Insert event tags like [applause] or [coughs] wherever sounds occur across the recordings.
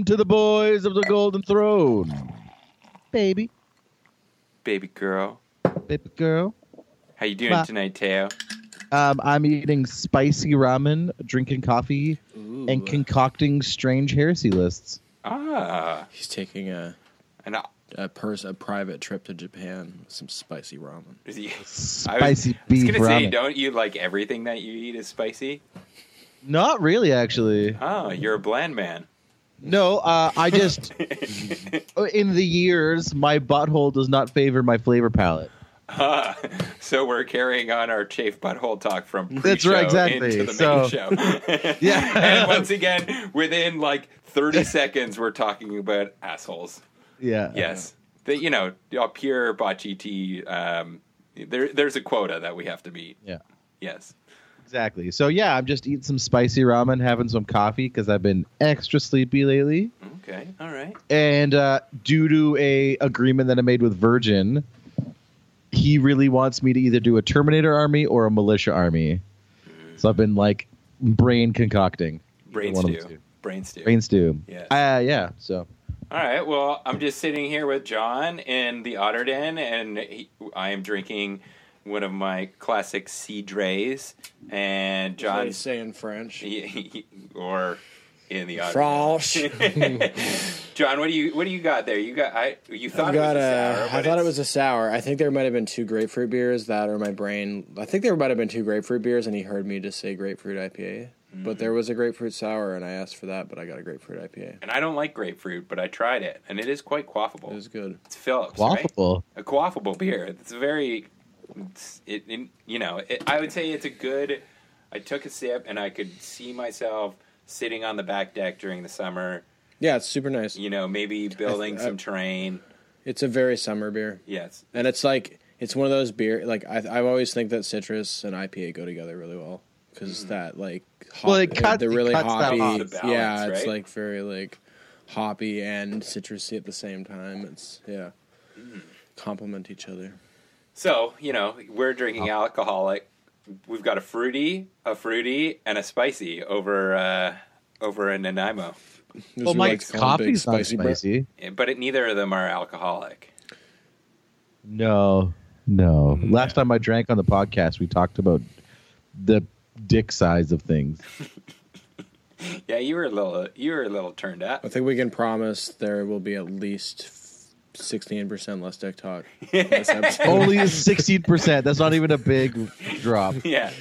welcome to the boys of the Golden Throne, baby, baby girl. baby girl. How you doing Ma- tonight, Teo? Um, I'm eating spicy ramen, drinking coffee, and concocting strange heresy lists. Ah, He's taking a and I, a pers- a private trip to Japan with some spicy ramen. is he- Spicy I was, beef I was gonna say, ramen. don't you like everything that you eat is spicy? Not really, actually. Oh, you're a bland man. No, uh, I just [laughs] in the years my butthole does not favor my flavor palette. Ah, [laughs] so we're carrying on our chafe butthole talk from pre-show That's right, exactly. into the So- main show. [laughs] Yeah. and once again, within like 30 seconds, we're talking about assholes. Yeah. Yes, the, you know, pure bocce tea. Um, there, there's a quota that we have to meet. Yeah. Yes. Exactly. So yeah, I'm just eating some spicy ramen, having some coffee because I've been extra sleepy lately. Okay. All right. And uh, due to a agreement that I made with Virgin, he really wants me to either do a Terminator army or a militia army. So I've been like brain concocting. Brain One stew. Brain stew. Brain stew. Yes. Uh, yeah. So All right. Well, I'm just sitting here with John in the Otter Den, and he, I am drinking one of my classic Cidres. And They John's say in French. [laughs] or in the Otter. Frosh. Den. John, what do you what do you got there? You got I you thought I've it got was a a. sour, I thought it was a sour. I think there might have been two grapefruit beers that or my brain. I think there might have been two grapefruit beers, and he heard me just say grapefruit IPA. But mm-hmm. there was a grapefruit sour, and I asked for that, but I got a grapefruit IPA. And I don't like grapefruit, but I tried it, and it is quite It quaffable. was good. It's Phillips, right? a quaffable beer. It's very, it's, it, it you know, it, I would say it's a good. I took a sip and I could see myself sitting on the back deck during the summer. Yeah, it's super nice. You know, maybe building I- some terrain. It's a very summer beer, Yes, and it's like it's one of those beer. Like I, I always think that citrus and IPA go together really well because mm-hmm. that like hop, Well, it they're- cuts- they're it really cuts hoppy. off. Balance, yeah, it's right? like very like hoppy and citrusy at the same time. It's yeah, mm-hmm. complement each other. So you know, we're drinking alcoholic. We've got a fruity, a fruity, and a spicy over uh, over in Nanaimo. As Well, my like to call them big coffee's not bre- spicy. But it, neither of them are alcoholic. No, no. Mm, Last time I drank on the podcast, we talked about the dick size of things. [laughs] Yeah, you were a little, you were a little turned up. I think we can promise there will be at least sixteen percent less dick talk. [laughs] in this episode. Only sixteen percent. That's not even a big drop. [laughs] Yeah.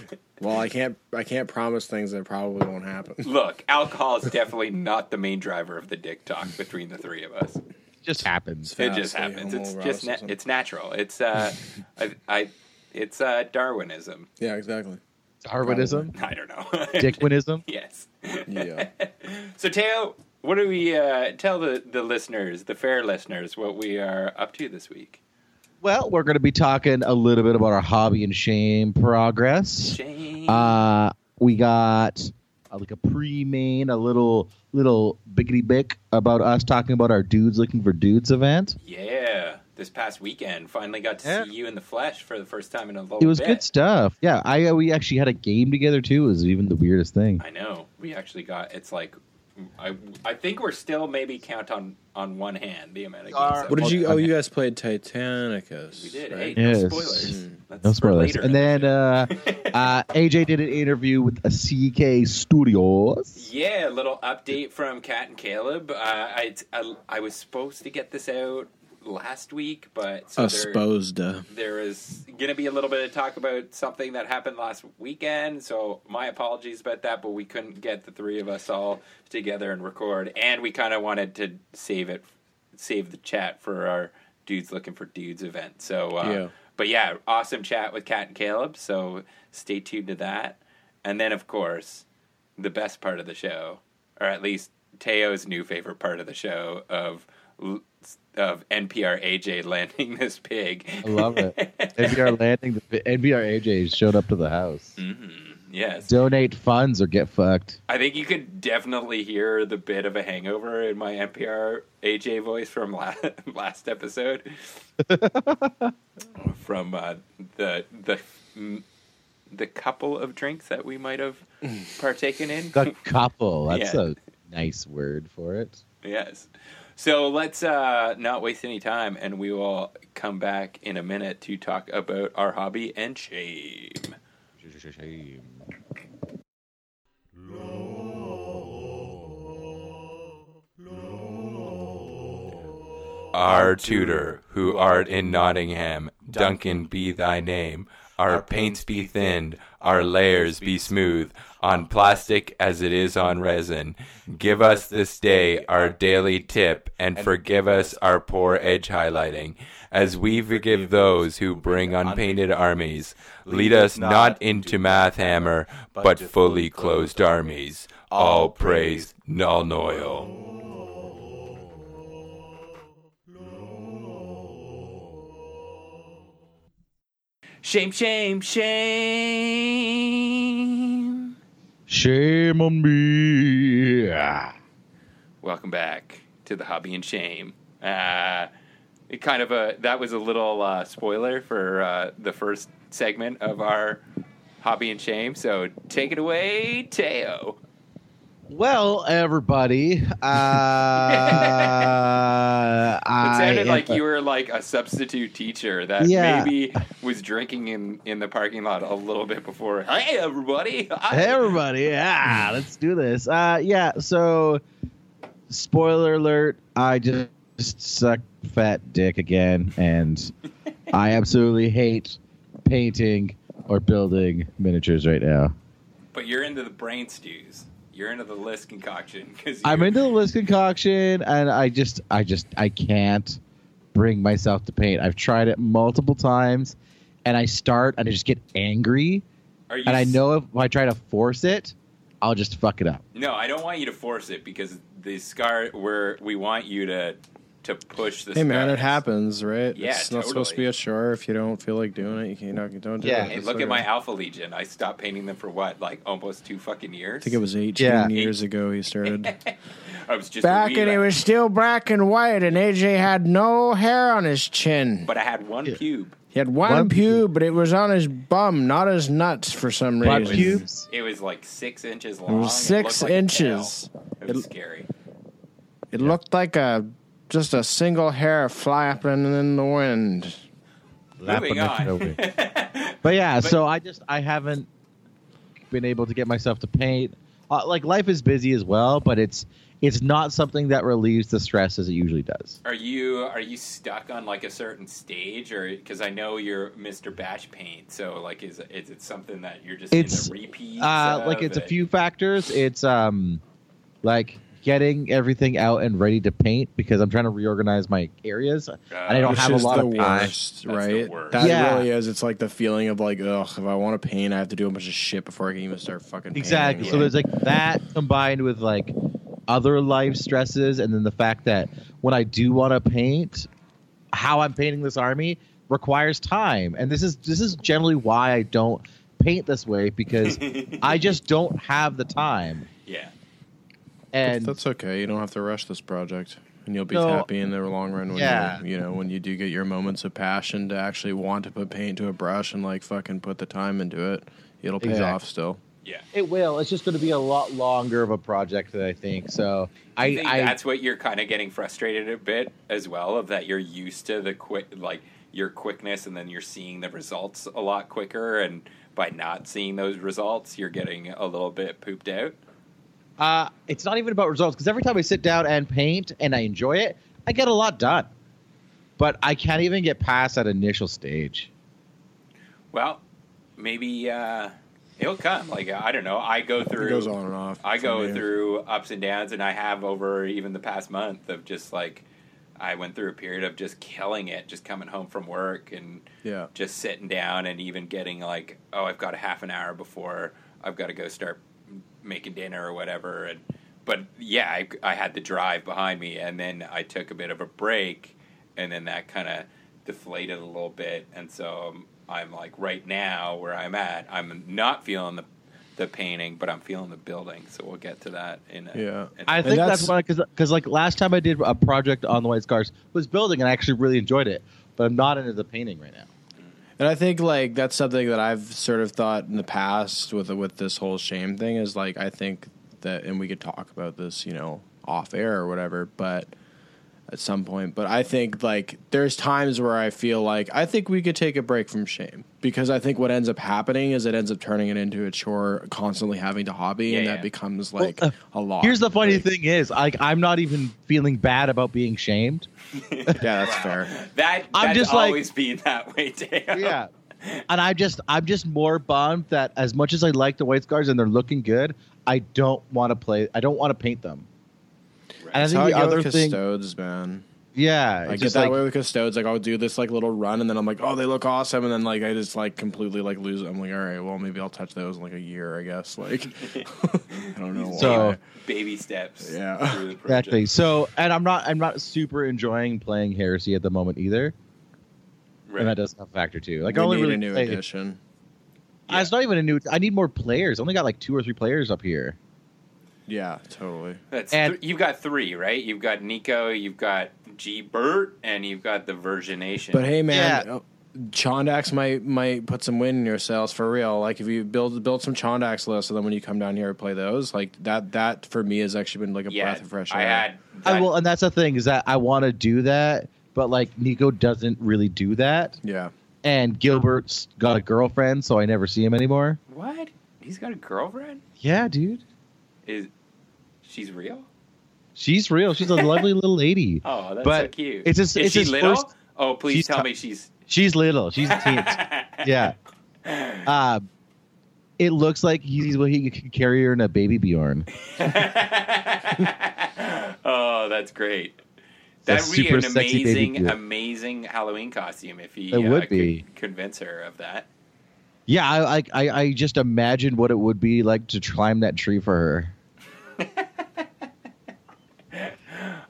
well, I can't. I can't promise things that probably won't happen. [laughs] Look, alcohol is definitely not the main driver of the dick talk between the three of us. It just happens. It just happens. It's just na- it's natural. It's uh, I, I it's uh Darwinism. Yeah, exactly. Darwinism, I don't know. Dickwinism. yes. Yeah. So Teo, what do we uh, tell the the listeners, the fair listeners, what we are up to this week? Well, we're going to be talking a little bit about our hobby and shame progress. Shame. Uh, we got uh, like a pre-main, a little little biggity bick about us talking about our dudes looking for dudes event. yeah. This past weekend, finally got to Yeah. see you in the flesh for the first time in a little It was bit. good stuff. Yeah, I uh, we actually had a game together too. It was even the weirdest thing. I know. We actually got. It's like, I I think we're still maybe count on on one hand the amount of games. Our- What did you? Oh, you guys played Titanicus. We did. Right? Hey, no Yes. spoilers. That's No spoilers. And then uh, uh, AJ did an interview with a CK Studios. Yeah, a little update from Kat and Caleb. Uh, I, I I was supposed to get this out last week, but so Supposed to. there is going to be a little bit of talk about something that happened last weekend. So my apologies about that, but we couldn't get the three of us all together and record, and we kind of wanted to save it, save the chat for our dudes looking for dudes event. So uh, Yeah. but yeah, awesome chat with Kat and Caleb. So stay tuned to that, and then of course the best part of the show, or at least Teo's new favorite part of the show of of NPR AJ landing this pig. I love it. NBR [laughs] landing. The, NBR AJ showed up to the house. hmm Yes, Donate funds or get fucked. I think you could definitely hear the bit of a hangover in my NPR AJ voice from last, [laughs] last episode. [laughs] from uh, the the the couple of drinks that we might have partaken in. The couple. That's Yeah. a nice word for it. yes. So let's uh, not waste any time, and we will come back in a minute to talk about our hobby and shame. Shame. Our tutor, who art in Nottingham, Duncan be thy name. Our paints be thinned, our layers be smooth, on plastic as it is on resin. Give us this day our daily tip, and forgive us our poor edge highlighting, as we forgive those who bring unpainted armies. Lead us not into math hammer, but fully closed armies. All praise Nuln Oil. Shame, shame, shame. Shame on me. Welcome back to the hobby and shame. Uh, it kind of a that was a little uh, spoiler for uh, the first segment of our hobby and shame. So take it away, Teo. Well, everybody, uh, [laughs] It sounded am- like you were like a substitute teacher that Yeah. maybe was drinking in, in the parking lot a little bit before. Hey, everybody! I- Hey, everybody, yeah, let's do this. Uh, yeah, so spoiler alert: I just suck fat dick again, and I absolutely hate painting or building miniatures right now. But you're into the brain stews. You're into the list concoction because I'm into the list concoction, and I just, I just, I can't bring myself to paint. I've tried it multiple times, and I start and I just get angry, Are you and I know if I try to force it, I'll just fuck it up. No, I don't want you to force it because the scar where we want you to to push the. Hey man, scars. it happens, right? Yeah, it's not supposed to be a chore. If you don't feel like doing it, you can't. You don't do Yeah. it. Hey, look okay. at my Alpha Legion. I stopped painting them for what, like almost two fucking years. I think it was 18 Yeah. years ago he started. [laughs] I was just Back and it lad, was still black and white, and AJ had no hair on his chin. But I had one Yeah. pube. He had one, One pube, but it was on his bum, not his nuts for some Butt reason. pubes? It was like six inches long. It long. was six looked like inches. tail. It was It- scary. It looked like a just a single hair flapping in the wind. Moving on. [laughs] But yeah, so I just I haven't been able to get myself to paint. Uh, like life is busy as well, but it's it's not something that relieves the stress as it usually does. Are you are you stuck on like a certain stage, or because I know you're Mr. Batch Paint, so like is is it something that you're just It's, into repeats? Uh, of like it's a few factors. It's um like getting everything out and ready to paint because I'm trying to reorganize my areas and I don't Which have a lot the of time. worst, That's right? worst. That Yeah. really is. It's like the feeling of like, ugh, if I want to paint, I have to do a bunch of shit before I can even start fucking. painting. Exactly. So there's like that combined with like other life stresses, and then the fact that when I do want to paint, how I'm painting this army requires time, and this is this is generally why I don't paint this way because [laughs] I just don't have the time. yeah. And that's okay. You don't have to rush this project, and you'll be No. happy in the long run. When Yeah. you, you know when you do get your moments of passion to actually want to put paint to a brush and like fucking put the time into it, it'll pay Exactly. off still. Yeah. it will. It's just going to be a lot longer of a project than I think. So I I, think I that's what you're kind of getting frustrated a bit as well of that you're used to the quick like your quickness and then you're seeing the results a lot quicker and by not seeing those results you're getting a little bit pooped out. Uh, it's not even about results because every time I sit down and paint and I enjoy it, I get a lot done. But I can't even get past that initial stage. Well, maybe uh it'll come. Like I don't know. I go through It goes on and off. I go me. through ups and downs, and I have over even the past month of just like I went through a period of just killing it, just coming home from work and Yeah. just sitting down and even getting like, oh, I've got a half an hour before I've got to go start making dinner or whatever. And but yeah, I, I had the drive behind me, and then I took a bit of a break, and then that kind of deflated a little bit, and so um, I'm like right now where I'm at, I'm not feeling the the painting, but I'm feeling the building. So we'll get to that in a, Yeah. in a- I think that's, that's- why because because like last time I did a project on the White Scars was building and I actually really enjoyed it, but I'm not into the painting right now. And I think like that's something that I've sort of thought in the past with with this whole shame thing is like I think that and we could talk about this, you know, off air or whatever, but at some point, but I think like there's times where I feel like I think we could take a break from shame because I think what ends up happening is it ends up turning it into a chore constantly having to hobby and Yeah, that yeah. becomes like uh, a lot. Here's the funny Like, thing is, like, I'm not even feeling bad about being shamed. [laughs] Yeah, that's fair. [laughs] That I'm that's just like- always been that way, Dale. Yeah. [laughs] And I'm just I'm just more bummed that as much as I like the white scars and they're looking good, I don't want to play I don't want to paint them. And I That's think how I the get other with thing custodes, man. Yeah. I get that like, way with custodes. Like I'll do this like little run, and then I'm like, oh, they look awesome, and then like I just like completely like lose. it. I'm like, all right, well maybe I'll touch those in like a year, I guess. Like [laughs] I don't know. So- why. Baby steps. Yeah. through the project. Exactly. So, and I'm not I'm not super enjoying playing Heresy at the moment either, Right. and that does have a factor too. Like we I only need really a new play, edition. Uh, It's not even a new. I need more players. I only got like two or three players up here. Yeah, totally. That's And- th- you've got three, right? You've got Nico, you've got G Bert, and you've got the Virgination. But hey, man, Yeah. oh, Chondax might might put some wind in your sails for real. Like if you build build some Chondax lists, and then when you come down here and play those, like that that for me has actually been like a yeah, breath of fresh air. I had. I will, and that's the thing is that I want to do that, but like Nico doesn't really do that, yeah. and Gilbert's got a girlfriend, so I never see him anymore. what? He's got a girlfriend? Yeah, dude, Is she's real? She's real. She's a [laughs] lovely little lady. Oh, that's so cute. it's just- Is it's she little? first- oh, please tell t- me she's. She's little. She's a teen. [laughs] yeah. Uh, it looks like he's well, he could carry her in a baby Bjorn. [laughs] oh, that's great. That would be an sexy baby amazing, amazing Halloween costume if he It uh, would could be. convince her of that. Yeah, I, I I I just imagine what it would be like to climb that tree for her.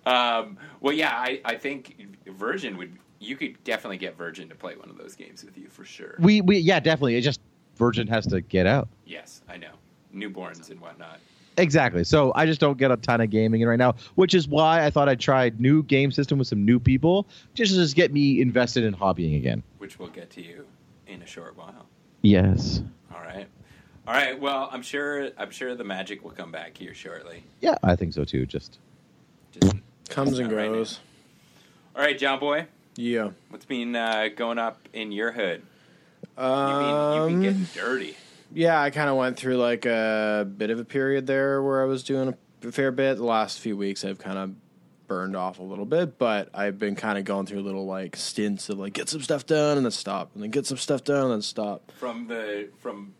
Um, well, yeah, I, I think Virgin would. You could definitely get Virgin to play one of those games with you for sure. We we yeah definitely. It just Virgin has to get out. Yes, I know. Newborns and whatnot. Exactly. So I just don't get a ton of gaming in right now, which is why I thought I'd try new game system with some new people, just to just get me invested in hobbying again. which we'll get to you in a short while. Yes. All right, all right. Well, I'm sure I'm sure the magic will come back here shortly. Yeah, I think so too. Just Just Comes and not right goes. now. All right, John Boy, yeah. what's been uh, going up in your hood? You've been, Um, you've been getting dirty. Yeah, I kind of went through like a bit of a period there where I was doing a fair bit. The last few weeks, I've kind of burned off a little bit, but I've been kind of going through little like stints of like get some stuff done and then stop, and then get some stuff done and then stop. From the from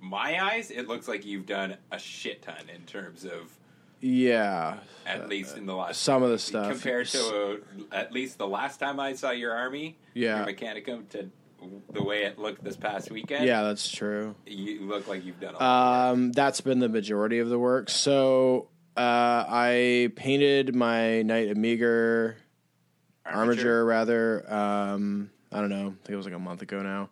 my eyes, it looks like you've done a shit ton in terms of Yeah, at least in the last some of the stuff. compared to uh, at least the last time I saw your army, Yeah. your Mechanicum to the way it looked this past weekend. yeah, that's true. you look like you've done a lot. Um, that's been the majority of the work. So uh, I painted my Knight of Meager Armiger rather. Um, I don't know. I think it was like a month ago now.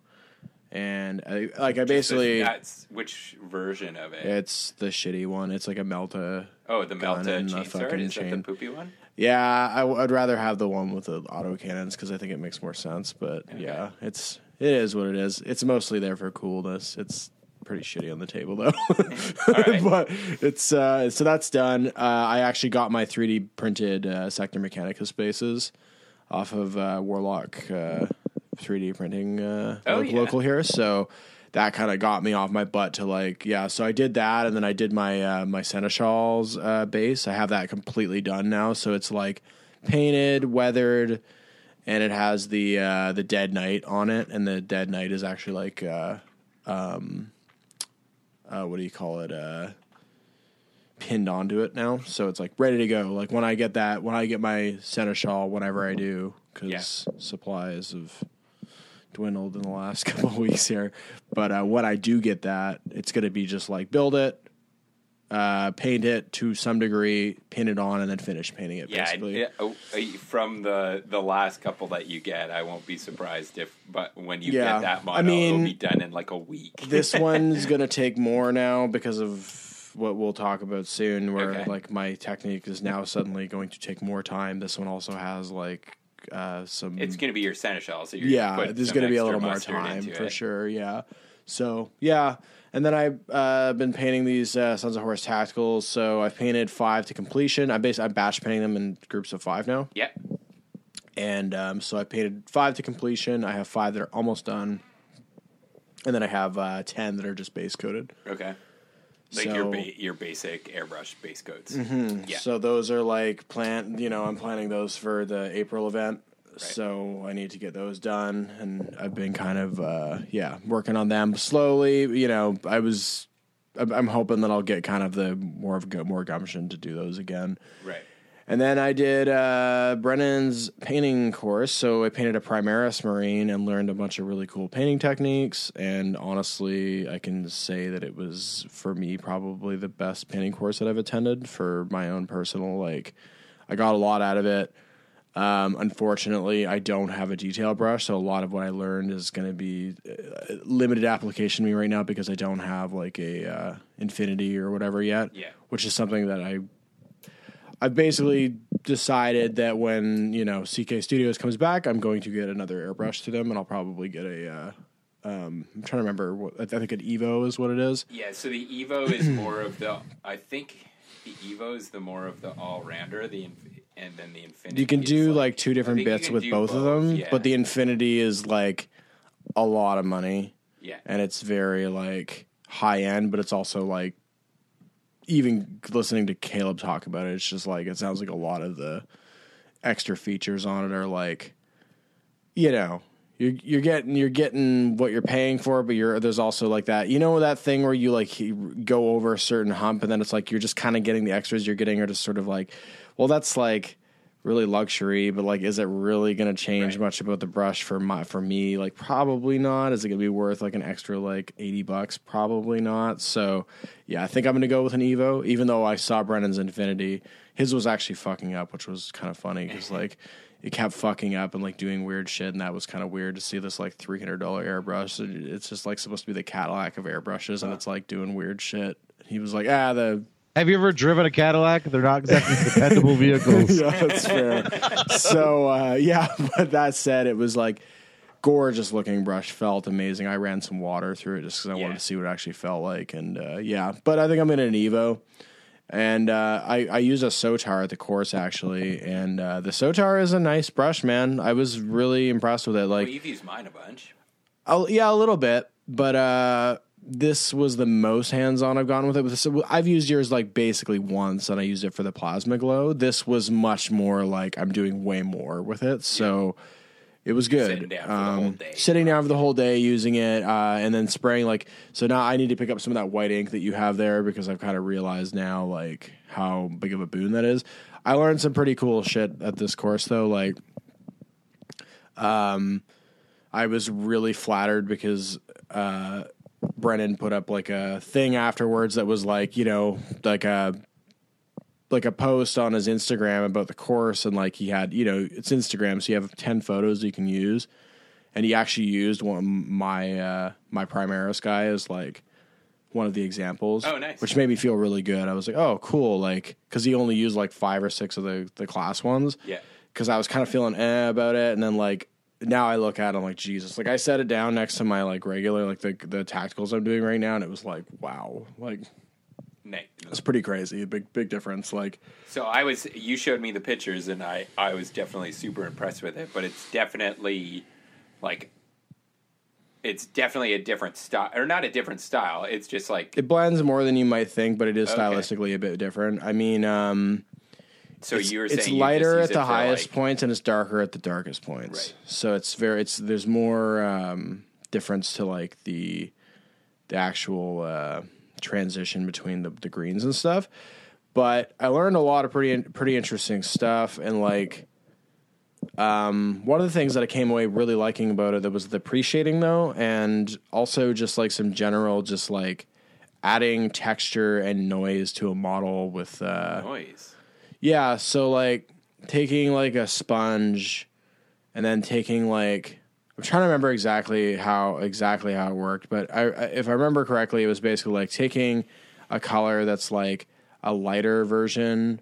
And I, like I basically, that's which version of it? it's the shitty one. It's like a Melta. oh, the Melta and chain sword. fucking Is that the chain. poopy one? Yeah, I, would rather have the one with the auto cannons because I think it makes more sense. But yeah, it's it is what it is. It's mostly there for coolness. It's pretty shitty on the table though. [laughs] right. [laughs] but it's uh, so that's done. Uh, I actually got my 3D printed uh, Sector Mechanicus spaces off of uh, Warlock uh, 3D printing uh, Oh, yeah. local here. So that kind of got me off my butt to like yeah. So I did that, and then I did my uh, my Seneschal's uh, base. I have that completely done now. So it's like painted, weathered, and it has the uh, the Dead Knight on it, and the Dead Knight is actually like. Uh, um, uh, what do you call it? Uh, pinned onto it now, so it's like ready to go. Like when I get that, when I get my seneschal, whenever I do, because supplies have dwindled in the last [laughs] couple of weeks here. But uh, when I do get that, it's going to be just like build it, uh, paint it to some degree, pin it on, and then finish painting it. Yeah, basically. it- oh, uh, from the the last couple that you get, I won't be surprised if. But when you Yeah, get that I model, mean, it'll be done in like a week. this [laughs] one's gonna take more now because of what we'll talk about soon where Okay. like my technique is now suddenly going to take more time this one also has like uh, some. It's going to be your seneschal. So you're yeah, there's going to be a little more time for it. sure. Yeah. So yeah, and then I've uh, been painting these uh, Sons of Horus tacticals. So I've painted five to completion. I'm basically I'm batch painting them in groups of five now, Yeah. and um, so I painted five to completion. I have five that are almost done, and then I have uh, ten that are just base coated. Okay. Like your So- Mm-hmm. ba- your basic airbrush base coats. Yeah. So those are like plan. You know, I'm planning those for the April event. So I need to get those done, and I've been kind of uh, yeah working on them slowly. You know, I was I'm hoping that I'll get kind of the more of more gumption to do those again. Right. And then I did uh, Brennan's painting course. So I painted a Primaris Marine and learned a bunch of really cool painting techniques. And honestly, I can say that it was, for me, probably the best painting course that I've attended for my own personal. Like, I got a lot out of it. Um, unfortunately, I don't have a detail brush, so a lot of what I learned is going to be uh, limited application to me right now because I don't have like a uh, infinity or whatever yet. Yeah. which is something that I I've basically decided that when you know CK Studios comes back, I'm going to get another airbrush to them, and I'll probably get a. Uh, um, I'm trying to remember. What, I think an Evo is what it is. Yeah. So the Evo is more of the. I think the Evo is the more of the all rounder. The and then the infinity. You can do like, like two different bits with do both, of them, yeah. but the Infinity is like a lot of money, Yeah. and it's very like high end, but it's also like even listening to Caleb talk about it, it's just like it sounds like a lot of the extra features on it are like, you know, you're you're getting you're getting what you're paying for, but you're there's also like that you know that thing where you like go over a certain hump, and then it's like you're just kind of getting the extras you're getting are just sort of like, well, that's like really luxury, but like, is it really going to change Right. much about the brush for my for me? Like, probably not. Is it going to be worth like an extra like eighty bucks? Probably not. So, yeah, I think I'm going to go with an Evo, even though I saw Brennan's Infinity. His was actually fucking up, which was kind of funny because like it kept fucking up and like doing weird shit, and that was kind of weird to see this like three hundred dollar airbrush. It's just like supposed to be the Cadillac of airbrushes, and it's like doing weird shit. He was like, ah, the Have you ever driven a Cadillac? They're not exactly dependable [laughs] vehicles. yeah, that's fair. so uh, [laughs] yeah, but that said, it was like gorgeous looking brush. Felt amazing. I ran some water through it just because I Yeah. wanted to see what it actually felt like, and uh, yeah. But I think I'm in an Evo, and uh, I I use a Sotar at the course actually, and uh, the Sotar is a nice brush, man. I was really impressed with it. Like Well, you've used mine a bunch. Oh, yeah, a little bit, but uh, this was the most hands-on I've gone with it. This, I've used yours like basically once, and I used it for the plasma glow. This was much more like I'm doing way more with it, so it was good. Sitting down for the Um, whole day. Sitting down for the whole day using it, uh, and then spraying like. So now I need to pick up some of that white ink that you have there because I've kind of realized now like how big of a boon that is. I learned some pretty cool shit at this course though, like. Um, I was really flattered because uh, Brennan put up like a thing afterwards that was like you know like a like a post on his Instagram about the course and like he had you know it's Instagram so you have ten photos you can use and he actually used one my uh, my Primaris guy as like one of the examples. Oh, nice. Which made me feel really good. I was like, oh, cool, like because he only used like five or six of the the class ones Yeah. because I was kind of feeling eh about it, and then like now I look at it, I'm like Jesus. Like I set it down next to my like regular like the the tacticals I'm doing right now, and it was like wow, like it's pretty crazy, a big big difference. Like So I was. You showed me the pictures, and I I was definitely super impressed with it. But it's definitely like. It's definitely a different style, or not a different style. It's just like it blends more than you might think, but it is Okay. stylistically a bit different. I mean, um, so it's, you were it's saying just lighter at the highest like- points and it's darker at the darkest points. Right. So it's very it's there's more um, difference to like the the actual uh, transition between the, the greens and stuff. But I learned a lot of pretty pretty interesting stuff and like um, one of the things that I came away really liking about it that was the pre shading though, and also just like some general just like adding texture and noise to a model with uh, noise. Yeah, so like taking like a sponge and then taking like I'm trying to remember exactly how exactly how it worked, but I, if I remember correctly, it was basically like taking a color that's like a lighter version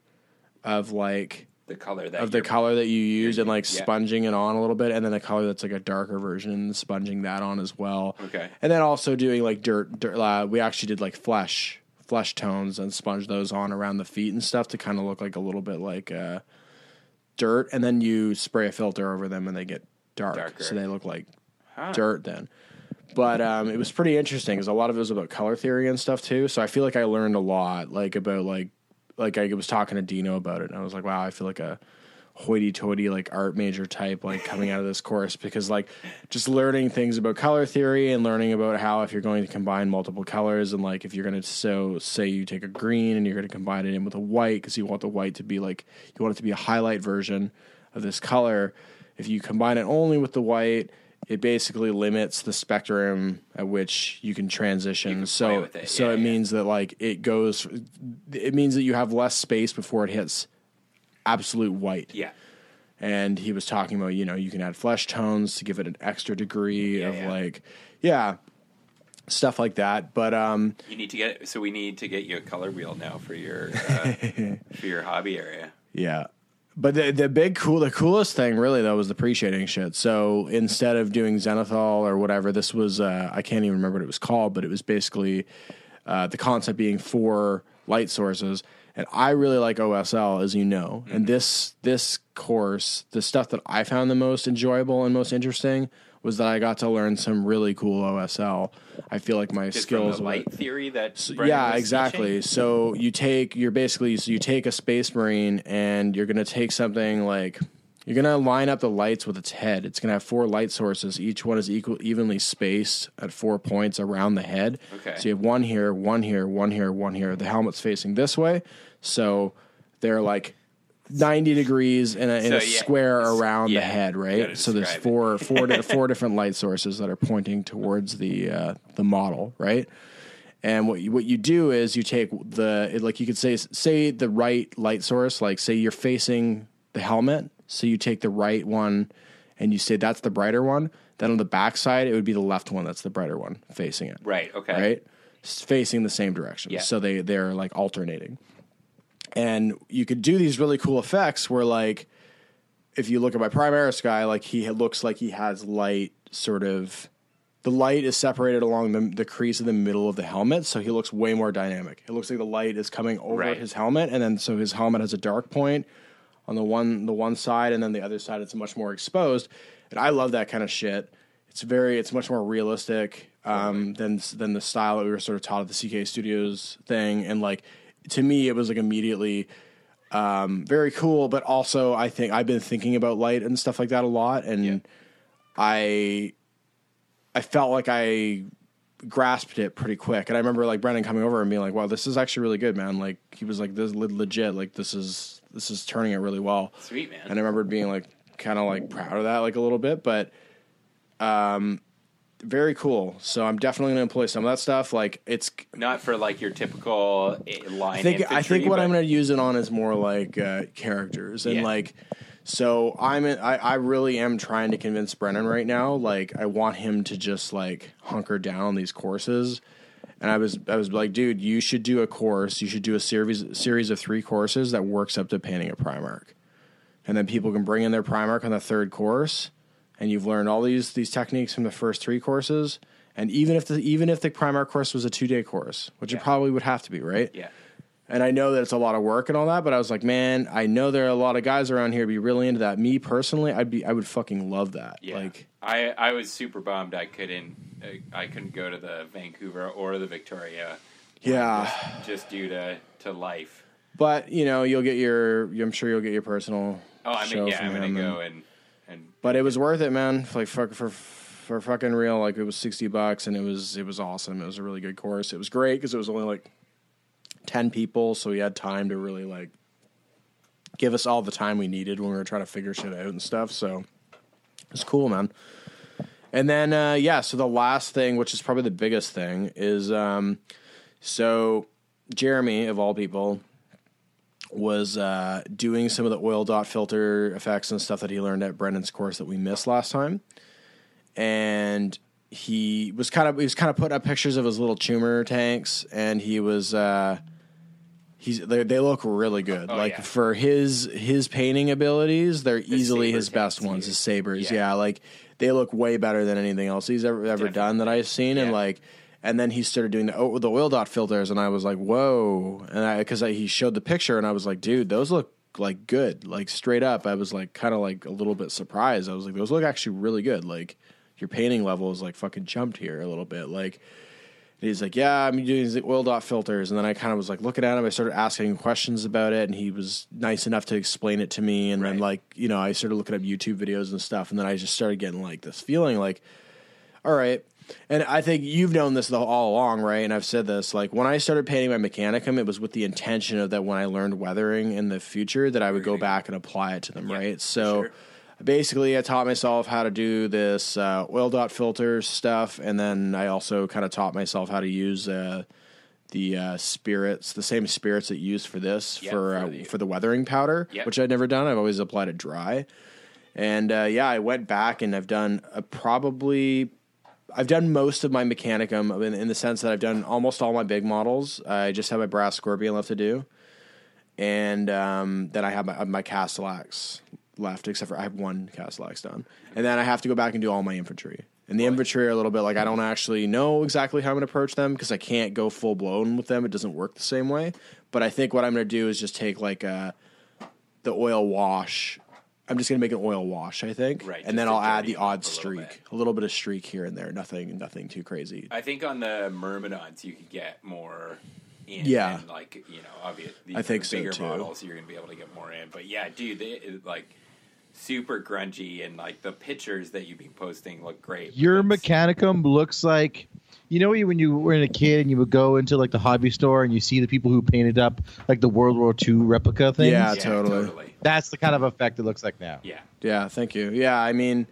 of like the color that of the color that you use and like yeah. sponging it on a little bit, and then the color that's like a darker version, and sponging that on as well. Okay. and then also doing like dirt. dirt uh, we actually did like flesh flesh tones and sponge those on around the feet and stuff to kind of look like a little bit like uh, dirt, and then you spray a filter over them and they get dark, Darker. so they look like Huh. dirt then. But um, it was pretty interesting because a lot of it was about color theory and stuff too. So I feel like I learned a lot, like about like like I was talking to Dino about it, and I was like, wow, I feel like a hoity-toity like art major type like coming out of this course because like just learning things about color theory and learning about how if you're going to combine multiple colors and like if you're going to so say you take a green and you're going to combine it in with a white because you want the white to be like you want it to be a highlight version of this color if you combine it only with the white it basically limits the spectrum at which you can transition You so it, so yeah, it yeah. means that like it goes it means that you have less space before it hits absolute white Yeah. and he was talking about you know you can add flesh tones to give it an extra degree Yeah, of yeah. like yeah stuff like that but um You need to get so we need to get you a color wheel now for your uh, [laughs] for your hobby area. yeah but the the big cool the coolest thing really though was the pre-shading shit so instead of doing zenithal or whatever this was uh i can't even remember what it was called but it was basically uh the concept being four light sources and i really like osl as you know and mm-hmm. this this course the stuff that i found the most enjoyable and most interesting was that i got to learn some really cool osl i feel like my Just skills from the with- light theory that so- yeah, exactly. teaching? So you take you're basically so you take a space marine and you're gonna take something like you're gonna line up the lights with its head. It's gonna have four light sources. Each one is equal evenly spaced at four points around the head. Okay. So you have one here, one here, one here, one here. The helmet's facing this way, so they're like. 90 degrees in a, in So, a yeah, square around the head, right? So there's four [laughs] four di- four different light sources that are pointing towards the uh, the model, right? And what you, what you do is you take the like you could say say the right light source, like say you're facing the helmet, so you take the right one and you say that's the brighter one. Then on the back side, it would be the left one that's the brighter one facing it, Right. Okay. right? Facing the same direction. Yeah. So they they're like alternating. And you could do these really cool effects where like if you look at my Primaris guy, like he looks like he has light sort of the light is separated along the, the crease of the middle of the helmet, so he looks way more dynamic. It looks like the light is coming over Right. his helmet, and then so his helmet has a dark point on the one the one side, and then the other side it's much more exposed. And I love that kind of shit. It's very it's much more realistic um, than than the style that we were sort of taught at the CK Studios thing, and like to me it was like immediately um, very cool. But also I think I've been thinking about light and stuff like that a lot, and Yeah. I I felt like I grasped it pretty quick. And I remember like Brendan coming over and being like, "Wow, this is actually really good, man." Like he was like, "This is legit. Like this is this is turning it really well." Sweet man. And I remember being like kind of like proud of that like a little bit, but um very cool. So I'm definitely going to employ some of that stuff. Like it's Not for like your typical eh, line. I think I think what I'm going to use it on is more like uh, characters and Yeah. like. So I'm in, I I really am trying to convince Brennan right now. Like I want him to just like hunker down on these courses. And I was I was like, dude, you should do a course. You should do a series series of three courses that works up to painting a Primarch, and then people can bring in their Primarch on the third course, and you've learned all these these techniques from the first three courses. And even if the even if the Primarch course was a two day course, which Yeah. it probably would have to be, right? Yeah. And I know that it's a lot of work and all that, but I was like, man, I know there are a lot of guys around here be really into that. Me personally, I'd be, I would fucking love that. Yeah. Like, I I was super bummed I couldn't I couldn't go to the Vancouver or the Victoria. yeah. Just, just due to to life. But you know, you'll get your, I'm sure you'll get your personal. Oh, I show mean, yeah, I'm gonna go and and But it was worth it, man. Like for for for fucking real. Like it was sixty bucks, and it was it was awesome. It was a really good course. It was great because it was only like ten people, so we had time to really like give us all the time we needed when we were trying to figure shit out and stuff. So it's cool, man. And then uh, yeah, so the last thing, which is probably the biggest thing, is um, so Jeremy of all people was uh, doing some of the oil dot filter effects and stuff that he learned at Brendan's course that we missed last time, and he was kind of he was kind of putting up pictures of his little tumor tanks, and he was uh, he's they, they look really good. Oh, like yeah. for his his painting abilities, they're easily his best ones. His sabers, Yeah. yeah. like they look way better than anything else he's ever ever done that I've seen. And like, and then he started doing the oh, the oil dot filters, and I was like, whoa! And I because he showed the picture, and I was like, dude, those look like good, like straight up. I was like kind of like a little bit surprised. I was like, those look actually really good. Like your painting level is like fucking jumped here a little bit, like. And he's like, "Yeah, I'm doing the oil dot filters." And then I kind of was like looking at him. I started asking questions about it, and he was nice enough to explain it to me. And then like you know, I started looking up YouTube videos and stuff. And then I just started getting like this feeling like, all right. And I think you've known this all along, right? And I've said this like when I started painting my Mechanicum, it was with the intention of that when I learned weathering in the future, that I would go back and apply it to them, right? So sure. basically, I taught myself how to do this uh, oil dot filter stuff, and then I also kind of taught myself how to use uh, the uh, spirits, the same spirits that you use for this Yeah, for for uh, the- for the weathering powder, Yep. which I'd never done. I've always applied it dry. And uh, yeah, I went back and I've done a probably I've done most of my Mechanicum in, in the sense that I've done almost all my big models. I just have my Brass Scorpion left to do, and um, then I have my, my Castellax left, except for I have one Castellax done, and then I have to go back and do all my infantry. And the infantry are a little bit like I don't actually know exactly how I'm going to approach them because I can't go full blown with them. It doesn't work the same way. But I think what I'm going to do is just take like a the oil wash. I'm just gonna make an oil wash, I think, Right, and then I'll add the odd a streak, bit. a little bit of streak here and there. Nothing, nothing too crazy. I think on the Myrmidons you could get more in. Yeah. and like you know, obviously, I think the so, bigger too. models you're gonna be able to get more in. But yeah, dude, they like super grungy and like the pictures that you've been posting look great. Your Mechanicum looks like you know when you were a kid and you would go into like the hobby store and you see the people who painted up like the World War II replica things. Yeah, Yeah, totally. That's the kind of effect it looks like now. Yeah. Yeah, thank you. Yeah, I mean,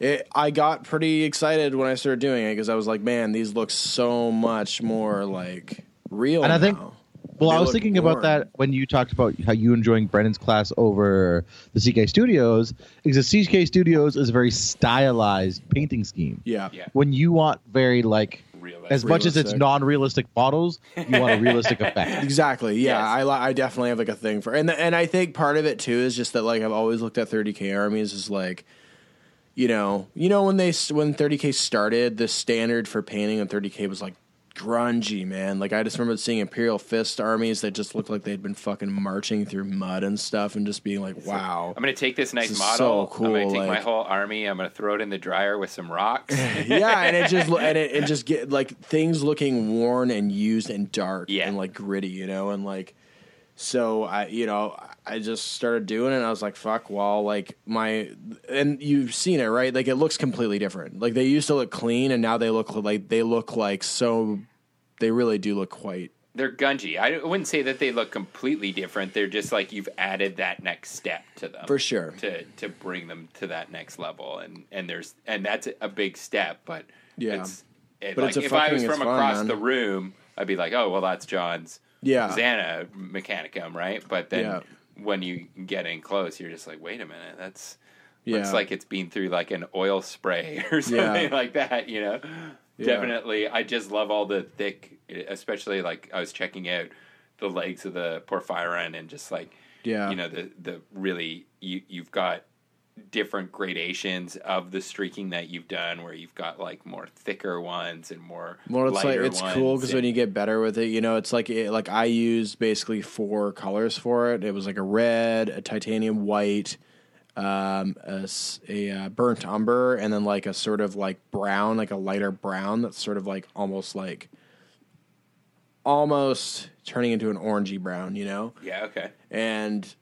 it, I got pretty excited when I started doing it because I was like, man, these look so much more like real. And I think- now. Well, They I was look thinking about that when you talked about how you enjoying Brennan's class over the CK Studios, because the CK Studios is a very stylized painting scheme. yeah, Yeah. When you want very like Realistic. as much as it's non-realistic models, you want a realistic [laughs] effect. Exactly. Yeah, Yes. I li- I definitely have like a thing for and and I think part of it too is just that like I've always looked at 30k armies as like you know, you know when they when 30k started, the standard for painting on 30k was like grungy, man. Like I just remember seeing Imperial Fist armies that just looked like they'd been fucking marching through mud and stuff and just being like, "Wow." I'm gonna take this nice This model. so I'm gonna take my whole army. I'm gonna throw it in the dryer with some rocks. [laughs] yeah, and it just and it, it [laughs] just get like things looking worn and used and dark Yeah. and like gritty, you know, and like so I you know I just started doing it. and I was like, fuck. Well, like my and you've seen it right. Like it looks completely different. Like they used to look clean, and now they look like they look like so. They really do look quite. They're gungy. I wouldn't say that they look completely different. They're just like you've added that next step to them For sure. to to bring them to that next level. And and there's and that's a big step. But Yeah. it's, it, But like it's if I was from fun, across the room, I'd be like, oh well, that's John's Yeah. Xana Mechanicum, right? But then Yeah. When you get in close, you're just like, wait a minute, that's Yeah. looks like it's been through like an oil spray [laughs] or something Yeah. like that, you know. Yeah. Definitely, I just love all the thick, especially like I was checking out the legs of the Porphyrion and just like Yeah. you know the the really you you've got different gradations of the streaking that you've done where you've got like more thicker ones and more Well, it's like it's cool because when you get better with it, you know, it's like it, like I used basically four colors for it. It was like a red, a titanium white, um, a, s- a, uh, burnt umber, and then like a sort of like brown, like a lighter brown that's sort of like almost like almost turning into an orangey brown, you know yeah okay and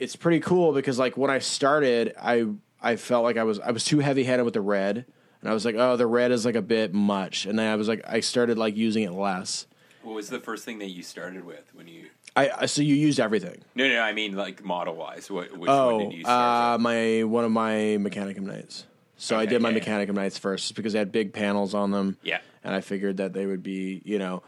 it's pretty cool because like when I started, I I felt like I was I was too heavy handed with the red, and I was like, oh, the red is like a bit much, and then I was like, I started like using it less. what was the first thing that you started with when you I, I so you used everything. no no I mean like model wise what which one Oh, did you start uh, my one of my Mechanicum Knights. So I Okay, did my yeah, yeah. Mechanicum Knights first because they had big panels on them. Yeah. and I figured that they would be, you know,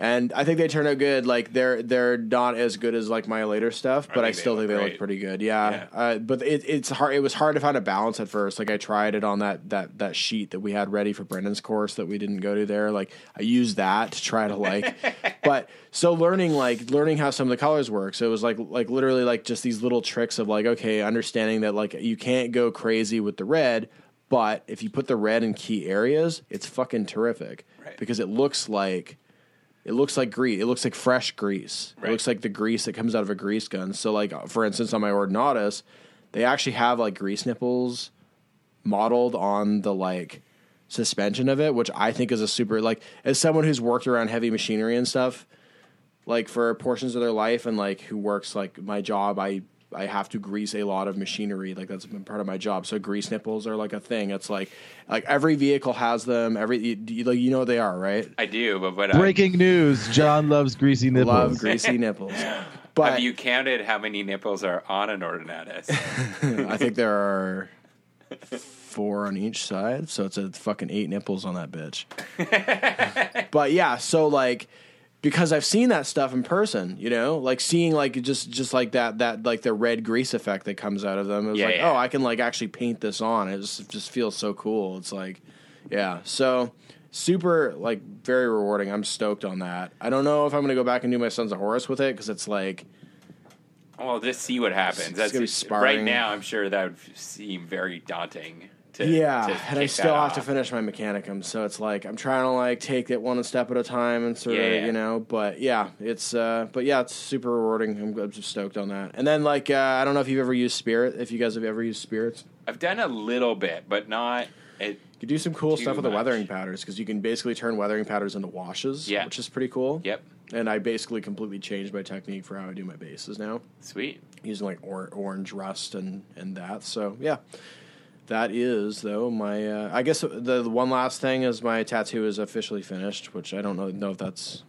and I think they turn out good. Like they're they're not as good as like my later stuff, but I, still think they great. look pretty good. Yeah, Yeah. Uh, but it, it's hard. It was hard to find a balance at first. Like I tried it on that that that sheet that we had ready for Brendan's course that we didn't go to there. Like I used that to try to like, [laughs] but so learning like learning how some of the colors work. So it was like like literally like just these little tricks of like okay, understanding that like you can't go crazy with the red. But if you put the red in key areas, it's fucking terrific Right. because it looks like it looks like grease. It looks like fresh grease. Right. It looks like the grease that comes out of a grease gun. So, like uh, for instance, on my Ordinatus, they actually have like grease nipples modeled on the like suspension of it, which I think is a super like as someone who's worked around heavy machinery and stuff, like for portions of their life and like who works like my job, I I have to grease a lot of machinery. Like that's been part of my job. So grease nipples are like a thing. It's like like every vehicle has them. Every you, you- like you know what they are, right? I do, but what I, Breaking news: John loves greasy nipples. Love [laughs] greasy nipples. But have you counted how many nipples are on an Ordinatus? [laughs] I think there are four on each side, so it's a fucking eight nipples on that bitch. [laughs] but yeah, so like because I've seen that stuff in person, you know, like seeing like just just like that that like the red grease effect that comes out of them. It was Yeah, like, yeah. oh, I can like actually paint this on. It just just feels so cool. It's like, yeah, so super like very rewarding. I'm stoked on that. I don't know if I'm gonna go back and do my Sons of Horus with it because it's like. well, just see what happens. That's right now. I'm sure that would seem very daunting. To, yeah, to and I still have to finish my mechanicum, so it's like I'm trying to like take it one step at a time and sort Yeah, of yeah. you know. But yeah, it's uh, but yeah, it's super rewarding. I'm, I'm just stoked on that. And then like uh, I don't know if you've ever used Spirit. If you guys have ever used Spirits, I've done a little bit, but not. It, you do some cool stuff with the weathering powders because you can basically turn weathering powders into washes, Yeah. which is pretty cool. yep, And I basically completely changed my technique for how I do my bases now, sweet. using like or- orange rust and and that. So yeah. That is though my. Uh, I guess the, the one last thing is my tattoo is officially finished, which I don't know, know if that's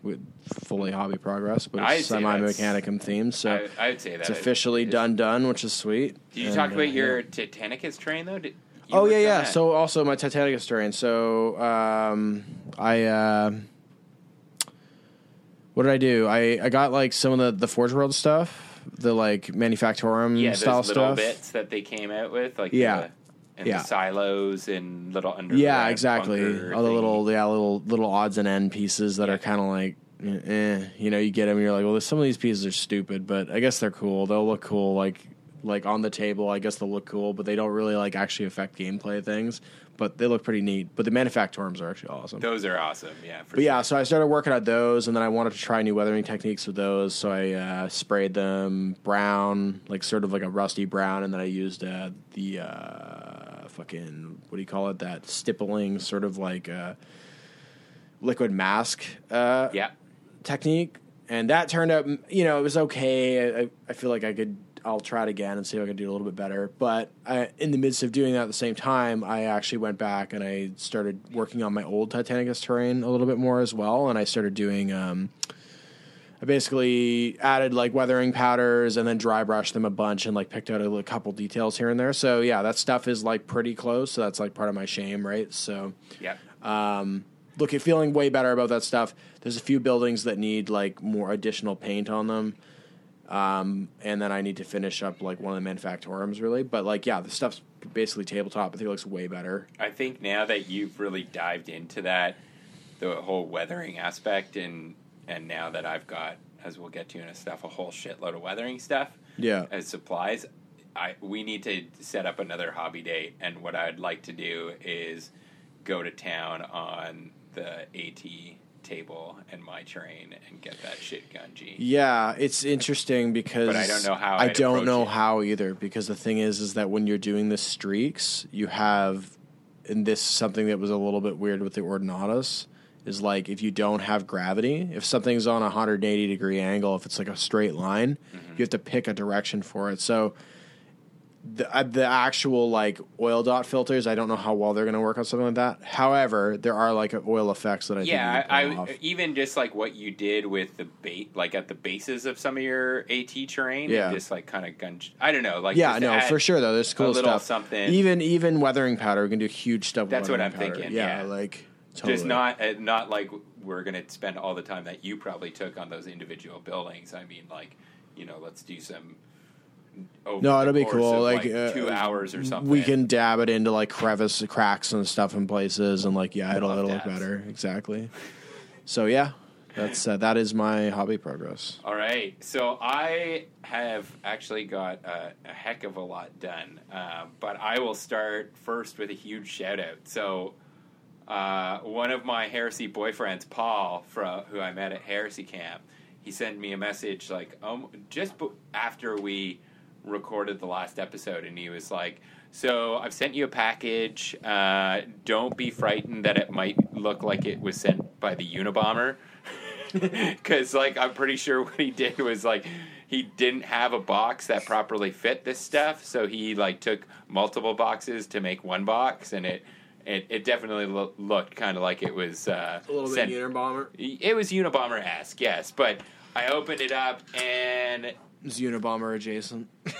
fully hobby progress, but it's semi mechanicum themed, so I, I would say that it's officially done. Done, which is sweet. Did you And, talk uh, about yeah. your Titanicus train though? Did, Oh yeah, yeah. that? So also my Titanicus train. So um, I uh, what did I do? I I got like some of the the Forge World stuff, the like Manufactorum yeah, style those little stuff. bits that they came out with, like Yeah. And Yeah. silos and little under. Yeah, exactly. All the little yeah little little odds and end pieces that Yeah. are kind of like. Eh, you know, you get them, and you're like, well, some of these pieces are stupid, but I guess they're cool. They'll look cool, like like on the table. I guess they'll look cool, but they don't really like actually affect gameplay things. But they look pretty neat. But the manufactorums are actually awesome. Those are awesome. Yeah, for But yeah, so I started working on those, and then I wanted to try new weathering techniques with those. So I uh, sprayed them brown, like sort of like a rusty brown, and then I used uh, the uh, fucking what do you call it? That stippling sort of like uh, liquid mask uh, yeah. technique, and that turned out, you know, it was okay. I, I feel like I could. I'll try it again and see if I can do a little bit better. But I, in the midst of doing that at the same time, I actually went back and I started working on my old Titanicus terrain a little bit more as well. And I started doing, um, I basically added like weathering powders and then dry brushed them a bunch and like picked out a, little couple details here and there. So yeah, that stuff is like pretty close. So that's like part of my shame, right? So Yeah. um, looking feeling way better about that stuff. There's a few buildings that need like more additional paint on them. Um, and then I need to finish up like one of the manufactorums really. But like yeah, the stuff's basically tabletop. I think it looks way better. I think now that you've really dived into that, the whole weathering aspect, and and now that I've got, as we'll get to in a stuff, a whole shitload of weathering stuff Yeah. as supplies. I we need to set up another hobby date, and what I'd like to do is go to town on the AT table and my train and get that shit gungy. Yeah, it's interesting because But I don't know how I I'd don't know it. how either because the thing is is that when you're doing the streaks, you have and this something that was a little bit weird with the Ordinatus is like if you don't have gravity, if something's on a 180 degree angle, if it's like a straight line, Mm-hmm. you have to pick a direction for it. So the uh, the actual like oil dot filters, I don't know how well they're going to work on something like that. However, there are like oil effects that I think Yeah, I, I even just like what you did with the bait, like at the bases of some of your AT terrain, Yeah. just like kind of gun. I don't know, like yeah, no, for sure though. There's cool little stuff. something. Even even weathering powder, we can do huge stuff. With That's what I'm powder. thinking, Yeah, yeah. like Totally. Just not uh, not like we're gonna spend all the time that you probably took on those individual buildings. I mean, like you know, let's do some. No, it'll be cool. of, Like, uh, two hours or something. We can dab it into like crevice cracks and stuff in places, and like yeah, it'll it'll look better. Exactly. So yeah, that's uh, that is my hobby progress. All right. So I have actually got a, a heck of a lot done, um, but I will start first with a huge shout out. So uh, one of my Heresy boyfriends, Paul, from who I met at Heresy Camp, he sent me a message like um, just b- after we recorded the last episode, and he was like. So I've sent you a package. Uh, don't be frightened that it might look like it was sent by the Unabomber, [laughs] because like I'm pretty sure what he did was like he didn't have a box that properly fit this stuff, so he like took multiple boxes to make one box, and it it, it definitely lo- looked kind of like it was uh, a little bit sent- Unabomber. It was Unabomber esque, yes, but I opened it up and It's Unabomber adjacent. [laughs]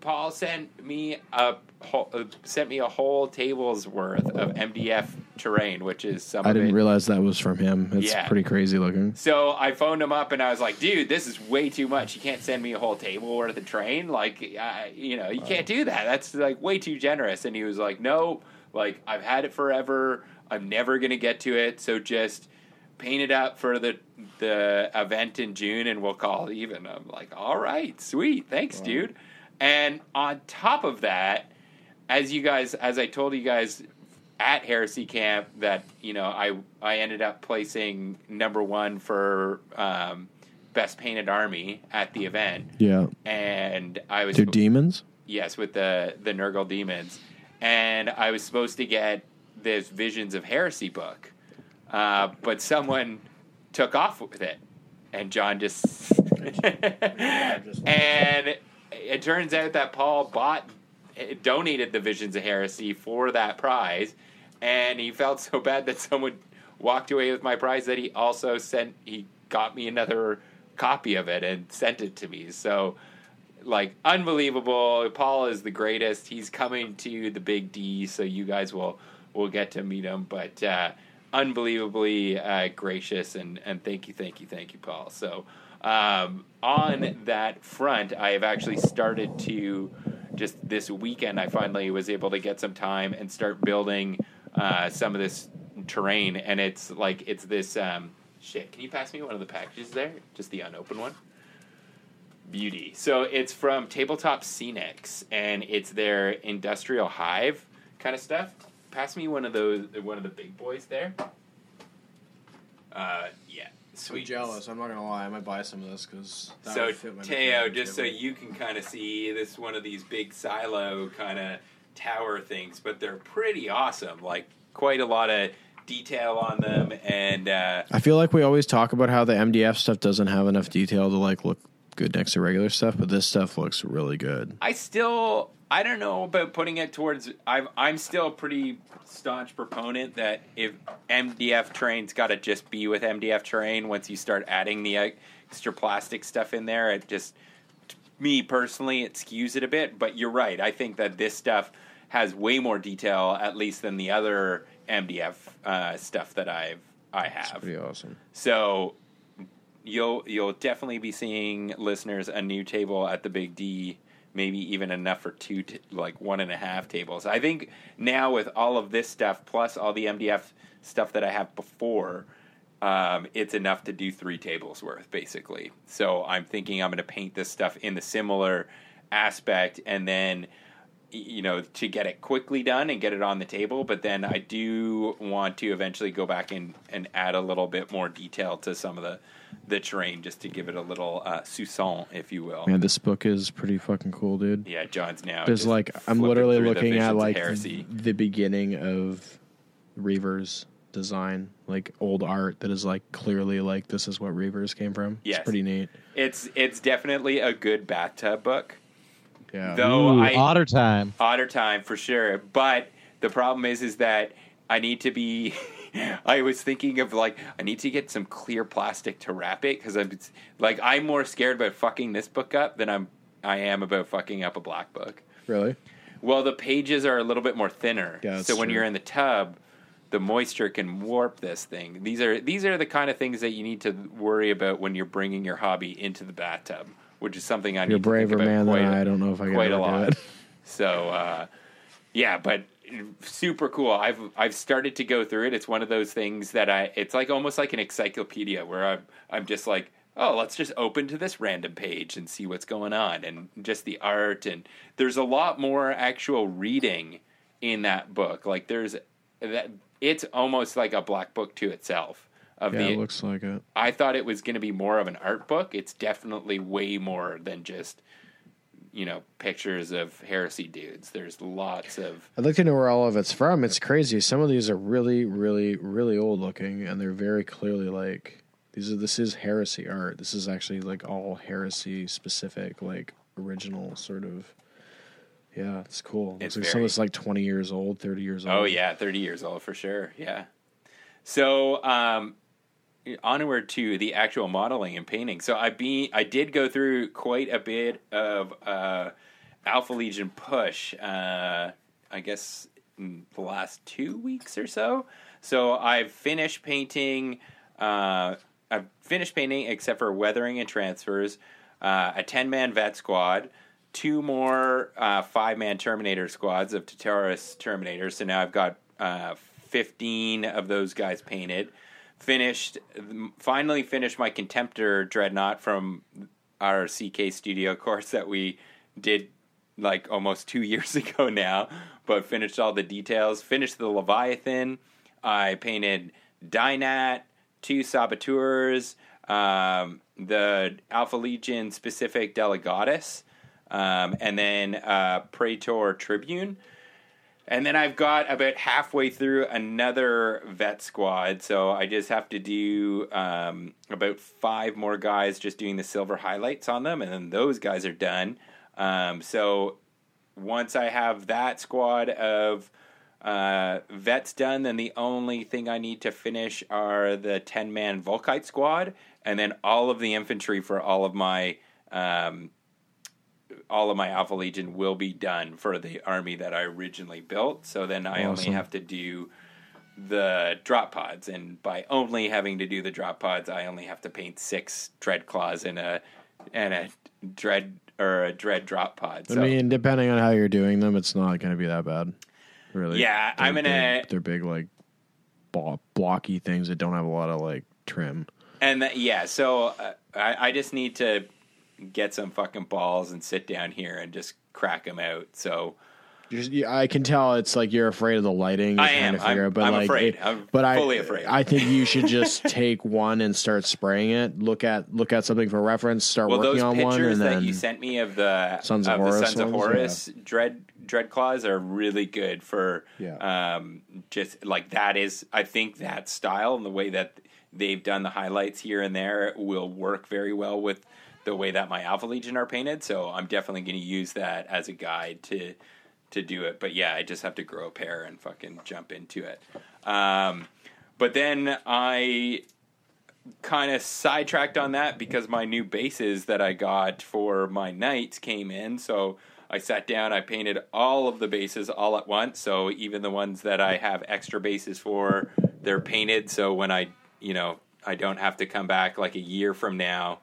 Paul sent me a whole, uh, sent me a whole table's worth of MDF terrain, which is some. I of didn't it. realize that was from him. It's Yeah. pretty crazy looking. So I phoned him up and I was like, "Dude, this is way too much. You can't send me a whole table worth of train. Like, I, you know, you can't do that. That's like way too generous." And he was like, "No, like I've had it forever. I'm never gonna get to it. So just paint it up for the the event in June, and we'll call it even." I'm like, "All right, sweet, thanks, dude." And on top of that, as you guys, as I told you guys at Heresy Camp, that you know, I I ended up placing number one for um, best painted army at the event, Yeah, and I was they're demons. yes with the the Nurgle demons, and I was supposed to get this Visions of Heresy book, uh, but someone took off with it, and John just [laughs] and it turns out that Paul bought donated the Visions of Heresy for that prize, and he felt so bad that someone walked away with my prize that he also sent he got me another copy of it and sent it to me. So like unbelievable. Paul is the greatest. He's coming to the Big D, so you guys will will get to meet him. But uh, unbelievably uh, gracious and and thank you, thank you, thank you, Paul. So um, on that front, I have actually started to just this weekend. I finally was able to get some time and start building uh, some of this terrain, and it's like it's this. Um, shit, can you pass me one of the packages there? Just the unopened one beauty. So it's from Tabletop Scenics, and it's their industrial hive kind of stuff. Pass me one of those, one of the big boys there. Uh, yeah, sweet. I'm jealous. I'm not gonna lie. I might buy some of this because So Teo, just so you can kind of see this, one of these big silo kind of tower things, but they're pretty awesome. Like quite a lot of detail on them, and uh, I feel like we always talk about how the MDF stuff doesn't have enough detail to like look good next to regular stuff, but this stuff looks really good. I still I don't know about putting it towards. I'm I'm still a pretty staunch proponent that if MDF terrain's got to just be with MDF terrain. Once you start adding the extra plastic stuff in there, it just me personally it skews it a bit. But you're right. I think that this stuff has way more detail, at least than the other MDF uh, stuff that I've I have. pretty awesome. So you'll you'll definitely be seeing listeners a new table at the Big D, maybe even enough for two, t- like one and a half tables. I think now with all of this stuff plus all the MDF stuff that I have before, um, it's enough to do three tables worth basically. So I'm thinking I'm going to paint this stuff in the similar aspect, and then you know to get it quickly done and get it on the table but then i do want to eventually go back and, and add a little bit more detail to some of the the terrain just to give it a little uh sousson if you will Man, this book is pretty fucking cool, dude. yeah john's now There's just like I'm literally looking at like heresy the beginning of Reaver's design, like old art that is like clearly like this is what Reavers came from. Yes. It's pretty neat. it's it's definitely a good bathtub book Yeah. though Ooh, i otter time. otter time for sure but the problem is is that i need to be [laughs] [laughs] i was thinking of like i need to get some clear plastic to wrap it because i'm like i'm more scared about fucking this book up than i'm i am about fucking up a black book Really? well the pages are a little bit more thinner Yeah, so when true. you're in the tub the moisture can warp this thing. These are these are the kind of things that you need to worry about when you're bringing your hobby into the bathtub, which is something I You're need to think braver about man quite than a- I. I don't know if I quite a ever do lot. it. So uh, yeah, but super cool. I've I've started to go through it. It's one of those things that I it's like almost like an encyclopedia where I'm I'm just like, oh, let's just open to this random page and see what's going on and just the art and there's a lot more actual reading in that book. Like there's that it's almost like a black book to itself. Of Yeah, the it looks like it. I thought it was going to be more of an art book. It's definitely way more than just you know pictures of heresy dudes. There's lots of I'd like to know where all of it's from. It's crazy. Some of these are really, really, really old looking, and they're very clearly like these are. This is heresy art. This is actually like all heresy specific, like original sort of. Yeah, it's cool. It's like some of it's like twenty years old, thirty years old. oh yeah, thirty years old for sure. Yeah. So um, onward to the actual modeling and painting. So I be I did go through quite a bit of uh, Alpha Legion push. Uh, I guess the last two weeks or so. So I've finished painting. Uh, I've finished painting except for weathering and transfers. Uh, a ten man vet squad, two more uh, five man Terminator squads of Tartaros Terminators. So now I've got uh, fifteen of those guys painted. Finished, finally finished my Contemptor Dreadnought from our CK Studio course that we did like almost two [laughs] years ago now, but finished all the details. Finished the Leviathan. I painted Dynat, two Saboteurs, um, the Alpha Legion specific Delegatus, um, and then uh, Praetor Tribune. And then I've got about halfway through another vet squad, so I just have to do um, about five more guys just doing the silver highlights on them, and then those guys are done. Um, so once I have that squad of uh, vets done, then the only thing I need to finish are the 10 man Volkite squad, and then all of the infantry for all of my. Um, all of my Alpha Legion will be done for the army that I originally built. So then I only have to do the drop pods, and by only having to do the drop pods, I only have to paint six dread claws and a and a dread or a dread drop pod. So I mean, depending on how you're doing them, it's not going to be that bad. Really. Yeah, They're I'm gonna- Big, they're big, like blocky things that don't have a lot of like trim. And that, yeah, so uh, I, I just need to get some fucking balls and sit down here and just crack them out. So yeah, I can tell it's like you're afraid of the lighting. I am. Figure I'm- but I'm like, afraid. it- I'm but fully I, afraid. I think you should [laughs] just take one and start spraying it. Look at look at something for reference. Start well, working on one, and that then you sent me of the Sons of the Horus Sons of ones, Horus dread dread claws are really good for Yeah. um, just like that is I think that style and the way that they've done the highlights here and there will work very well with the way that my Alpha Legion are painted. So I'm definitely going to use that as a guide to to do it. But yeah, I just have to grow a pair and fucking jump into it. Um, but then I kind of sidetracked on that because my new bases that I got for my knights came in. So I sat down, I painted all of the bases all at once. So even the ones that I have extra bases for, they're painted. So when I, you know, I don't have to come back like a year from now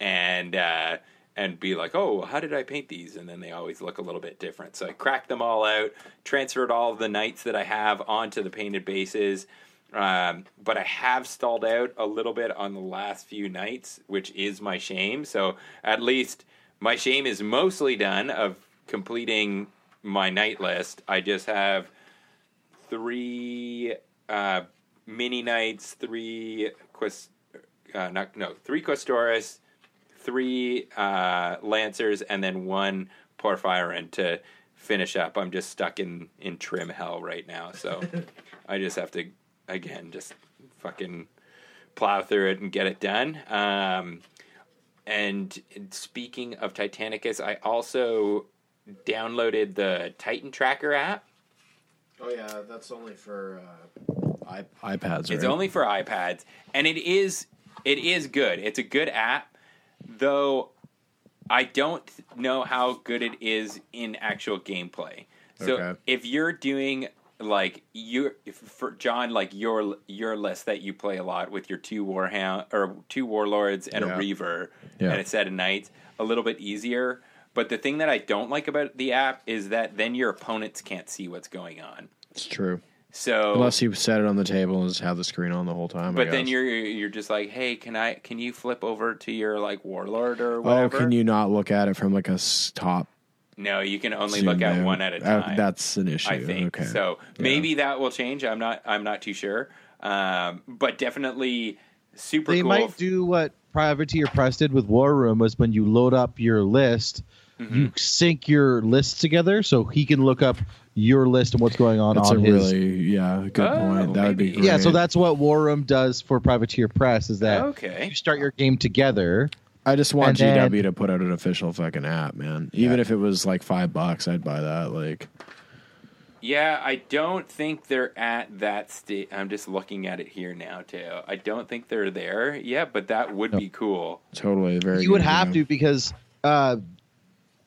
and uh, and be like, oh, how did I paint these? And then they always look a little bit different. So I cracked them all out, transferred all the knights that I have onto the painted bases. Um, but I have stalled out a little bit on the last few nights, which is my shame. So at least my shame is mostly done of completing my night list. I just have three uh, mini knights, three quest, uh, not no, three questoris, three uh, lancers, and then one Porphyrion to finish up. I'm just stuck in in trim hell right now, so [laughs] I just have to again just fucking plow through it and get it done. Um, and speaking of Titanicus, I also downloaded the Titan Tracker app. oh yeah, that's only for uh, iPads. It's only for iPads, and it is it is good. It's a good app, though. I don't know how good it is in actual gameplay. So Okay. if you're doing like you for John, like your your list that you play a lot with your two warhound or two warlords and Yeah. a reaver Yeah. and a set of knights, a little bit easier. But the thing that I don't like about the app is that then your opponents can't see what's going on. It's true. So Unless you set it on the table and just have the screen on the whole time. I but then you're you're just like, hey, can I can you flip over to your like warlord or whatever? Oh, whatever? can you not look at it from like a top? No, you can only look at down? one at a Uh, time. that's an issue. I think Okay. so. Maybe that will change. I'm not. I'm not too sure. Um, but definitely super They cool. might do what Privateer Press did with War Room was when you load up your list, Mm-hmm. you sync your lists together so he can look up your list and what's going on That's a on his. really yeah good Oh, point. That would be great. yeah, so that's what War Room does for Privateer Press is that Okay. you start your game together. I just want and then- GW to put out an official fucking app, man. Even if it was like five bucks, I'd buy that. Like, Yeah, I don't think they're at that state. I'm just looking at it here now too. I don't think they're there yet, but that would be cool. totally very. you would have yeah. to because uh,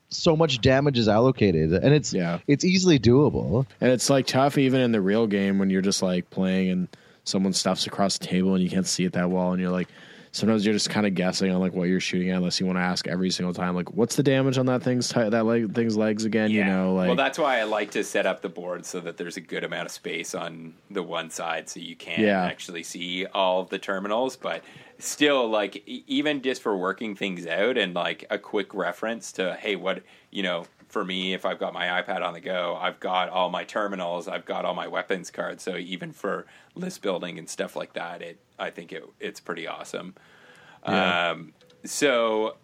so much damage is allocated, and it's Yeah. it's easily doable. And it's like tough even in the real game when you're just like playing and someone stuffs across the table and you can't see it that well and you're like sometimes you're just kind of guessing on like what you're shooting at unless you want to ask every single time like what's the damage on that thing's ti- that leg thing's legs again you know like well, that's why I like to set up the board so that there's a good amount of space on the one side, so you can Yeah. actually see all the terminals. But still, like even just for working things out and like a quick reference to, hey, what you know, for me, if I've got my iPad on the go, I've got all my terminals, I've got all my weapons cards. So even for list building and stuff like that, it I think it it's pretty awesome. Yeah. Um, so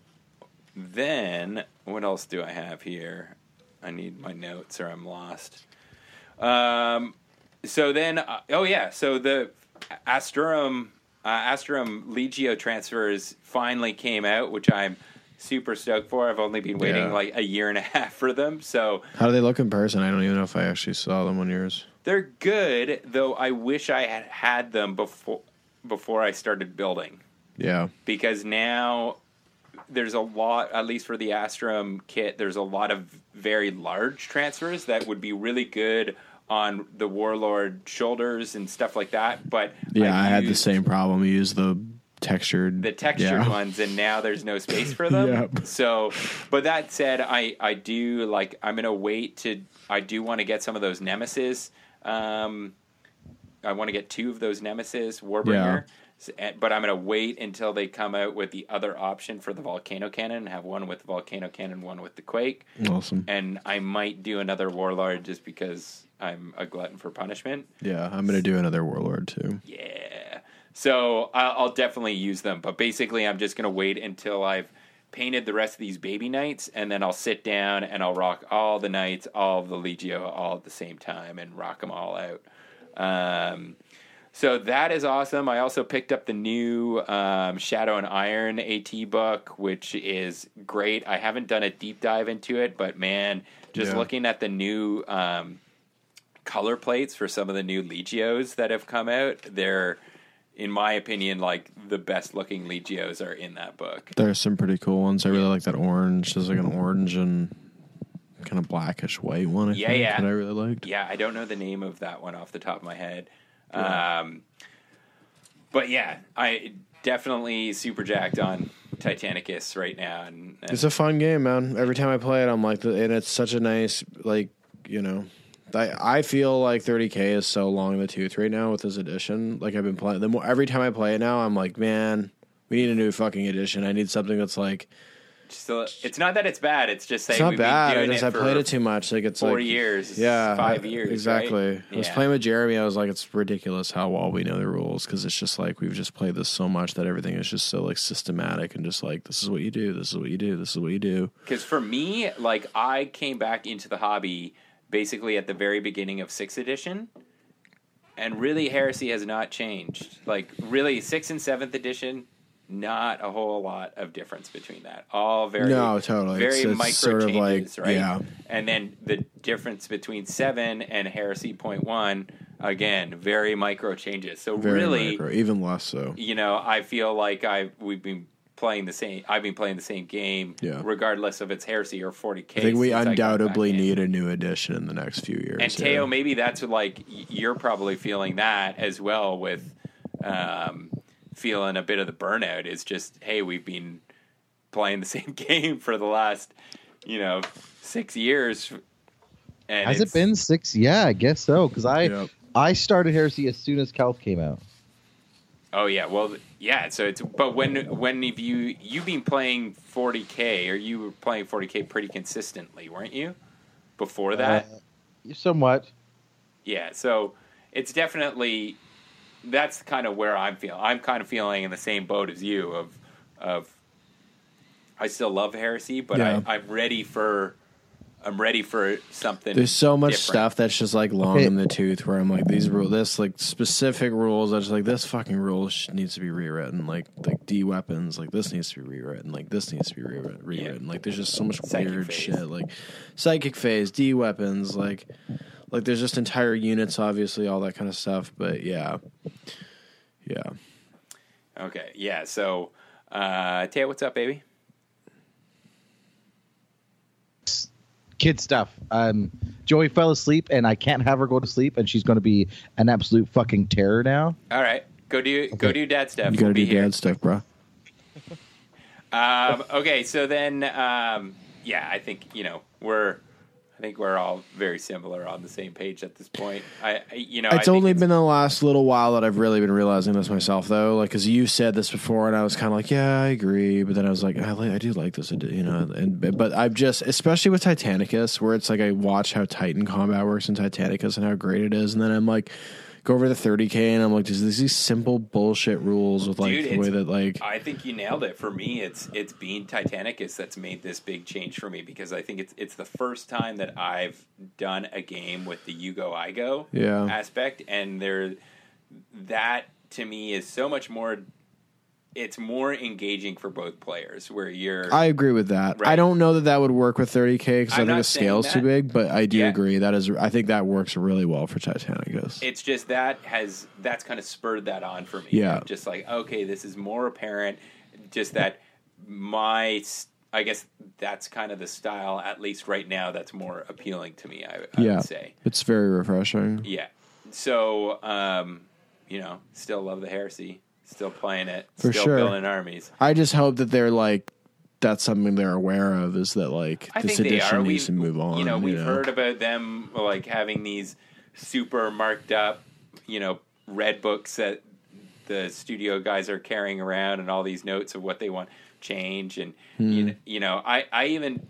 then what else do I have here? I need my notes or I'm lost. Um, so then, uh, oh yeah, so the Astorum uh, Astorum Legio transfers finally came out, which I'm super stoked for. I've only been waiting Yeah. like a year and a [laughs] half for them, so how do they look in person i don't even know if i actually saw them on yours they're good. Though I wish I had had them before before I started building. yeah because now there's a lot, at least for the Astorum kit, there's a lot of very large transfers that would be really good on the Warlord shoulders and stuff like that. But yeah I've i had the same problem you use the textured The textured yeah. ones, and now there's no [laughs] space for them. Yep. So, but that said, I I do like I'm gonna wait to I do want to get some of those Nemesis. Um, I want to get two of those Nemesis Warbringer. S- and- But I'm to wait until they come out with the other option for the volcano cannon and have one with the volcano cannon, one with the quake. awesome And I might do another warlord just because I'm a glutton for punishment. yeah i'm gonna do another warlord too Yeah. So I'll, I'll definitely use them, but basically, I'm just gonna wait until I've painted the rest of these baby knights, and then I'll sit down and I'll rock all the knights, all the legio, all at the same time, and rock them all out. Um, so that is awesome. I also picked up the new um, Shadow and Iron AT book, which is great. I haven't done a deep dive into it, but man, just Yeah. looking at the new um, color plates for some of the new Legios that have come out, they're, in my opinion, like the best looking Legios are in that book. there's some pretty cool ones i really like that orange there's like an orange and kind of blackish white one I Yeah, think, yeah. that i really liked Yeah, I don't know the name of that one off the top of my head. Um, but yeah, I definitely super jacked on Titanicus right now, and, and It's a fun game, man. Every time I play it, I'm like, and it's such a nice, like, you know, I I feel like 30k is so long in the tooth right now with this edition. Like I've been playing, the more every time I play it now, I'm like, man, we need a new fucking edition. I need something that's like, so it's not that it's bad. It's just saying it's not bad. Been I doing just it I played it too much. Like it's four like years, yeah, five I- years, exactly. right? I was Yeah. playing with Jeremy. I was like, it's ridiculous how well we know the rules because it's just like we've just played this so much that everything is just so like systematic and just like this is what you do, this is what you do, this is what you do. Because for me, like I came back into the hobby basically at the very beginning of sixth edition, and really heresy has not changed. Like really, sixth and seventh edition, not a whole lot of difference between that. All very No, totally. very It's- it's micro sort of like- changes, right? yeah. And then the difference between seven and heresy point one, again, very micro changes. So Very really, micro, even less so. you know, I feel like I we've been playing the same. I've been playing the same game, Yeah. regardless of its heresy or 40k. I think we since I got undoubtedly back in. need a new edition in the next few years. And here. Teo, maybe that's what, like you're probably feeling that as well with um, feeling a bit of the burnout. Is just hey, we've been playing the [laughs] same game for the last you know six years. And Has it been six? Yeah, I guess so. Because I Yep. I started Heresy as soon as Kelp came out. Oh yeah, well yeah. So it's but when when have you you've been playing 40k or you were playing 40k pretty consistently, weren't you? Before that, Uh, somewhat. yeah. So it's definitely that's kind of where I'm feeling. I'm kind of feeling in the same boat as you of of I still love heresy, but Yeah. I, I'm ready for I'm ready for something. There's so much different. stuff that's just like long Okay. in the tooth where I'm like these rule this like specific rules that's like this fucking rule needs to be rewritten like like D weapons like this needs to be rewritten like this needs to be rewritten, rewritten. like there's just so much Psychic weird phase. shit like psychic phase D weapons like like there's just entire units obviously all that kind of stuff but yeah yeah Okay, yeah. So, uh, Taya, what's up, baby? Kid stuff. Um, Joey fell asleep, and I can't have her go to sleep, and she's going to be an absolute fucking terror now. All right, go do go Okay. do dad stuff. you gotta We'll be do here. dad stuff bro [laughs] Um, okay, so then, um, yeah, I think you know we're, I think we're all very similar on the same page at this point. I, you know, It's only been the last little while that I've really been realizing this myself, though. Like, because you said this before, and I was kind of like, "Yeah, I agree," but then I was like, "I, like, I do like this," you know. And but I've just, especially with Titanicus, where it's like I watch how Titan combat works in Titanicus and how great it is, and then I'm like, go over the 30k, and I'm like, there's these simple bullshit rules with like Dude, the way that like I think you nailed it. For me, it's it's being Titanicus that's made this big change for me because I think it's it's the first time that I've done a game with the you go I go Yeah. aspect, and there that to me is so much more. It's more engaging for both players, where you're I agree with that. I don't know that that would work with 30k because I think the scale's saying too big, but I do Yeah. agree that is. I think that works really well for Titanicus. it's just that has that's kind of spurred that on for me. Yeah. just like okay, this is more apparent. Just that my, I guess that's kind of the style, at least right now, that's more appealing to me. I, I yeah, would say, it's very refreshing. yeah. So, um, you know, still love the heresy, still playing it, For still sure. building armies. I just hope that they're like that's something they're aware of is that like I this edition needs to move on. You know, we've heard about them like having these super marked up, you know, red books that the studio guys are carrying around, and all these notes of what they want change, and Hmm. you, you know, I I even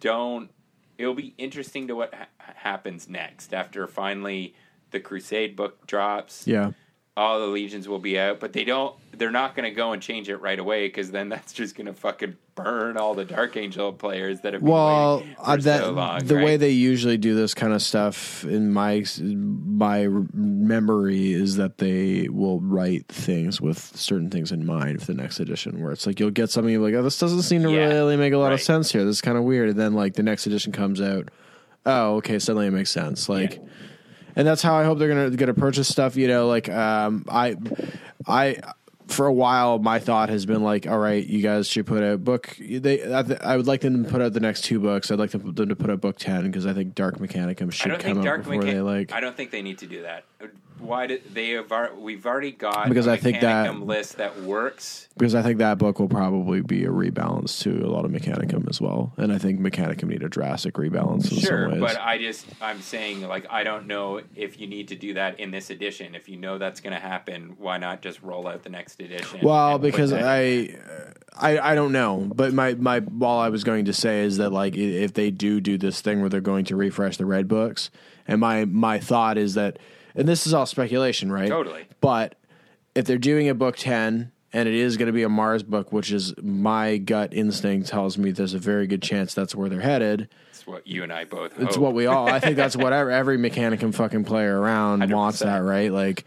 don't. It'll be interesting to what ha- happens next after finally the Crusade book drops Yeah, all the legions will be out, but they don't. They're not going to go and change it right away because then [laughs] that's just going to fucking burn all the Dark Angel players that have been well, waiting for uh, that so long. the right? way they usually do this kind of stuff in my my memory is that they will write things with certain things in mind for the next edition. Where it's like you'll get something like, oh, this doesn't seem to Yeah, really make a lot of sense here. This is kind of weird. And then like the next edition comes out, oh, okay, suddenly it makes sense. Like. Yeah. And that's how I hope they're gonna gonna purchase stuff. You know, like um, I, I for a while my thought has been like, all right, you guys should put out book. They, I, th- I would like them to put out the next two books. I'd like them to put out book ten because I think Dark Mechanicum should come out before they like. I don't think they need to do that. Why did they have? We've already got Because a I think that- list that works. because I think that book will probably be a rebalance to a lot of Mechanicum as well, and I think Mechanicum need a drastic rebalance in Sure, some ways. but I just I'm saying like I don't know if you need to do that in this edition. If you know that's going to happen, why not just roll out the next edition? Well, because I, I, I don't know, but my my all I was going to say is that like if they do do this thing where they're going to refresh the red books, and my my thought is that, and this is all speculation, right? Totally. But if they're doing a book ten and it is going to be a Mars book, which is my gut instinct tells me there's a very good chance that's where they're headed. it's what you and I both. It's hope. what we all. I think that's what [laughs] every, every Mechanicum fucking player around 100%. wants. That right? Like,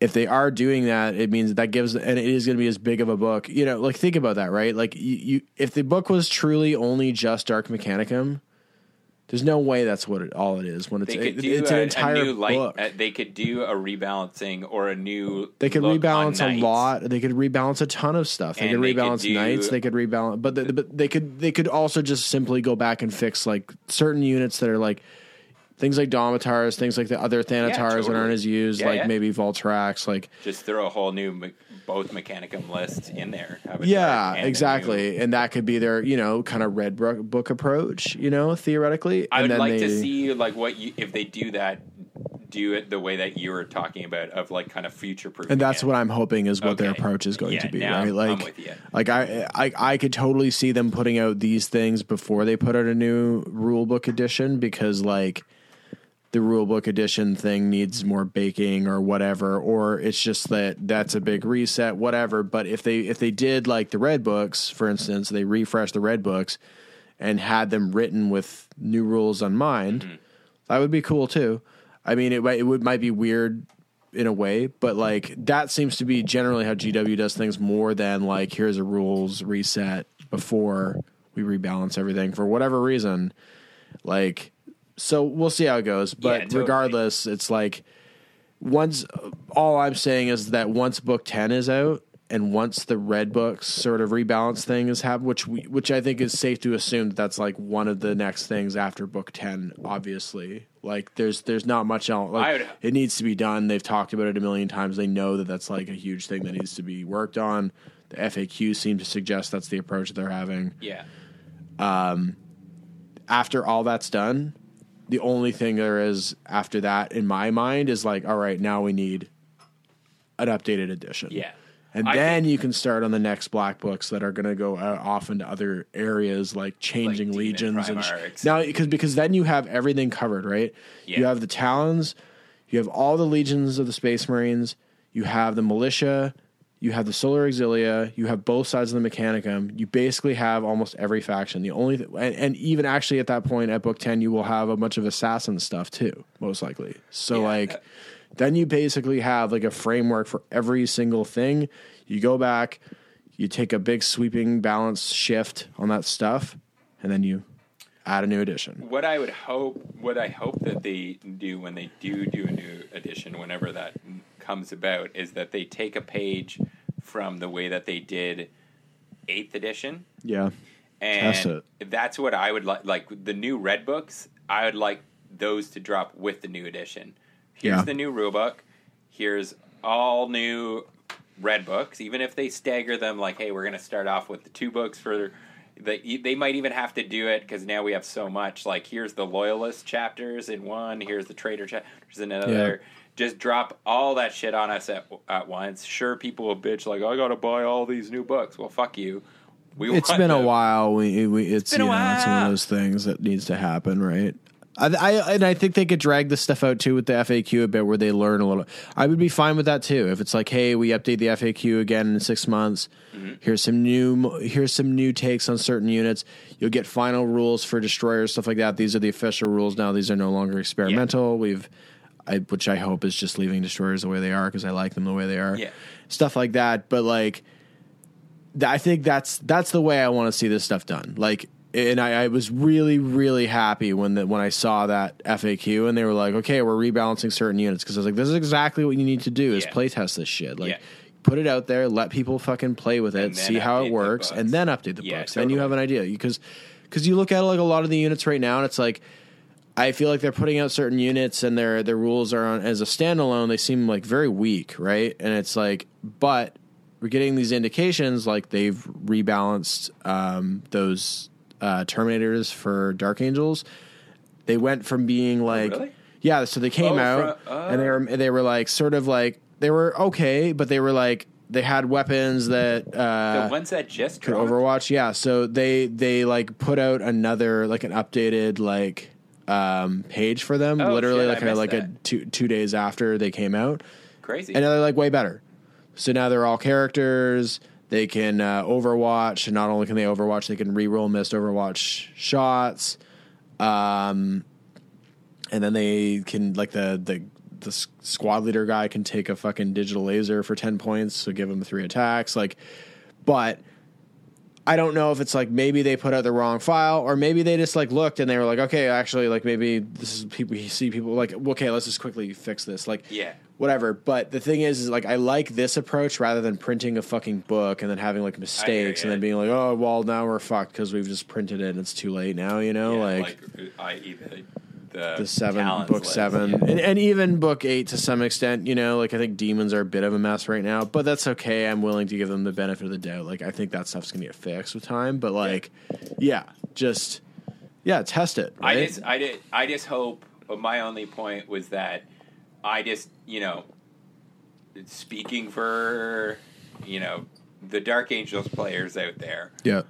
if they are doing that, it means that gives, and it is going to be as big of a book. You know, like think about that, right? Like, you, you if the book was truly only just Dark Mechanicum, There's no way that's what it, all it is when it's could it- do it's a, an a entire new light. book. Uh, they could do a rebalancing or a new. They could rebalance a lot. They could rebalance a ton of stuff. They And could they could rebalance do- knights. They could rebalance, but, they, but they could they could also just simply go back and fix like certain units that are like things like Domitars, things like the other Thanatars that totally. aren't as used, Yeah, like yeah. maybe Vultarax, like Just throw a whole new both Mechanicum list in there. Yeah, exactly, and that could be their you know kind of red book, book approach, you know, theoretically. I and would then like they, to see like what you if they do that, do it the way that you were talking about of like kind of future proof. and that's what I'm hoping is what their approach is going Yeah, to be, now right? Like, with you. like I, I, I could totally see them putting out these things before they put out a new rule book edition because like the rule book edition thing needs more baking or whatever, or it's just that that's a big reset, whatever. But if they if they did like the red books, for instance, they refreshed the red books and had them written with new rules on mind, Mm-hmm. that would be cool too. I mean, it might it would might be weird in a way, but like that seems to be generally how GW does things more than like here's a rules reset before we rebalance everything for whatever reason. Like, so we'll see how it goes. But totally. regardless, it's like once all I'm saying is that once book ten is out and once the red books sort of rebalance thing is happened, which we which I think is safe to assume that that's like one of the next things after book ten. Obviously, like there's there's not much else. I Like would- it needs to be done. They've talked about it a million times. They know that that's like a huge thing that needs to be worked on. The FAQ seem to suggest that's the approach they're having yeah. Um, after all that's done, the only thing there is after that in my mind is like, all right, now we need an updated edition. Yeah. And I then you can start on the next black books that are going to go uh, off into other areas like changing Demon legions and sh- now because because then you have everything covered, right? You have the talons, you have all the legions of the Space Marines, you have the militia, you have the Solar Auxilia, you have both sides of the Mechanicum. You basically have almost every faction. The only th- and, and even actually at that point at book ten, you will have a bunch of assassin stuff too, most likely. So Yeah. like then you basically have like a framework for every single thing. You go back, you take a big sweeping balance shift on that stuff, and then you add a new edition. What I would hope, what I hope that they do when they do do a new edition, whenever that comes about, is that they take a page from the way that they did eighth edition, Yeah. and Test it. that's what I would like. Like the new red books, I would like those to drop with the new edition. Here's Yeah. the new rule book. Here's all new red books. Even if they stagger them, like, hey, we're going to start off with the two books for. The, they might even have to do it because now we have so much. Like, here's the loyalist chapters in one. Here's the traitor chapters in another. Just drop all that shit on us at, at once. Sure, people will bitch like, I got to buy all these new books. Well, fuck you. We It's want been a while. We, we it's been a you know it's one of those things that needs to happen, right? I, I and I think they could drag this stuff out too with the FAQ a bit, where they learn a little. I would be fine with that too. If it's like, hey, we update the FAQ again in six months. Mm-hmm. Here's some new. Here's some new takes on certain units. You'll get final rules for destroyers, stuff like that. These are the official rules now. These are no longer experimental. We've, I, which I hope is just leaving destroyers the way they are because I like them the way they are. Yeah. stuff like that. But like, th- I think that's that's the way I want to see this stuff done. Like, and I, I was really really happy when the, when I saw that FAQ and they were like, okay, we're rebalancing certain units because I was like, this is exactly what you need to do is Yeah. playtest this shit. Like. Yeah. Put it out there, let people fucking play with it, see how it works, and then update the Yeah, books. Then you have an idea because because you look at like a lot of the units right now, and it's like I feel like they're putting out certain units and their their rules are on as a standalone. They seem like very weak, right? And it's like, but we're getting these indications like they've rebalanced um, those uh, Terminators for Dark Angels. They went from being like, really? yeah, so they came Oh, out fro- and they were they were like sort of like they were okay, but they were like they had weapons that uh, the ones that just could? Overwatch, yeah. So they they like put out another like an updated like um page for them, Oh, literally shit, like a, missed like a two two days after they came out, Crazy. and they're like way better. So now they're all characters. They can uh, Overwatch, and not only can they Overwatch, they can reroll missed Overwatch shots. Um, and then they can like the the the squad leader guy can take a fucking digital laser for ten points, so give him three attacks. Like, but I don't know if it's like maybe they put out the wrong file or maybe they just like looked and they were like, okay, actually, like maybe this is people. You see people like, okay, let's just quickly fix this. Like, Yeah. whatever. But the thing is, is like I like this approach rather than printing a fucking book and then having like mistakes and then being like, oh, well, now we're fucked because we've just printed it and it's too late now. You know, Yeah, like i.e. the the, the seven book list. seven and, and even book eight to some extent you know like i think demons are a bit of a mess right now but that's okay i'm willing to give them the benefit of the doubt like i think that stuff's gonna get fixed with time but like yeah just yeah test it I just, I did, I just hope. But my only point was that I just, you know, speaking for, you know, the Dark Angels players out there. yeah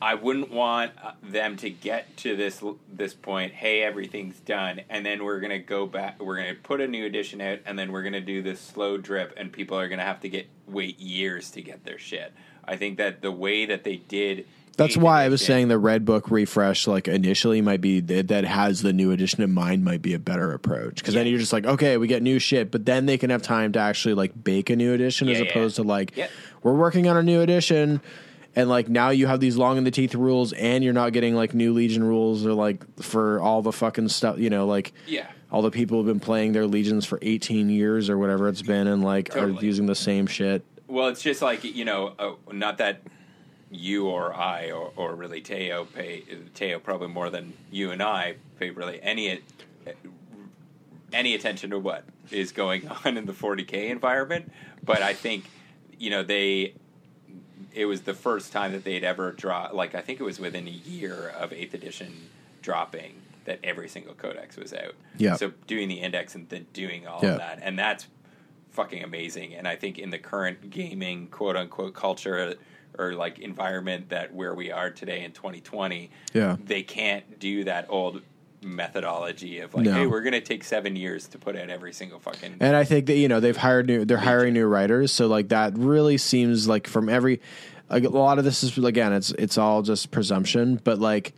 I wouldn't want uh, them to get to this this point. Hey, everything's done, and then we're gonna go back. We're gonna put a new edition out, and then we're gonna do this slow drip, and people are gonna have to get wait years to get their shit. I think that the way that they did. that's why i was saying the red book refresh like initially might be that, that has the new edition in mind might be a better approach because then you're just like okay we get new shit but then they can have time to actually like bake a new edition as Yeah, yeah. opposed to like Yeah. we're working on a new edition and like now you have these long in the teeth rules and you're not getting like new legion rules or like for all the fucking stuff you know like Yeah. all the people who've been playing their legions for 18 years or whatever it's been and like are using the same shit Well, it's just like you know, uh, not that you or I or, or really Teo pay Teo probably more than you and I pay really any any attention to what is going [laughs] on in the 40k environment. But I think you know they it was the first time that they'd ever draw like I think it was within a year of eighth edition dropping that every single codex was out. Yeah. So doing the index and then doing all Yeah. of that, and that's fucking amazing. And I think in the current gaming quote unquote culture or like environment that where we are today in 2020, Yeah. they can't do that old methodology of like, No. hey, we're gonna take seven years to put out every single fucking. And I think that you know they've hired new, they're hiring new writers, so like that really seems like from every like, a lot of this is again it's it's all just presumption, but like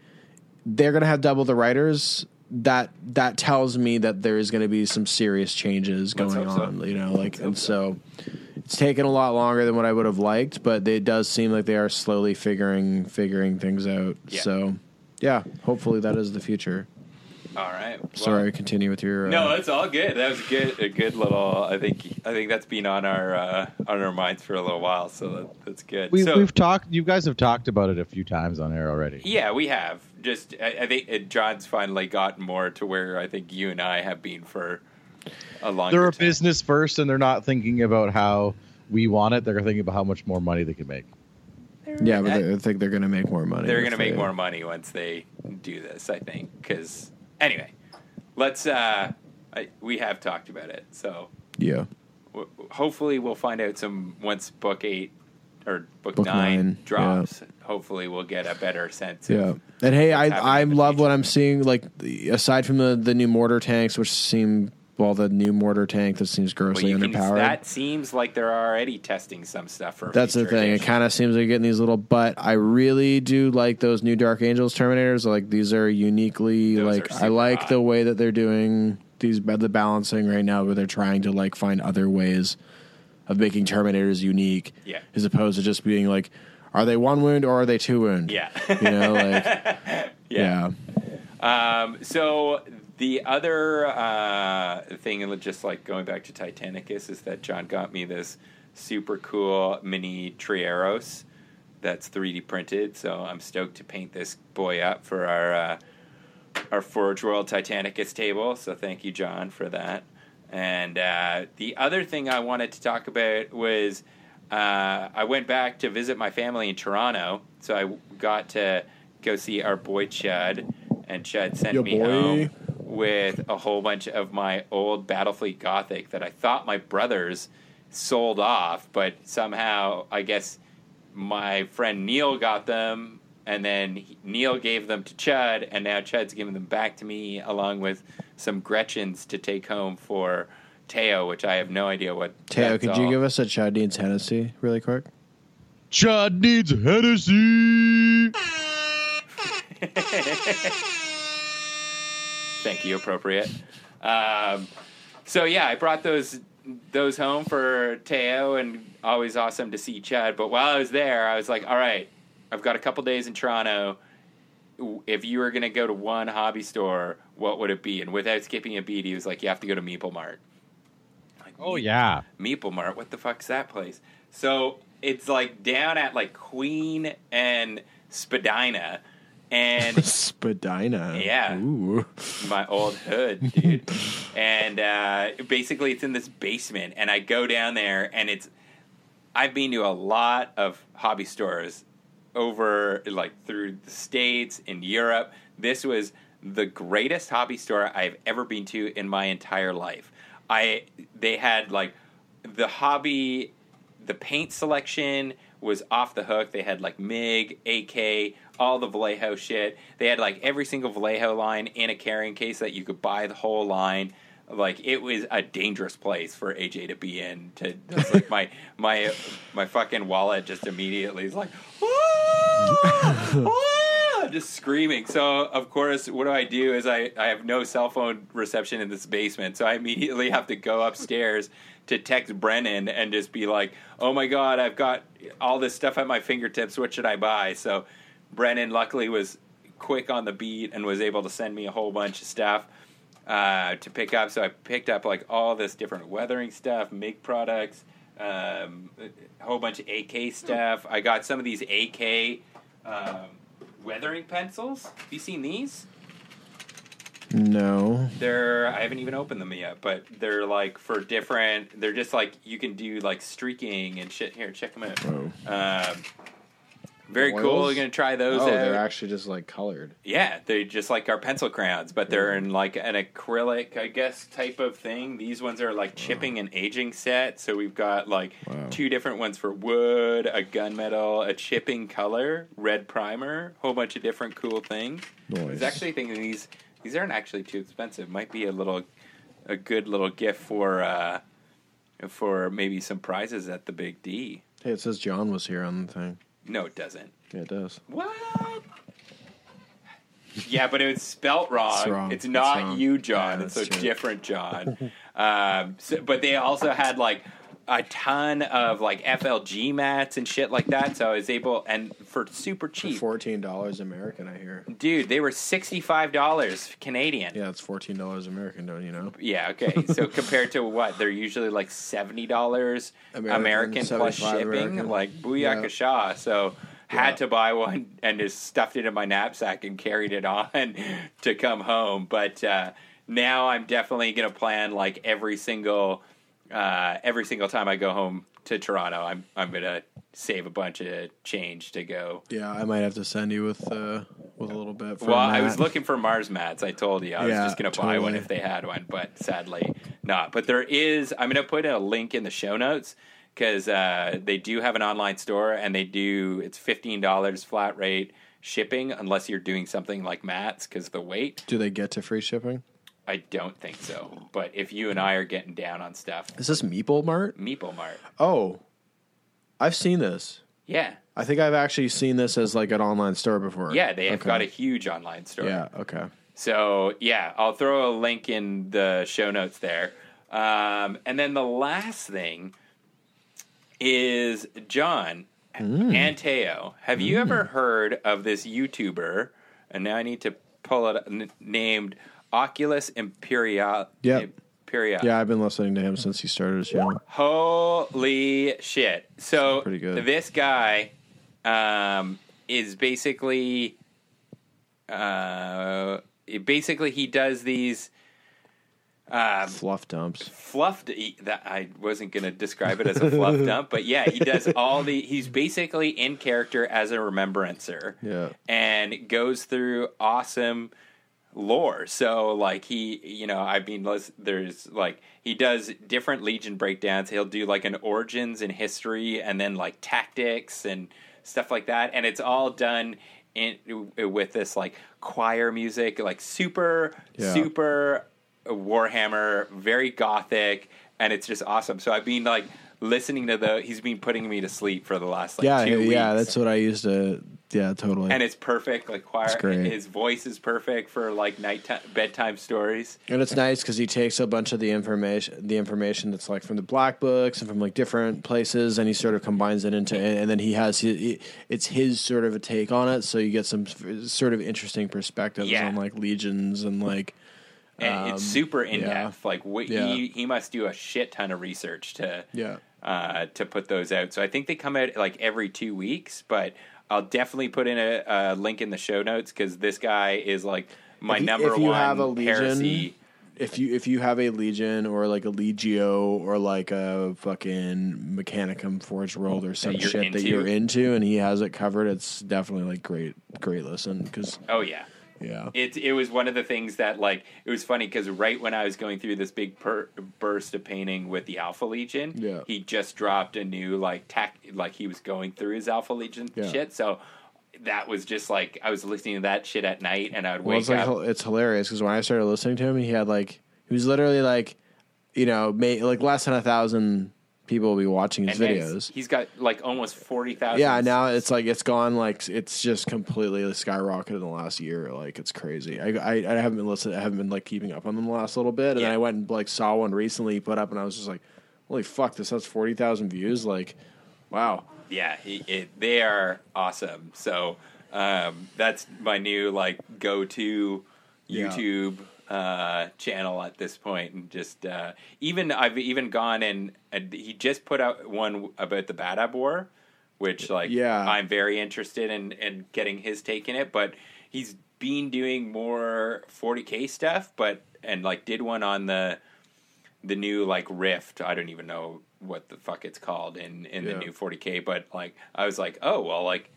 they're gonna have double the writers. That that tells me that there is going to be some serious changes Let's going hope so. on, you know, like and so it's taken a lot longer than what I would have liked, but it does seem like they are slowly figuring figuring things out. Yeah. So yeah, hopefully that is the future. All right. Well, Sorry, continue with your uh, No, it's all good. That was good. A good little. I think. I think that's been on our uh, on our minds for a little while. So that, that's good. We, so, we've talked. You guys have talked about it a few times on air already. Yeah, we have. Just I, I think uh, John's finally gotten more to where I think you and I have been for a long. They're a business first, and they're not thinking about how we want it. They're thinking about how much more money they can make. yeah, but they- I think they're going to make more money. They're going to make they- more money once they do this. I think because anyway, let's. uh I, We have talked about it, so Yeah. w- hopefully we'll find out some once book eight or book, Book nine, nine, drops. Hopefully we'll get a better sense. Yeah, Of, and hey, I I love what. I'm seeing. Like aside from the the new mortar tanks, which seem well, the new mortar tank that seems well, grossly you can, underpowered. that seems like they're already testing some stuff for. That's the thing. It kind of seems like getting these little, but I really do like those new Dark Angels Terminators. Like these are uniquely Those like are I like hot. the way that they're doing these the balancing right now, where they're trying to like find other ways of making Terminators unique, Yeah. as opposed to just being like, are they one wound or are they two wound? Yeah. you know, like [laughs] yeah. Um, so the other uh, thing, and just like going back to Titanicus, is that John got me this super cool mini Triaros that's 3D printed. So I'm stoked to paint this boy up for our uh, our Forge World Titanicus table. So thank you, John, for that. And uh, the other thing I wanted to talk about was uh, I went back to visit my family in Toronto. So I got to go see our boy Chud, and Chud sent Yo, me boy. home with a whole bunch of my old Battlefleet Gothic that I thought my brothers sold off, but somehow I guess my friend Neil got them, and then he- Neil gave them to Chud, and now Chud's giving them back to me along with some Gretchens to take home for Teo, which I have no idea what. Teo, that's could you give us a Chad needs Hennessy really quick? Chad needs Hennessy. [laughs] Thank you, appropriate. Um, so yeah, I brought those those home for Teo, and always awesome to see Chad. But while I was there, I was like, all right, I've got a couple days in Toronto. If you were going to go to one hobby store, what would it be? And without skipping a beat, he was like, "You have to go to Meeple Mart." Like, Oh yeah. Meeple Mart. What the fuck's that place? So it's like down at like Queen and Spadina, and [laughs] Spadina. Yeah. Ooh. my old hood, dude. [laughs] and uh, basically, it's in this basement, and I go down there, and it's. I've been to a lot of hobby stores over like through the states in Europe. This was the greatest hobby store I've ever been to in my entire life. I they had like the hobby the paint selection was off the hook. They had like MIG, AK, all the Vallejo shit. They had like every single Vallejo line in a carrying case that you could buy the whole line. Like it was a dangerous place for AJ to be in. To it's like my my my fucking wallet just immediately is like, "Ah! [laughs] Ah!" just screaming. So of course, what do I do? Is I I have no cell phone reception in this basement, so I immediately have to go upstairs to text Brennan and just be like, "Oh my god, I've got all this stuff at my fingertips. What should I buy?" So Brennan luckily was quick on the beat and was able to send me a whole bunch of stuff uh, to pick up. So I picked up like all this different weathering stuff, MIG products, um, a whole bunch of AK stuff. I got some of these AK um, weathering pencils. Have you seen these? No. They're I haven't even opened them yet, but they're like for different. They're just like you can do like streaking and shit. Here, check them out. Whoa. Um, very Oils? cool. You're gonna try those Oh, out. they're actually just like colored. Yeah, they're just like our pencil crayons, but they're in like an acrylic, I guess, type of thing. These ones are like chipping and aging set. So we've got like Wow. two different ones for wood, a gunmetal, a chipping color, red primer, whole bunch of different cool things. I was actually thinking these these aren't actually too expensive. Might be a little a good little gift for uh for maybe some prizes at the Big D. Hey, it says John was here on the thing. No, it doesn't. Yeah, it does. What? Yeah, but it was spelt wrong. It's wrong. It's not wrong. you, John. Yeah, it's a true. different John. [laughs] um, so, but they also had like a ton of like FLG mats and shit like that. So I was able, and for super cheap, Fourteen dollars American, I hear. dude, they were sixty five dollars Canadian. Yeah, it's fourteen dollars American, don't you know? Yeah, okay. [laughs] So compared to what they're usually like seventy dollars American, American, plus 75 shipping, American. like booyaka Yeah. So had to buy one and just stuffed it in my knapsack and carried it on [laughs] to come home. But uh, now I'm definitely gonna plan like every single uh, every single time I go home to Toronto, I'm I'm gonna save a bunch of change to go. Yeah, I might have to send you with uh with a little bit. For Well, I was looking for Mars mats. I told you I was just going to buy one if they had one, but sadly not. But there is. I'm going to put a link in the show notes because uh, they do have an online store and they do. It's fifteen dollars flat rate shipping unless you're doing something like mats because the weight. Do they get to free shipping? I don't think so. But if you and I are getting down on stuff, Is this Meeple Mart? Meeple Mart, Oh, I've seen this. yeah, I think I've actually seen this as like an online store before. yeah, they have Okay. got a huge online store. Yeah. Okay. So yeah, I'll throw a link in the show notes there. Um, and then the last thing is John and Teo. Have you ever heard of this YouTuber? And now I need to pull it up, n- named Oculus Imperia. Yep. Imperia. Yeah, I've been listening to him since he started his channel. Holy shit! So Pretty good. this guy um, is basically, uh, basically he does these um, Fluff dumps. fluff. That I wasn't going to describe it as a fluff [laughs] dump, but yeah, he does all the. He's basically in character as a remembrancer Yeah. and goes through awesome lore. So like he, you know, I mean, there's like he does different Legion breakdowns. He'll do like an origins and history, and then like tactics and stuff like that. And it's all done in with this like choir music, like super Yeah. super Warhammer, very gothic, and it's just awesome. So I've been like listening to the. He's been putting me to sleep for the last like yeah, two weeks. yeah, that's what I used to Yeah, totally. and it's perfect. Like choir, great. his voice is perfect for like nighttime bedtime stories. And it's nice because he takes a bunch of the information, the information that's like from the black books and from like different places, and he sort of combines it into, and, and then he has his, it's his sort of a take on it. So you get some sort of interesting perspectives Yeah. on like legions and like, And it's super in Um, yeah. depth. Like wh- Yeah. he he must do a shit ton of research to yeah, uh, to put those out. So I think they come out like every two weeks, but I'll definitely put in a, a link in the show notes because this guy is like my If you- number if you one have a Legion- heresy. if you if you have a legion or like a legio or like a fucking mechanicum forge world or some you're shit that you're into, and he has it covered, it's definitely like great, great listen because Oh yeah. Yeah, It it was one of the things that like it was funny because right when I was going through this big per- burst of painting with the Alpha Legion, Yeah. he just dropped a new like tac like he was going through his Alpha Legion Yeah. shit. So that was just like I was listening to that shit at night, and I'd Well, wake it's like up. it's hilarious because when I started listening to him, he had like he was literally like, you know, may, like less than a thousand people will be watching his and videos. he's got like almost forty thousand. Yeah, now it's like it's gone like it's just completely skyrocketed in the last year. Like it's crazy. I I, I haven't been listening. I haven't been like keeping up on them the last little bit, and Yeah. I went and like saw one recently he put up, and I was just like, holy fuck, this has forty thousand views. Like, wow. yeah, he, it, they are awesome. So um, that's my new like go to Yeah. Uh, channel at this point, and just uh, even I've even gone and, and he just put out one about the Badab War, which like Yeah. I'm very interested in in getting his take in it, but he's been doing more 40k stuff, but and like did one on the the new like Rift. I don't even know what the fuck it's called in in Yeah. the new 40k, but like I was like, oh well, like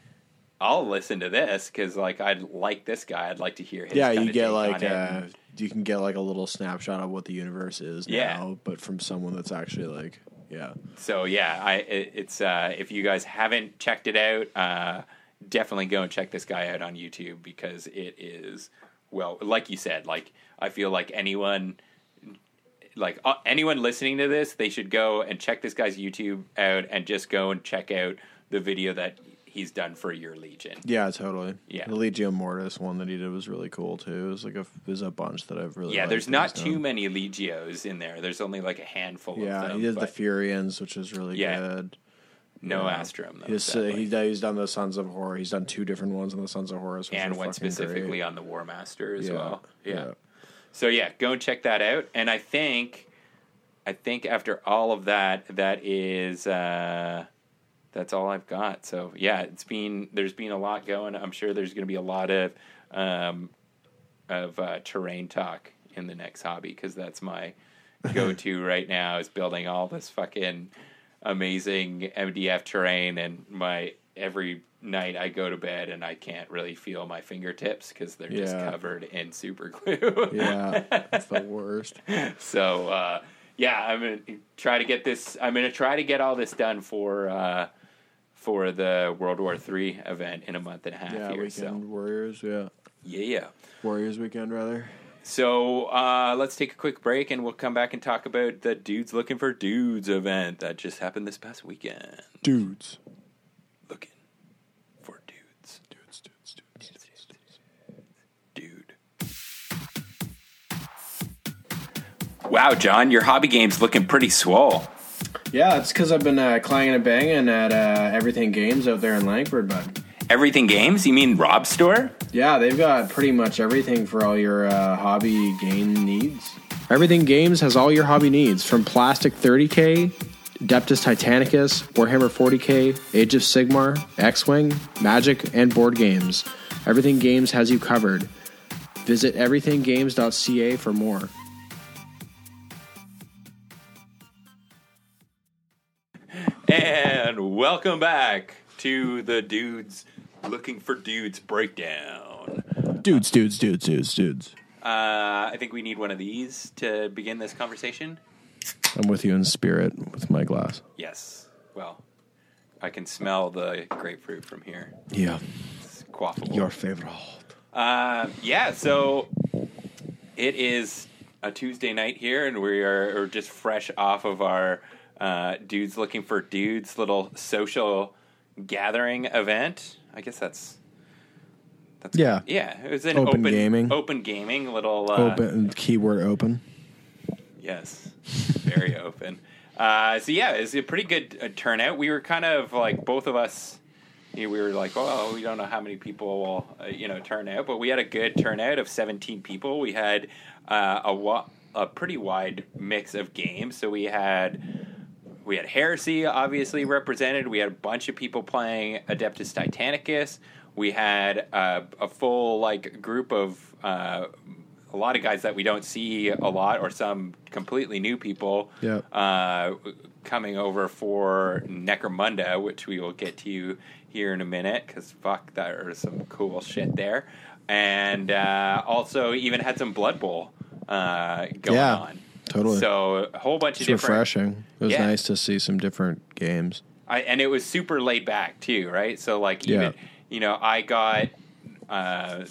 I'll listen to this because like I'd like this guy. I'd like to hear his. yeah, you get like uh, you can get like a little snapshot of what the universe is Yeah. now, but from someone that's actually like, yeah, so yeah, I it, it's uh, if you guys haven't checked it out, uh, definitely go and check this guy out on YouTube because it is well, like you said, like I feel like anyone. Like uh, anyone listening to this, they should go and check this guy's YouTube out and just go and check out the video that he's done for your Legion. yeah, totally. Yeah. the Legio Mortis one that he did was really cool too. It was like a there's a bunch that I've really Yeah, there's not too many Legios in there. There's only like a handful Yeah, of them. he did the Fureans, which is really Yeah. good. no yeah. Astorum though. He's, uh, he, he's done the Sons of Horus. He's done two different ones on the Sons of Horus, and one specifically great. on the War Master as Yeah, well. Yeah. yeah. So yeah, go and check that out. And I think, I think after all of that, that is uh, that's all I've got. So yeah, it's been there's been a lot going. I'm sure there's going to be a lot of um, of uh, terrain talk in the next hobby because that's my [laughs] go-to right now is building all this fucking amazing MDF terrain and my every night I go to bed and I can't really feel my fingertips because they're just covered in super glue. [laughs] Yeah, it's the worst. [laughs] so uh, yeah, I'm gonna try to get this. I'm gonna try to get all this done for uh, for the World War Three event in a month and a half Yeah, here. weekend So Warriors. Yeah, yeah, yeah. Warriors weekend rather. So uh, let's take a quick break and we'll come back and talk about the Dudes Looking for Dudes event that just happened this past weekend. Dudes, Looking for dudes. dudes, dudes, dudes. Dude. Wow, John, your hobby game's looking pretty swole. Yeah, it's because I've been uh, clanging and banging at uh, Everything Games out there in Langford, bud. Everything Games? You mean Rob's store? Yeah, they've got pretty much everything for all your uh, hobby game needs. Everything Games has all your hobby needs from Plastic 30K, Adeptus Titanicus, Warhammer 40K, Age of Sigmar, X Wing, Magic, and board games. Everything Games has you covered. Visit everythinggames.ca for more. And welcome back to the Dudes Looking for Dudes breakdown. Dudes, dudes, dudes, dudes, dudes. Uh, I think we need one of these to begin this conversation. I'm with you in spirit with my glass. Yes. Well, I can smell the grapefruit from here. Yeah, It's quaffable. your favorite. Uh, yeah, so it is a Tuesday night here, and we are, are just fresh off of our uh, Dudes Looking for Dudes little social gathering event. I guess that's That's Yeah. yeah. It was an Open open, gaming. open gaming little uh, open keyword open. Yes, very [laughs] open. Uh, so yeah, it's a pretty good uh, turnout. We were kind of like both of us. you know, we were like, oh, we don't know how many people will, uh, you know, turn out, but we had a good turnout of 17 people. We had uh, a wa- a pretty wide mix of games. So we had we had Heresy obviously represented. We had a bunch of people playing Adeptus Titanicus. We had uh, a full like group of uh, a lot of guys that we don't see a lot, or some completely new people Yep. uh, coming over for Necromunda, which we will get to here in a minute because fuck, there's some cool shit there. And uh, also, even had some Blood Bowl uh, going Yeah, on. Totally. So a whole bunch It's of different refreshing. It was Yeah. nice to see some different games. I, and it was super laid back too, right? So like even Yeah. you know I got uh,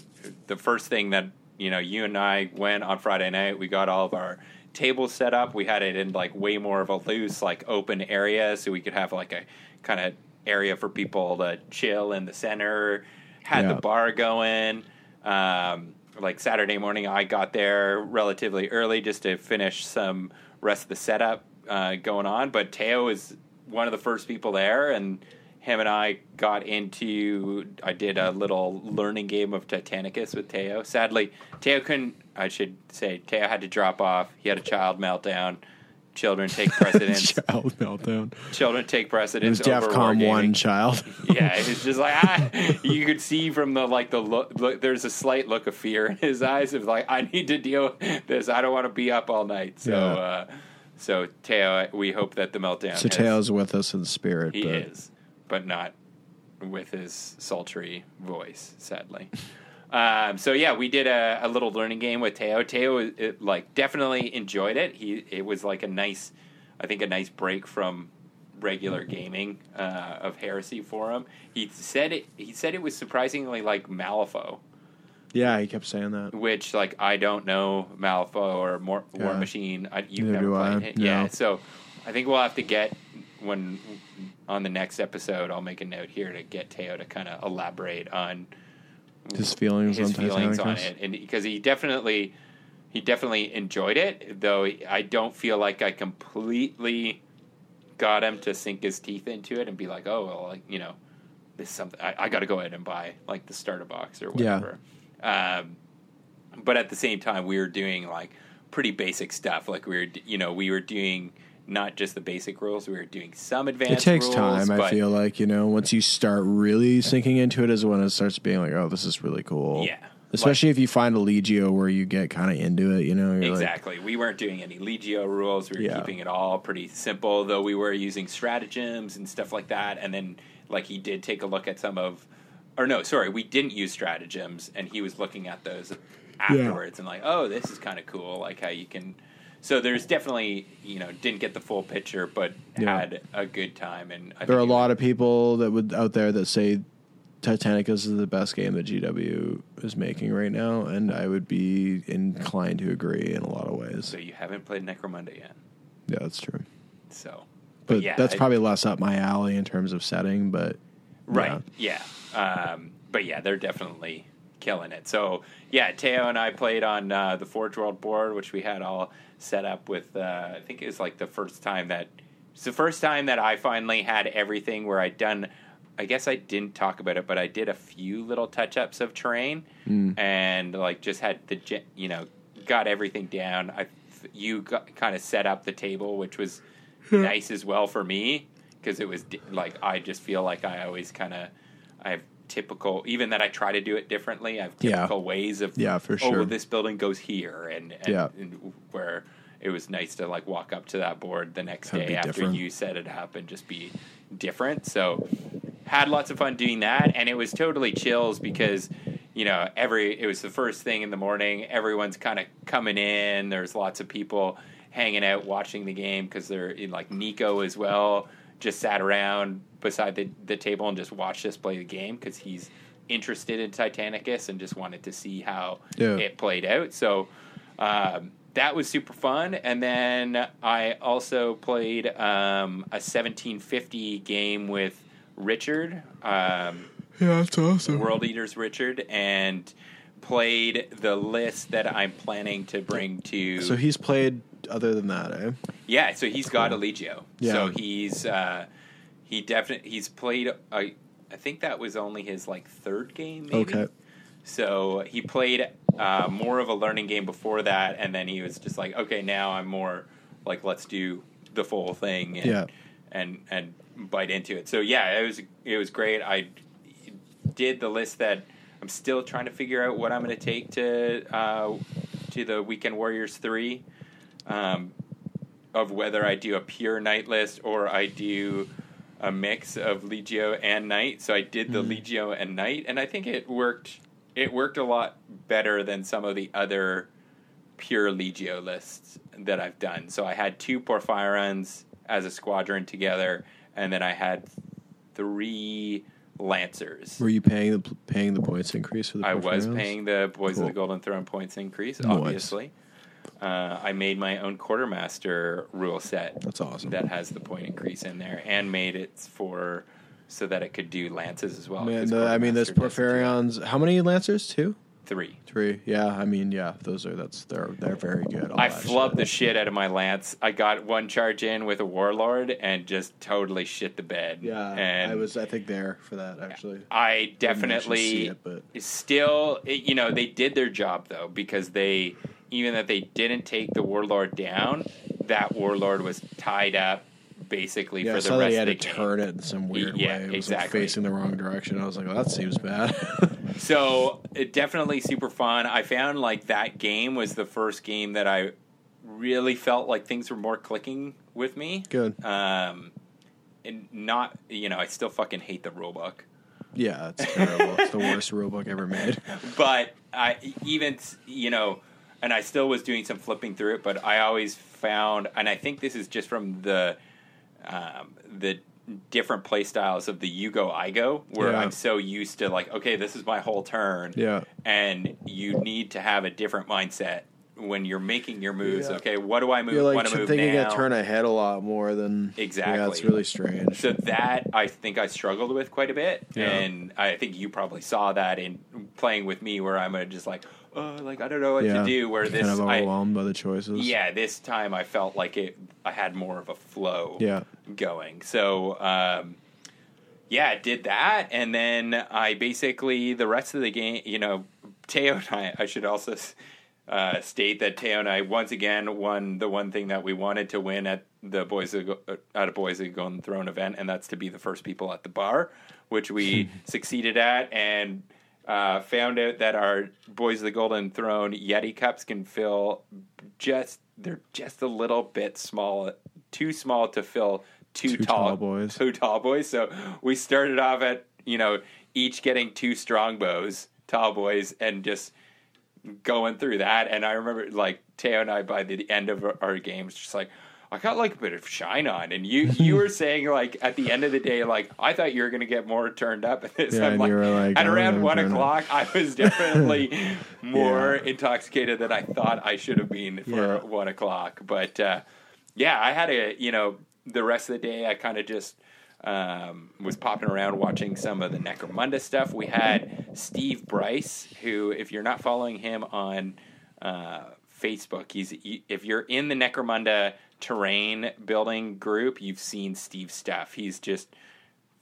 the first thing that you know you and I went on Friday night. We got all of our tables set up. We had it in like way more of a loose like open area, so we could have like a kind of area for people to chill in the center. Had Yeah. the bar going. Um, like Saturday morning, I got there relatively early just to finish some rest of the setup uh, going on. But Teo is one of the first people there, and him and I got into. I did a little learning game of Titanicus with Teo. Sadly, Teo couldn't. I should say Teo had to drop off. He had a child meltdown. Children take [laughs] precedence. Child meltdown. Children take It was precedence. over DEFCON one child. [laughs] yeah, it's just like ah, you could see from the like the look, look. There's a slight look of fear in his eyes of like I need to deal with this. I don't want to be up all night. So, Yeah. uh, so Teo, we hope that the meltdown. so has- Tails with us in spirit. he but is, but not with his sultry voice, sadly. [laughs] Um, so yeah, we did a, a little learning game with Teo. Teo, it, like, definitely enjoyed it. He, it was like a nice, I think, a nice break from regular gaming uh, of heresy for him. He said it. He said it was surprisingly like Malifaux, Yeah, he kept saying that. which like I don't know Malifaux or War, War Machine. I, you've Neither never do I. played it, yeah. So I think we'll have to get when on the next episode. I'll make a note here to get Teo to kind of elaborate on His feelings his on feelings on it, and because he definitely he definitely enjoyed it, though I don't feel like I completely got him to sink his teeth into it and be like, oh, well, like you know, this is something I, I got to go ahead and buy like the starter box or Yeah. whatever. Um, but at the same time, we were doing like pretty basic stuff. Like we were, you know, we were doing not just the basic rules. We were doing some advanced. It takes rules, time. I feel like you know once you start really sinking into it is when it starts being like, oh, this is really cool. Yeah. Especially if you find a Legio where you get kind of into it, you know. You're like, Exactly. we weren't doing any Legio rules. We were Yeah. keeping it all pretty simple, though we were using stratagems and stuff like that. And then, like, he did take a look at some of, or no, sorry, we didn't use stratagems, and he was looking at those afterwards and like, oh, this is kind of cool. Like how you can. So there's definitely, you know, didn't get the full picture, but Yeah. had a good time. And I there are a lot of people that would out there that say Titanicus is the best game that GW is making right now, and I would be inclined to agree in a lot of ways. So you haven't played Necromunda yet. Yeah, that's true. So, But yeah, that's I- probably less up my alley in terms of setting. But Right. Yeah. Um, but yeah, they're definitely killing it. So yeah, Teo and I played on uh, the Forge World board, which we had all set up with. Uh, I think it was like the first time that it's the first time that I finally had everything where I'd done. I guess I didn't talk about it, but I did a few little touch ups of terrain and like just had the you know got everything down. I you got, kind of set up the table, which was nice as well for me because it was like I just feel like I always kind of I have typical even that I try to do it differently. I have Yeah. typical ways of Yeah, for Oh, sure. well, this building goes here, and, and, Yeah. and where it was nice to like walk up to that board the next That'd day after different. you set it up and just be different. So had lots of fun doing that, and it was totally chills because you know every it was the first thing in the morning. Everyone's kind of coming in. There's lots of people hanging out watching the game because they're in like Nico as well. Just sat around beside the, the table and just watched us play the game because he's interested in Titanicus and just wanted to see how Yeah. it played out. So um, that was super fun. And then I also played um, a 1750 game with Richard. Um, Yeah, that's awesome. World Eaters Richard and played the list that I'm planning to bring to. So he's played other than that, eh? Yeah, so he's got a Legio. Yeah. So he's uh, he definitely he's played. I I think that was only his like third game. Maybe. Okay. So he played uh, more of a learning game before that, and then he was just like, okay, now I'm more like, let's do the full thing. And, Yeah. And and bite into it. So yeah, it was it was great. I did the list that I'm still trying to figure out what I'm going to take to uh, to the Weekend Warriors three, um, of whether I do a pure knight list or I do a mix of Legio and Knight. So I did the mm. Legio and Knight, and I think it worked. It worked a lot better than some of the other pure Legio lists that I've done. So I had two Porphyrions as a squadron together, and then I had three Lancers. Were you paying the paying the points increase for the? I was paying the Boys of the Golden Throne points increase, obviously. Uh, I made my own quartermaster rule set That's awesome. that has the point increase in there, and made it for so that it could do lances as well. Man, the, I mean, those Quartermaster Porphyrions. How many lancers? Two, three. three. Yeah, I mean, yeah, those are that's they're they're very good. I flubbed shit. the shit out of my lance. I got one charge in with a warlord and just totally shit the bed. Yeah, and I was I think there for that actually. I definitely see it, but still, you know, they did their job though because they, even that they didn't take the warlord down, that warlord was tied up basically yeah, for the rest of had the to game. turn it in some weird Yeah, way. It was like, facing the wrong direction. I was like, well, that seems bad. [laughs] So it definitely super fun. I found like that game was the first game that I really felt like things were more clicking with me. good. Um, and not, you know, I still fucking hate the rulebook. Yeah, it's terrible. it's the worst rulebook ever made. [laughs] but I even you know, and I still was doing some flipping through it, but I always found, and I think this is just from the um, the different play styles of the you go I go, where Yeah. I'm so used to like, okay, this is my whole turn, Yeah. and you need to have a different mindset when you're making your moves. Yeah. Okay, what do I move? You're like want to move thinking now? a turn ahead a lot more than Exactly. Yeah, it's really strange. So that I think I struggled with quite a bit, Yeah. and I think you probably saw that in playing with me, where I'm just like, oh, like I don't know what yeah, to do. Where this, kind of I, overwhelmed by the choices. yeah, this time I felt like it. I had more of a flow Yeah. going. So um, yeah, did that, and then I basically the rest of the game, you know, Teo and I. I should also uh, state that Teo and I once again won the one thing that we wanted to win at the Boys uh, at a Boys of Golden Throne event, and that's to be the first people at the bar, which we [laughs] succeeded at, and uh, found out that our Boys of the Golden Throne Yeti cups can fill just they're just a little bit small, too small to fill two, Two tall, tall boys. Two tall boys. So we started off at you know each getting two strong bows, tall boys, and just going through that. And I remember like Teo and I by the end of our, our games, just like. I got like a bit of shine on, and you [laughs] you were saying like at the end of the day, like I thought you were going to get more turned up at this. Yeah, I'm and like, like, at around one o'clock, I was [laughs] definitely more Yeah. intoxicated than I thought I should have been for Yeah. one o'clock. But uh, yeah, I had a you know the rest of the day I kind of just um, was popping around watching some of the Necromunda stuff. We had Steve Bryce, who if you're not following him on uh, Facebook, he's if you're in the Necromunda terrain building group, you've seen Steve's stuff. He's just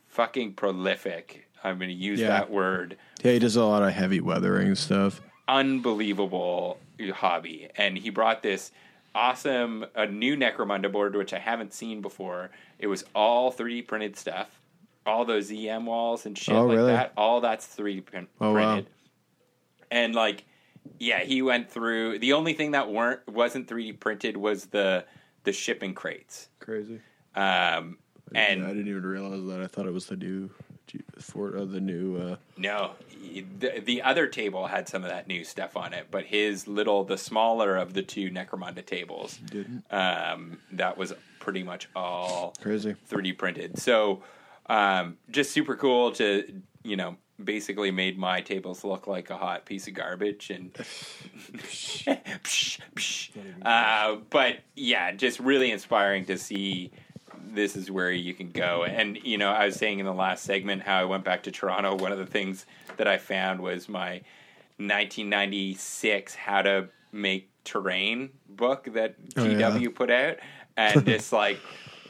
fucking prolific. I'm going to use Yeah. that word Yeah, he does a lot of heavy weathering stuff. unbelievable hobby. And he brought this awesome, a new Necromunda board, which I haven't seen before. It was all 3D printed stuff, all those EM walls and shit Oh, like really? that. All that's 3D print, Oh, wow. printed. And like, yeah, he went through. The only thing that weren't wasn't 3D printed was the the shipping crates. Crazy. Um, and I didn't even realize that. I thought it was the new for uh, the new. Uh, No, the, the other table had some of that new stuff on it, but his little, the smaller of the two Necromunda tables, Didn't. um, that was pretty much all crazy. 3D printed. So, um, just super cool to, you know, basically made my tables look like a hot piece of garbage and [laughs] uh, but yeah just really inspiring to see this is where you can go. And you know, I was saying in the last segment how I went back to Toronto. One of the things that I found was my 1996 how to make terrain book that Oh, yeah. GW put out, and [laughs] just like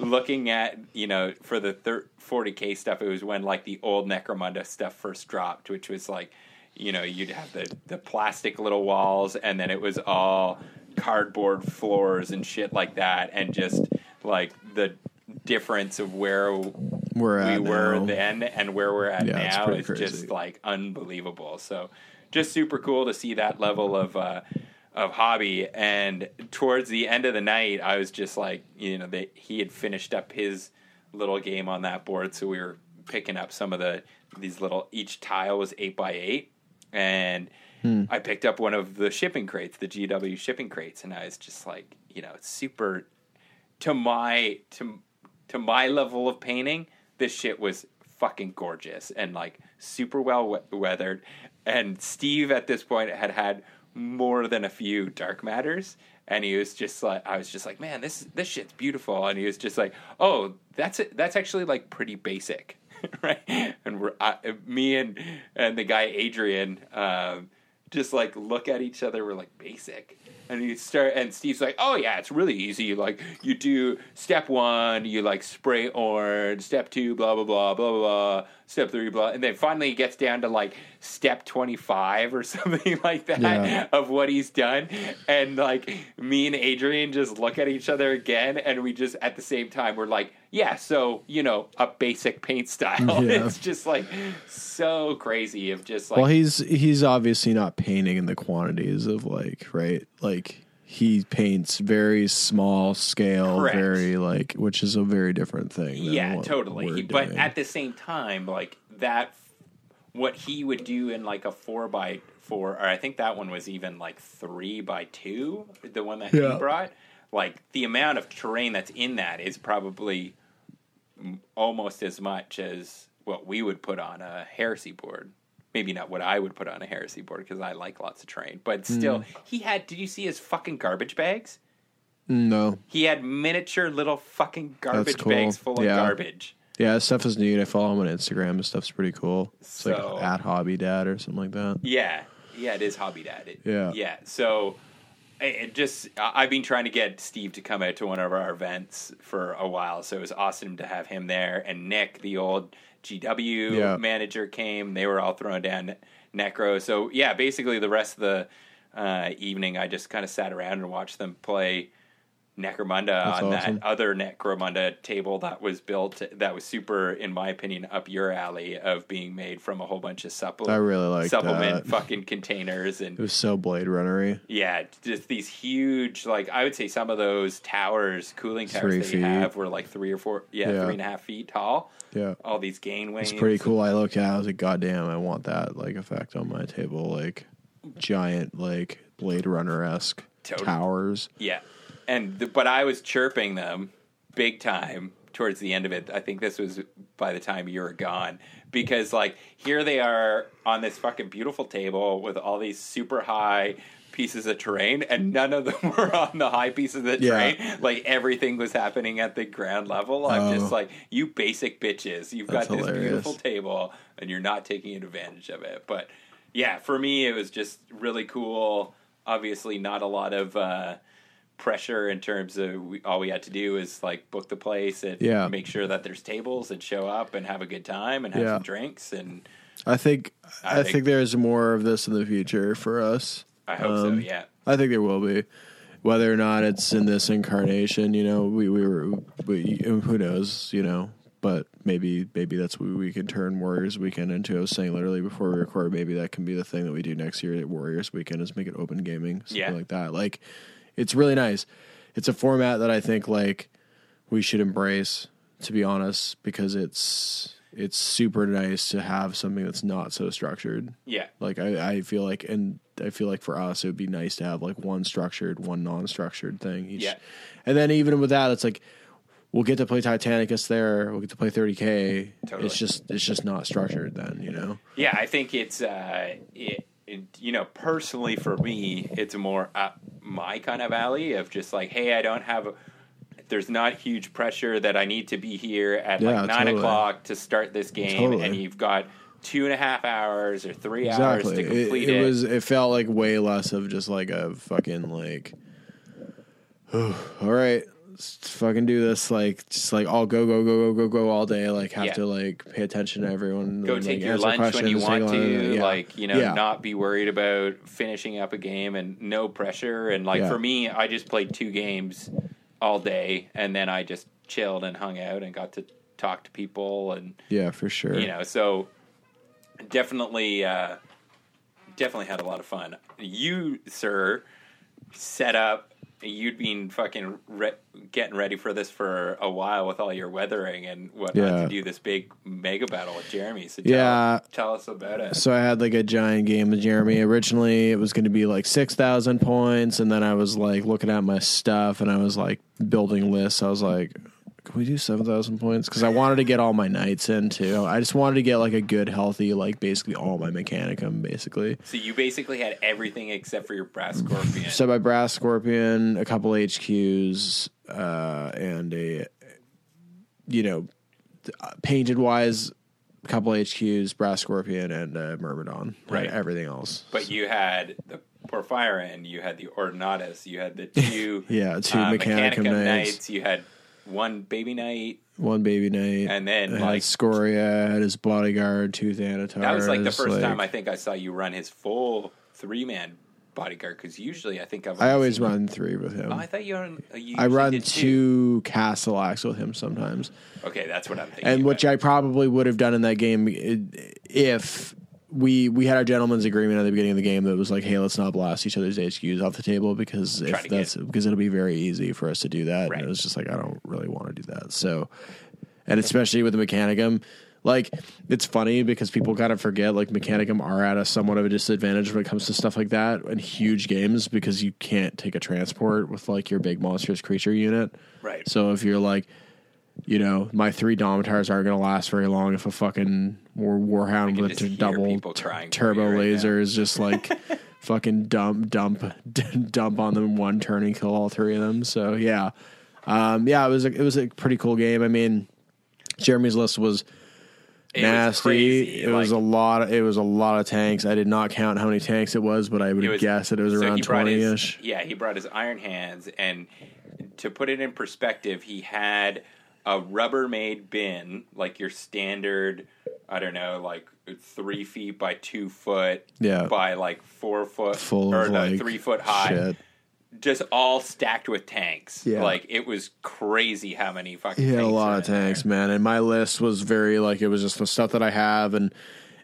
looking at you know for the thir- 40k stuff, it was when like the old Necromunda stuff first dropped, which was like you know you'd have the the plastic little walls, and then it was all cardboard floors and shit like that, and just like the difference of where We're we were now. then and where we're at Yeah, now is crazy. just like unbelievable. So just super cool to see that level of uh, of hobby. And towards the end of the night, I was just like, you know, they, he had finished up his little game on that board, so we were picking up some of the these little. Each tile was eight by eight, and Hmm. I picked up one of the shipping crates, the GW shipping crates, and I was just like, you know, super to my to to my level of painting, this shit was fucking gorgeous and like super well we- weathered. And Steve at this point had had more than a few dark matters, and he was just like, I was just like, man, this this shit's beautiful, and he was just like, oh, that's it, that's actually like pretty basic, [laughs] right? And we're I, me and and the guy Adrian. Um, just like look at each other. We're like basic, and you start. And Steve's like, "Oh yeah, it's really easy. Like you do step one, you like spray orange. Step two, blah blah blah blah blah. Step three, blah." And then finally he gets down to like step twenty five or [laughs] something like that Yeah. of what he's done. And like me and Adrian just look at each other again, and we just at the same time we're like, "Yeah, so you know, a basic paint style." [laughs] Yeah. it's just like so crazy of just like well, he's he's obviously not painting in the quantities of like right, like he paints very small scale, Correct. very like, which is a very different thing. yeah totally but doing. at the same time like that what he would do in like a four by four or i think that one was even like three by two the one that Yeah. he brought like the amount of terrain that's in that is probably almost as much as what we would put on a heresy board maybe not what i would put on a heresy board because i like lots of terrain but still Mm. he had did you see his fucking garbage bags no, he had miniature little fucking garbage cool. bags full of garbage yeah, stuff is neat. I follow him on Instagram. His stuff's pretty cool. It's So- like at Hobby Dad or something like that. Yeah, yeah, it is Hobby Dad. It, Yeah. yeah. So, it- it just I've been trying to get Steve to come out to one of our events for a while, so it was awesome to have him there. And Nick, the old GW Yeah. manager, came. They were all throwing down Necro. So yeah, basically the rest of the uh, evening, I just kind of sat around and watched them play. Necromunda That's on awesome. that other Necromunda table that was built that was super, in my opinion, up your alley of being made from a whole bunch of supple- I really like supplement that. fucking containers and It was so Blade Runnery. yeah, just these huge like I would say some of those towers, cooling towers Three that you feet. have were like three or four, yeah, Yeah. three and a half feet tall. Yeah. All these gain gainways. It's pretty cool. I looked at it, I was like, God damn, I want that like effect on my table. Like giant like Blade Runner esque Totally. towers. Yeah, and the, but I was chirping them big time towards the end of it. I think this was by the time you were gone because like here they are on this fucking beautiful table with all these super high pieces of terrain and none of them [laughs] were on the high pieces of the Yeah. terrain like everything was happening at the ground level i'm Oh. just like you basic bitches you've That's got this hilarious. beautiful table and you're not taking advantage of it but yeah for me it was just really cool obviously not a lot of uh pressure in terms of we, all we had to do is like book the place and Yeah. make sure that there's tables and show up and have a good time and have Yeah. some drinks and I think I I, think- think, there's more of this in the future for us. I hope so. Um, Yeah, I think there will be. Whether or not it's in this incarnation, you know, we we were we, who knows, you know. But maybe maybe that's what we can turn Warriors Weekend into. I was saying literally before we record, maybe that can be the thing that we do next year at Warriors Weekend is make it open gaming, something Yeah. like that. Like it's really nice. It's a format that I think like we should embrace, to be honest, because it's it's super nice to have something that's not so structured. yeah, Like I, I feel like, and I feel like for us, it would be nice to have like one structured, one non-structured thing each. Yeah. And then even with that, it's like we'll get to play Titanicus there. We'll get to play 30k. Totally. It's just it's just not structured then, you know. yeah. I think it's uh, it, you know, personally for me, it's more up my kind of alley of just like, hey, I don't have. A, there's not huge pressure that I need to be here at Yeah, like nine totally. o'clock to start this game, Totally. and you've got two and a half hours or three hours to complete it it. was. It felt like way less of just like a fucking like. Oh, [sighs] all right, fucking do this. Like just like all go go go go go go all day. Like have Yeah. to like pay attention to everyone. Go and, take like, your lunch when you want to, yeah. like you know, Yeah. not be worried about finishing up a game and no pressure. And like for me, I just played two games all day, and then I just chilled and hung out and got to talk to people and Yeah, for sure. you know so definitely uh definitely had a lot of fun you sir set up you'd been fucking re- getting ready for this for a while with all your weathering and whatnot Yeah. to do this big mega battle with jeremy so tell, Yeah. tell us about it So I had like a giant game with Jeremy. Originally, it was going to be like six thousand points, and then I was like looking at my stuff, and I was like building lists. I was like, "Can we do seven thousand points?" Because I wanted to get all my knights in too. I just wanted to get like a good, healthy, like basically all my mechanicum, basically. so you basically had everything except for your brass scorpion So my brass scorpion, a couple HQs, uh, and a you know painted wise. A couple HQs, brass scorpion, and uh, myrmidon. Right. everything else. but you had the Porphyrion, you had the Ordinatus, you had the [laughs] two Yeah, two uh, Mechanicum Mechanicum knights. you had one baby knight, one baby knight, and then had like Scoria, had his bodyguard, two Thanatar. that was like the first time I think I saw you run his full three man bodyguard because usually I think I've I always run three with him. Oh, I thought you, run, uh, you I run did two Castellax with him sometimes, Okay, that's what I'm thinking. and which. I probably would have done in that game if we we had our gentleman's agreement at the beginning of the game that was like, hey, let's not blast each other's HQs off the table because if that's because it'll be very easy for us to do that. Right. And it was just like I don't really want to do that. So, and especially with the Mechanicum. Like it's funny because people kind of forget like Mechanicum are at a somewhat of a disadvantage when it comes to stuff like that in huge games because you can't take a transport with like your big monstrous creature unit. right. So if you're like, you know, my three Domitars aren't going to last very long if a fucking war warhound with a double turbo right laser now. is just [laughs] like fucking dump dump [laughs] dump on them one turn and kill all three of them. So yeah, um, yeah, it was a, it was a pretty cool game. I mean, Jeremy's list was It was nasty. crazy. it was a lot. Of, it was a lot of tanks. I did not count how many tanks it was, but I would was- guessed that it was so around twenty ish. Yeah, he brought his iron hands, and to put it in perspective, he had a Rubbermaid bin, like your standard. I don't know, like three feet by two foot, Yeah. by like four foot, Full or of no, like three foot high. Shit. just all stacked with tanks. Yeah. Like it was crazy how many fucking. He had a lot of in there. tanks, man. And my list was very like it was just the stuff that I have, and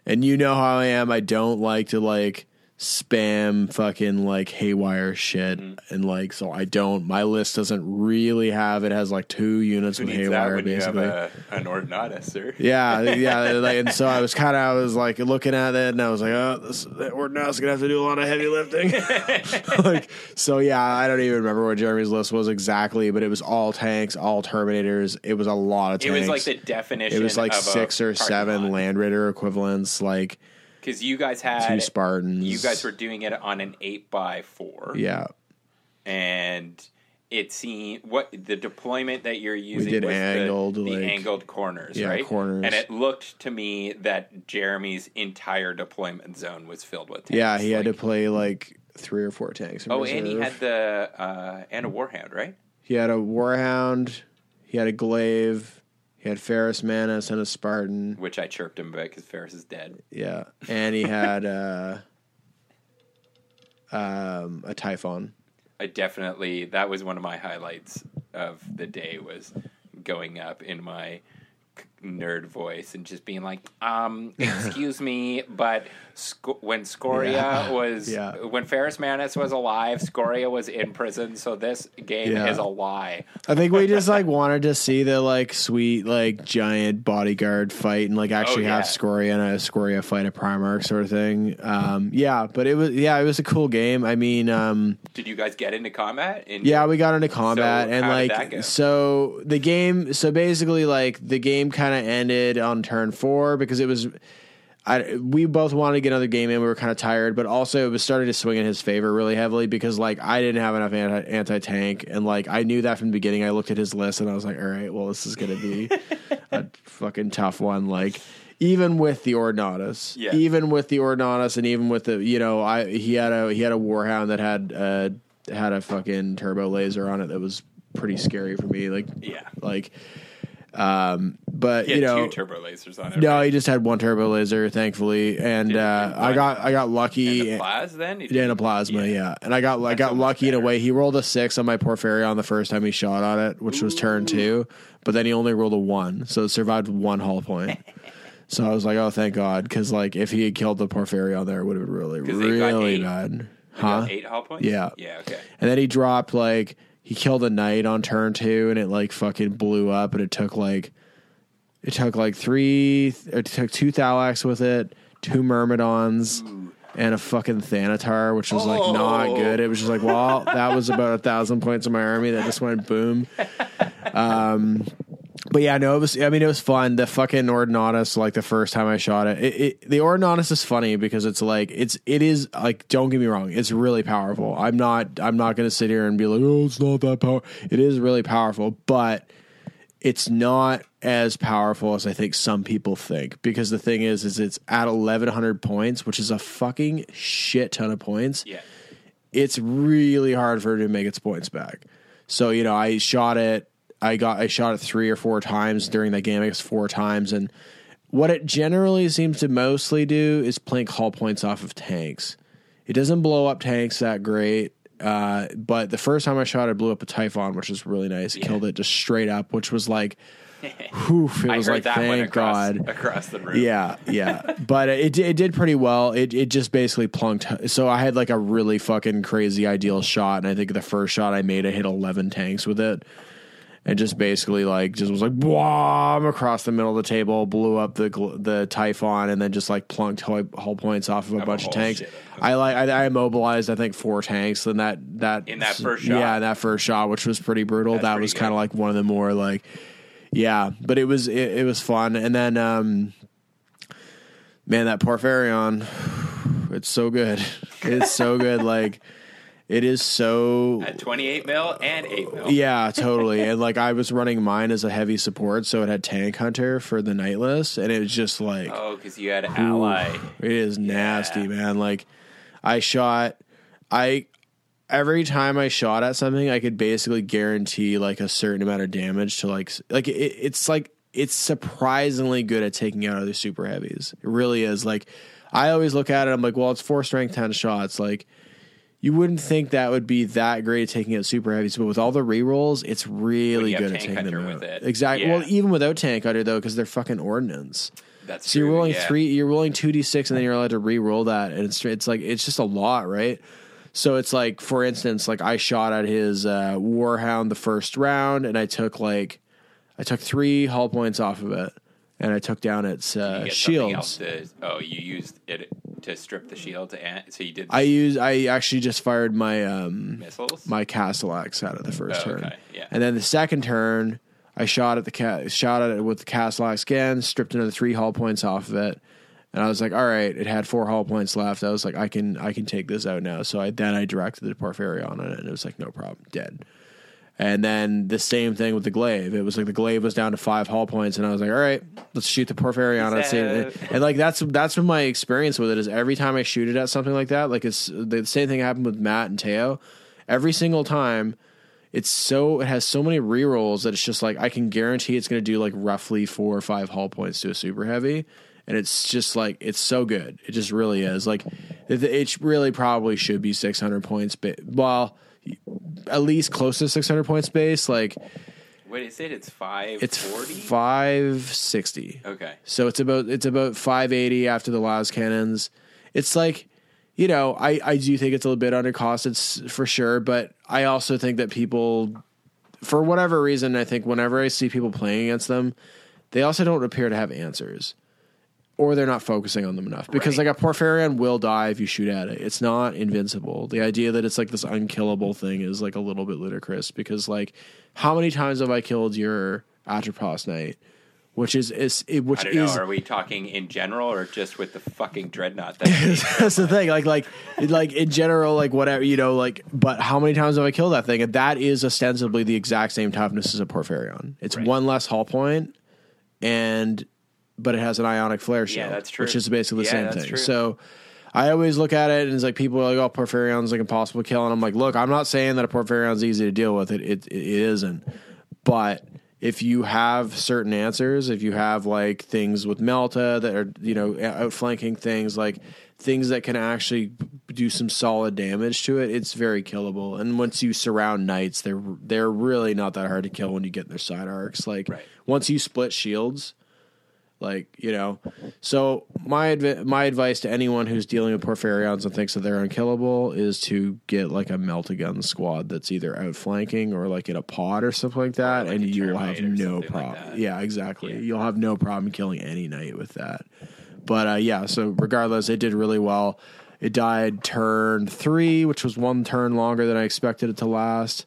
and you know how I am. I don't like to like spam fucking like haywire shit, Mm-hmm. and like so I don't. My list doesn't really have. It has like two units Who with that haywire, basically. you have a, an Ordinatus, sir? [laughs] Yeah, yeah, [laughs] like, and so I was kind of, I was like looking at it, and I was like, oh, this Ordina's gonna have to do a lot of heavy lifting. [laughs] like, so yeah, I don't even remember what Jeremy's list was exactly, but it was all tanks, all Terminators. It was a lot of tanks It was like the definition. It was like of six or seven lot. Land Raider equivalents, like because you guys had two Spartans. You guys were doing it on an eight by four, yeah, and it seemed what the deployment that you're using did was the- angled, the, like- angled corners, Yeah, right? corners. and it looked to me that Jeremy's entire deployment zone was filled with. Tanks. yeah. He had to play like three or four tanks. Oh, and he had the uh, and a warhound, right? He had a Warhound. He had a Glaive. He had Ferrus Manus and a Spartan. Which I chirped him about because Ferrus is dead. Yeah, and he had [laughs] uh, um, a Typhon. I definitely that was one of my highlights of the day was going up in my nerd voice and just being like, um, [laughs] excuse me, but sc- when Scoria Yeah. [laughs] was Yeah. when Ferrus Manus was alive, Scoria was in prison, so this game Yeah. is a lie. I think we just like wanted to see the like sweet like giant bodyguard fight and like actually Oh, have Scoria and a Scoria fight a Primarch sort of thing. Um, yeah, but it was yeah, it was a cool game. I mean, um, Did you guys get into combat? In yeah, we got into combat So and how did that go? like so the game. So basically, like the game kind of ended on turn four because it was. I we both wanted to get another game in. We were kind of tired, but also it was starting to swing in his favor really heavily because like I didn't have enough anti tank, and like I knew that from the beginning. I looked at his list and I was like, all right, well this is gonna be [laughs] a fucking tough one. Like even with the Ordinatus, Yeah. even with the Ordinatus, and even with the you know I he had a he had a Warhound that had uh had a fucking turbo laser on it that was pretty scary for me. Like Yeah. like um but He you know two turbo lasers on it. no, right? he just had one turbo laser, thankfully, and Did uh, I got I got lucky. And the then? He Yeah, and a plasma, yeah. And I got I got lucky in a way. He rolled a six on my Porphyrion the first time he shot on it, which was turn two. But then he only rolled a one, so it survived one hull point. [laughs] so I was like, oh, thank God, because like if he had killed the Porphyrion there, it would have been really really bad, huh? Eight hull points? Yeah. Yeah, okay. And then he dropped like he killed a knight on turn two, and it like fucking blew up, and it took like it took like three, it took two Thalax with it, two Myrmidons, and a fucking Thanatar, which was like not Oh. good. It was just like, well, that was about a thousand points of my army that just went boom. [laughs] Um, but yeah, no, it was. I mean, it was fun. The fucking Ordinatus, like the first time I shot it, it, it the Ordinatus is funny because it's like it's it is like don't get me wrong, it's really powerful. I'm not I'm not going to sit here and be like, oh, it's not that power. It is really powerful, but it's not as powerful as I think some people think. Because the thing is, is it's at 1100 points, which is a fucking shit ton of points Yeah. it's really hard for it to make its points back. So you know, I shot it. I got I shot it three or four times during that game. I guess four times, and what it generally seems to mostly do is plank hull points off of tanks. It doesn't blow up tanks that great. Uh, but the first time I shot it, blew up a Typhon, which was really nice. It Killed it just straight up, which was like, [laughs] whew, it I was heard like, thank across, God. [laughs] across the room. Yeah, yeah, [laughs] but it it did pretty well. It it just basically plunked. So I had like a really fucking crazy ideal shot, and I think the first shot I made, I hit eleven tanks with it, and just basically like just was like bomb across the middle of the table, blew up the gl- the Typhon, and then just like plunked hull, hull points off of a Of a bunch of tanks. I like I, I immobilized I think four tanks, and that that In that first shot? yeah, that first shot, which was pretty brutal. That's that pretty was kind of like one of the more like. Yeah, but it was it, it was fun, and then um, man, that Porphyrion, [sighs] it's so good. It's so good. Like it is so. At 28 mil and 8 mil. Yeah, [laughs] totally. and like I was running mine as a heavy support, so it had Tank Hunter for the night list, and it was just like Oh, because you had ally. it is nasty, Yeah. man. Like I shot I every time I shot at something, I could basically guarantee like a certain amount of damage to like like it, it's like it's surprisingly good at taking out other super heavies. It really is. Like I always look at it, I'm like, well, it's four strength ten shots. Like you wouldn't think that would be that great at taking out super heavies, but with all the rerolls, it's really good at taking them out. with it. Exactly. Yeah. Well, even without tank hunter though, because they're fucking ordnance. That's So you're rolling yeah. three, you're rolling two d six, and then you're allowed to re-roll that, and it's it's like it's just a lot, right? So it's like, for instance, like I shot at his uh, Warhound the first round, and I took like I took three hull points off of it, and I took down its uh, shields. to- oh, you used it to strip the shield to an- so you did I use I actually just fired my um missiles. my Castellax out of the first Oh, turn, okay, yeah. and then the second turn I shot at the ca- shot at it with the Castellax again, stripped another three hull points off of it, and I was like, all right, it had four hull points left. I was like, I can I can take this out now. So I then I directed the Porphyrion on it, and it was like, no problem, dead. And then the same thing with the glaive. It was like the glaive was down to five hull points, and I was like, "All right, let's shoot the Porphyrion." Peace at it. And like that's that's been my experience with it. Is every time I shoot it at something like that, like it's the same thing happened with Matt and Teo. Every single time, it's so it has so many rerolls that it's just like I can guarantee it's going to do like roughly four or five hull points to a super heavy, and it's just like it's so good. It just really is. Like it, it really probably should be six hundred points, but well, at least close to six hundred points base. Like what is it? It's five it's forty. five sixty. Okay. So it's about it's about 580 after the Las cannons. It's like, you know, I I do think it's a little bit undercosted s- for sure, but I also think that people, for whatever reason, I think whenever I see people playing against them, they also don't appear to have answers. Or they're not focusing on them enough because Right. like a Porphyrion will die if you shoot at it. It's not invincible. The idea that it's like this unkillable thing is like a little bit ludicrous because like how many times have I killed your Atropos Knight which is is it, which I don't know. is Are we talking in general or just with the fucking dreadnought? That [laughs] that's the thing. Like like like in general, like whatever you know, like. But how many times have I killed that thing? And that is ostensibly the exact same toughness as a Porphyrion. It's Right. one less hull point, and but it has an ionic flare shield. that's true. Which is basically the Yeah, same thing. true. So. I always look at it and it's like people are like, "Oh, Porphyrion's like impossible to kill," and I'm like, "Look, I'm not saying that a Porphyrion's easy to deal with. It it, it isn't, but if you have certain answers, if you have like things with Melta that are you know outflanking things, like things that can actually do some solid damage to it, it's very killable. And once you surround knights, they're they're really not that hard to kill when you get in their side arcs. Like Right. once you split shields, like you know. So my adv- my advice to anyone who's dealing with Porphyrions and thinks that they're unkillable is to get like a Meltagun squad that's either outflanking or like in a pod or something like that, like and you will have no something like problem. yeah, exactly. Yeah. You'll have no problem killing any knight with that. But uh, yeah, so regardless, it did really well. It died turn three, which was one turn longer than I expected it to last.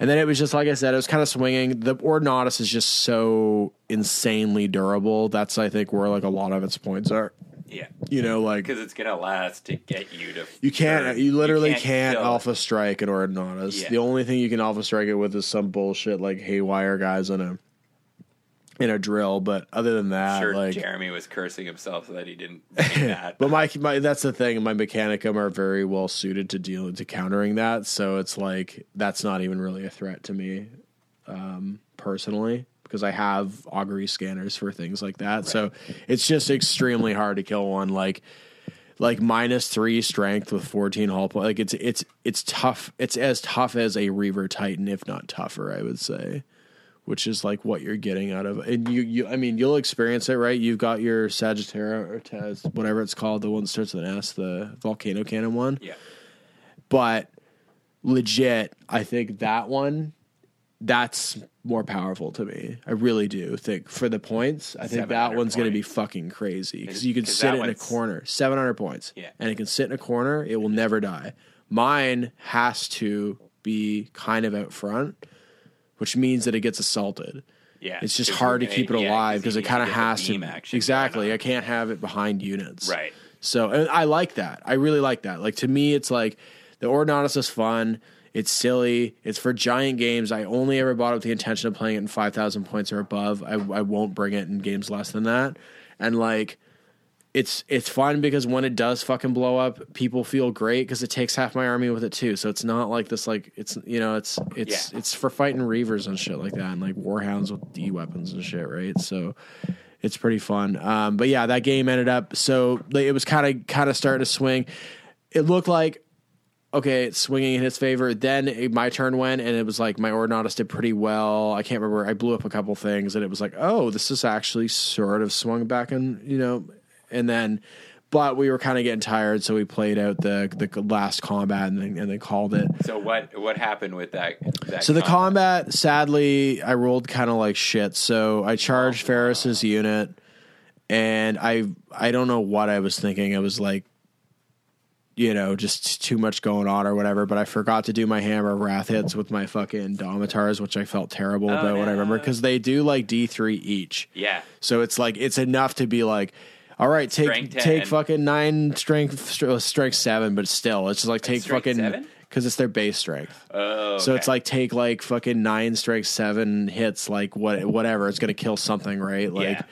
And then it was just like I said, it was kind of swinging. The Ordinatus is just so insanely durable. That's I think where like a lot of its points are. yeah, You know, like because it's gonna last to get you to. you can't, you literally can't, kill it. alpha strike an Ordinatus. Yeah. The only thing you can alpha strike it with is some bullshit like haywire guys in a in a drill. But other than that, Sure, like Jeremy was cursing himself so that he didn't [laughs] that. But my, my that's the thing. My Mechanicum are very well suited to dealing to countering that. So it's like that's not even really a threat to me um, personally because I have augury scanners for things like that. So it's just extremely hard to kill one like like minus three strength with fourteen hull point. Like it's it's it's tough. It's as tough as a Reaver Titan, if not tougher. I would say. Which is like what you're getting out of and you, you I mean you'll experience it right? You've got your Sagittarius or Tez, whatever it's called the one that starts with an S the volcano cannon one. Yeah, but legit i think that one that's more powerful to me. I really do think for the points i think that one's going to be fucking crazy because you can sit it in a corner. 700 points. Yeah. and it can sit in a corner it will never die. Mine has to be kind of out front which means that it gets assaulted yeah. it's just hard to keep it yeah, alive because it kind of has to action exactly i can't have it behind units Right. so and I like that. I really like that. Like to me, it's like the Ordinatus is fun. It's silly. It's for giant games. I only ever bought it with the intention of playing it in five thousand points or above. I, I won't bring it in games less than that. And like, it's it's fun because when it does fucking blow up, people feel great because it takes half my army with it too. So it's not like this like it's you know it's it's Yeah. it's for fighting reavers and shit like that and like warhounds with D weapons and shit, right? So it's pretty fun. Um, but yeah, that game ended up so like, it was kind of kind of starting to swing. It looked like okay, it's swinging in his favor. Then it, my turn went, and it was like my Ordinatus did pretty well. I can't remember. I blew up a couple things, and it was like, oh, this is actually sort of swung back, and you know, and then. But we were kind of getting tired, so we played out the the last combat and then, and then called it. So what what happened with that? that So the combat? combat, sadly, I rolled kind of like shit. So I charged oh, Ferrus's unit, and I I don't know what I was thinking. I was like, you know, just too much going on or whatever. But I forgot to do my hammer of wrath hits with my fucking Domitars, which I felt terrible oh, about when I remember because they do like D three each. Yeah. So it's like it's enough to be like, all right, take Strength 10. take fucking nine strength strength seven, but still, it's just like take fucking because it's their base strength. Oh. So it's like take like fucking nine strength seven hits, like what whatever. It's gonna kill something, right? Like, yeah.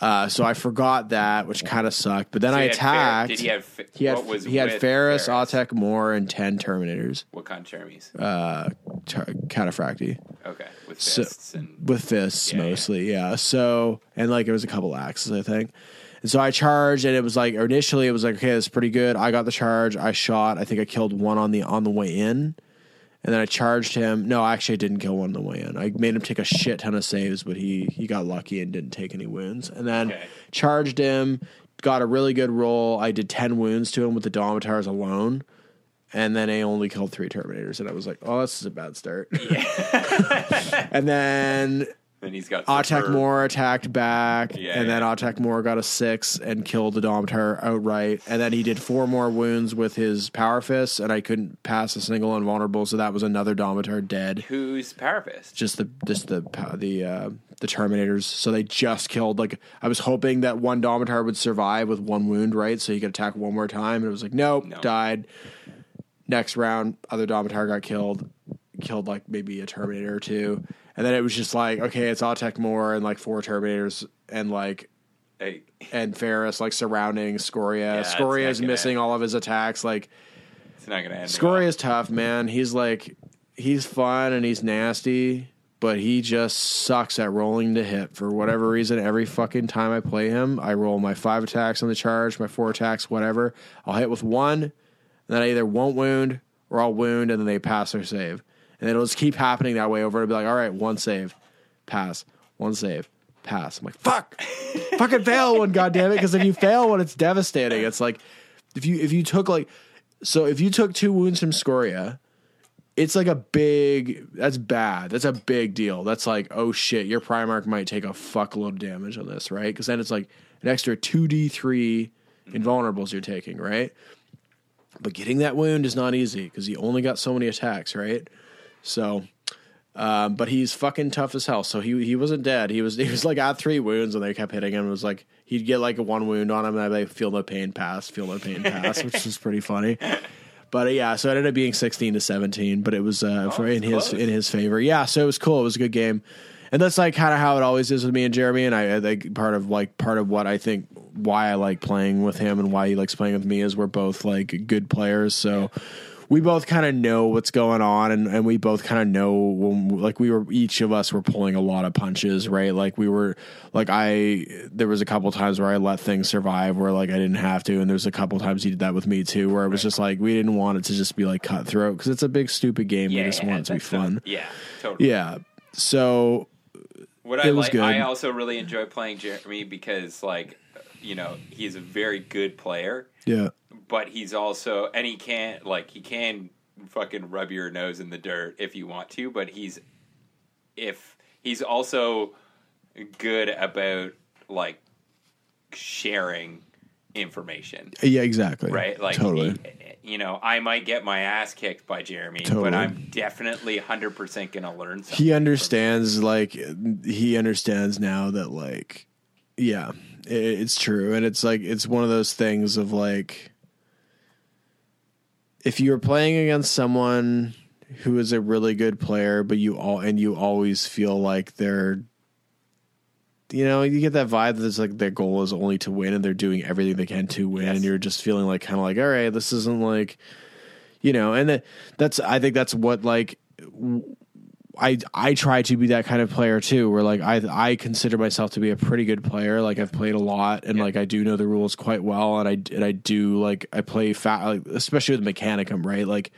uh, so I forgot that, which kind of sucked. But then So I had Fer- attacked. Did he have? He had what was he had Ferrus, Ferrus? Autek, Mor, and ten Terminators. What kind of Jeremy's? Uh, tar- Cataphracti okay, with so- fists and with fists Yeah, yeah. mostly, yeah. So and like it was a couple axes, I think. And so I charged, and it was like initially it was like okay, that's pretty good. I got the charge. I shot. I think I killed one on the on the way in, and then I charged him. No, actually, I didn't kill one on the way in. I made him take a shit ton of saves, but he he got lucky and didn't take any wounds. And then Okay. charged him. Got a really good roll. I did ten wounds to him with the Domitars alone. And then I only killed three Terminators, and I was like, "Oh, this is a bad start." Yeah. [laughs] and then And he's got Autek Mor attacked back, Yeah, and then yeah. Autek Mor got a six and killed the Domitar outright. And then he did four more wounds with his power Fist, and I couldn't pass a single invulnerable, so that was another Domitar dead. Who's Power Fist? Just the just the the uh, the Terminators. So they just killed. Like I was hoping that one Domitar would survive with one wound, right? So he could attack one more time, and it was like nope, No. died. Next round, other Domitar got killed, killed like maybe a Terminator or two, and then it was just like okay, it's Autek Mor and like four Terminators and like Hey, and Ferrus like surrounding Scoria. it's Scoria is missing end. all of his attacks. Like it's not gonna end. Scoria is tough, man. He's like he's fun and he's nasty, but he just sucks at rolling to hit for whatever reason. Every fucking time I play him, I roll my five attacks on the charge, my four attacks, whatever. I'll hit with one, and then I either won't wound or I'll wound, and then they pass their save, and it'll just keep happening that way over. It'll be like, all right, one save, pass, one save, pass. I'm like, fuck, [laughs] fucking fail one, goddamn it! Because if you fail one, it's devastating. It's like if you if you took like so if you took two wounds from Scoria, it's like a big that's bad. That's a big deal. That's like, oh shit, your Primarch might take a fuckload of damage on this, right? Because then it's like an extra two D three mm-hmm. invulnerables you're taking, right? But getting that wound is not easy because you only got so many attacks, right? So um, but he's fucking tough as hell. So he he wasn't dead. He was [laughs] he was like at three wounds and they kept hitting him. It was like he'd get like a one wound on him and I'd like feel no pain pass, feel no pain pass, [laughs] which is pretty funny. But uh, yeah, so it ended up being sixteen to seventeen, but it was uh, for in his in his favor. Yeah, so it was cool. It was a good game, and that's like kind of how it always is with me and Jeremy. And I, I think part of like part of what I think why I like playing with him and why he likes playing with me is we're both like good players. So we both kind of know what's going on, and, and we both kind of know when like we were each of us were pulling a lot of punches, right? Like we were like I there was a couple times where I let things survive where like I didn't have to, and there's a couple times he did that with me too, where it was just like we didn't want it to just be like cutthroat because it's a big stupid game. Yeah, we just want it to be fun. yeah, totally. Yeah. So What I like, good. I also really enjoy playing Jeremy because, like, you know, he's a very good player, yeah, but he's also, and he can't like, he can fucking rub your nose in the dirt if you want to, but he's, if he's also good about like sharing information, yeah, exactly. right? Like, totally. he- you know, I might get my ass kicked by Jeremy, Totally. but I'm definitely hundred percent gonna learn something. he understands like he understands now that like yeah i it's true and it's like it's one of those things of like if you're playing against someone who is a really good player but you all and you always feel like they're you know you get that vibe that it's like their goal is only to win and they're doing everything they can to win Yes. and you're just feeling like kind of like all right this isn't like you know and that, that's i think that's what like I I try to be that kind of player too, where like I I consider myself to be a pretty good player. Like I've played a lot, and Yeah. like I do know the rules quite well, and I and I do like I play fat, like, especially with Mechanicum, right? Like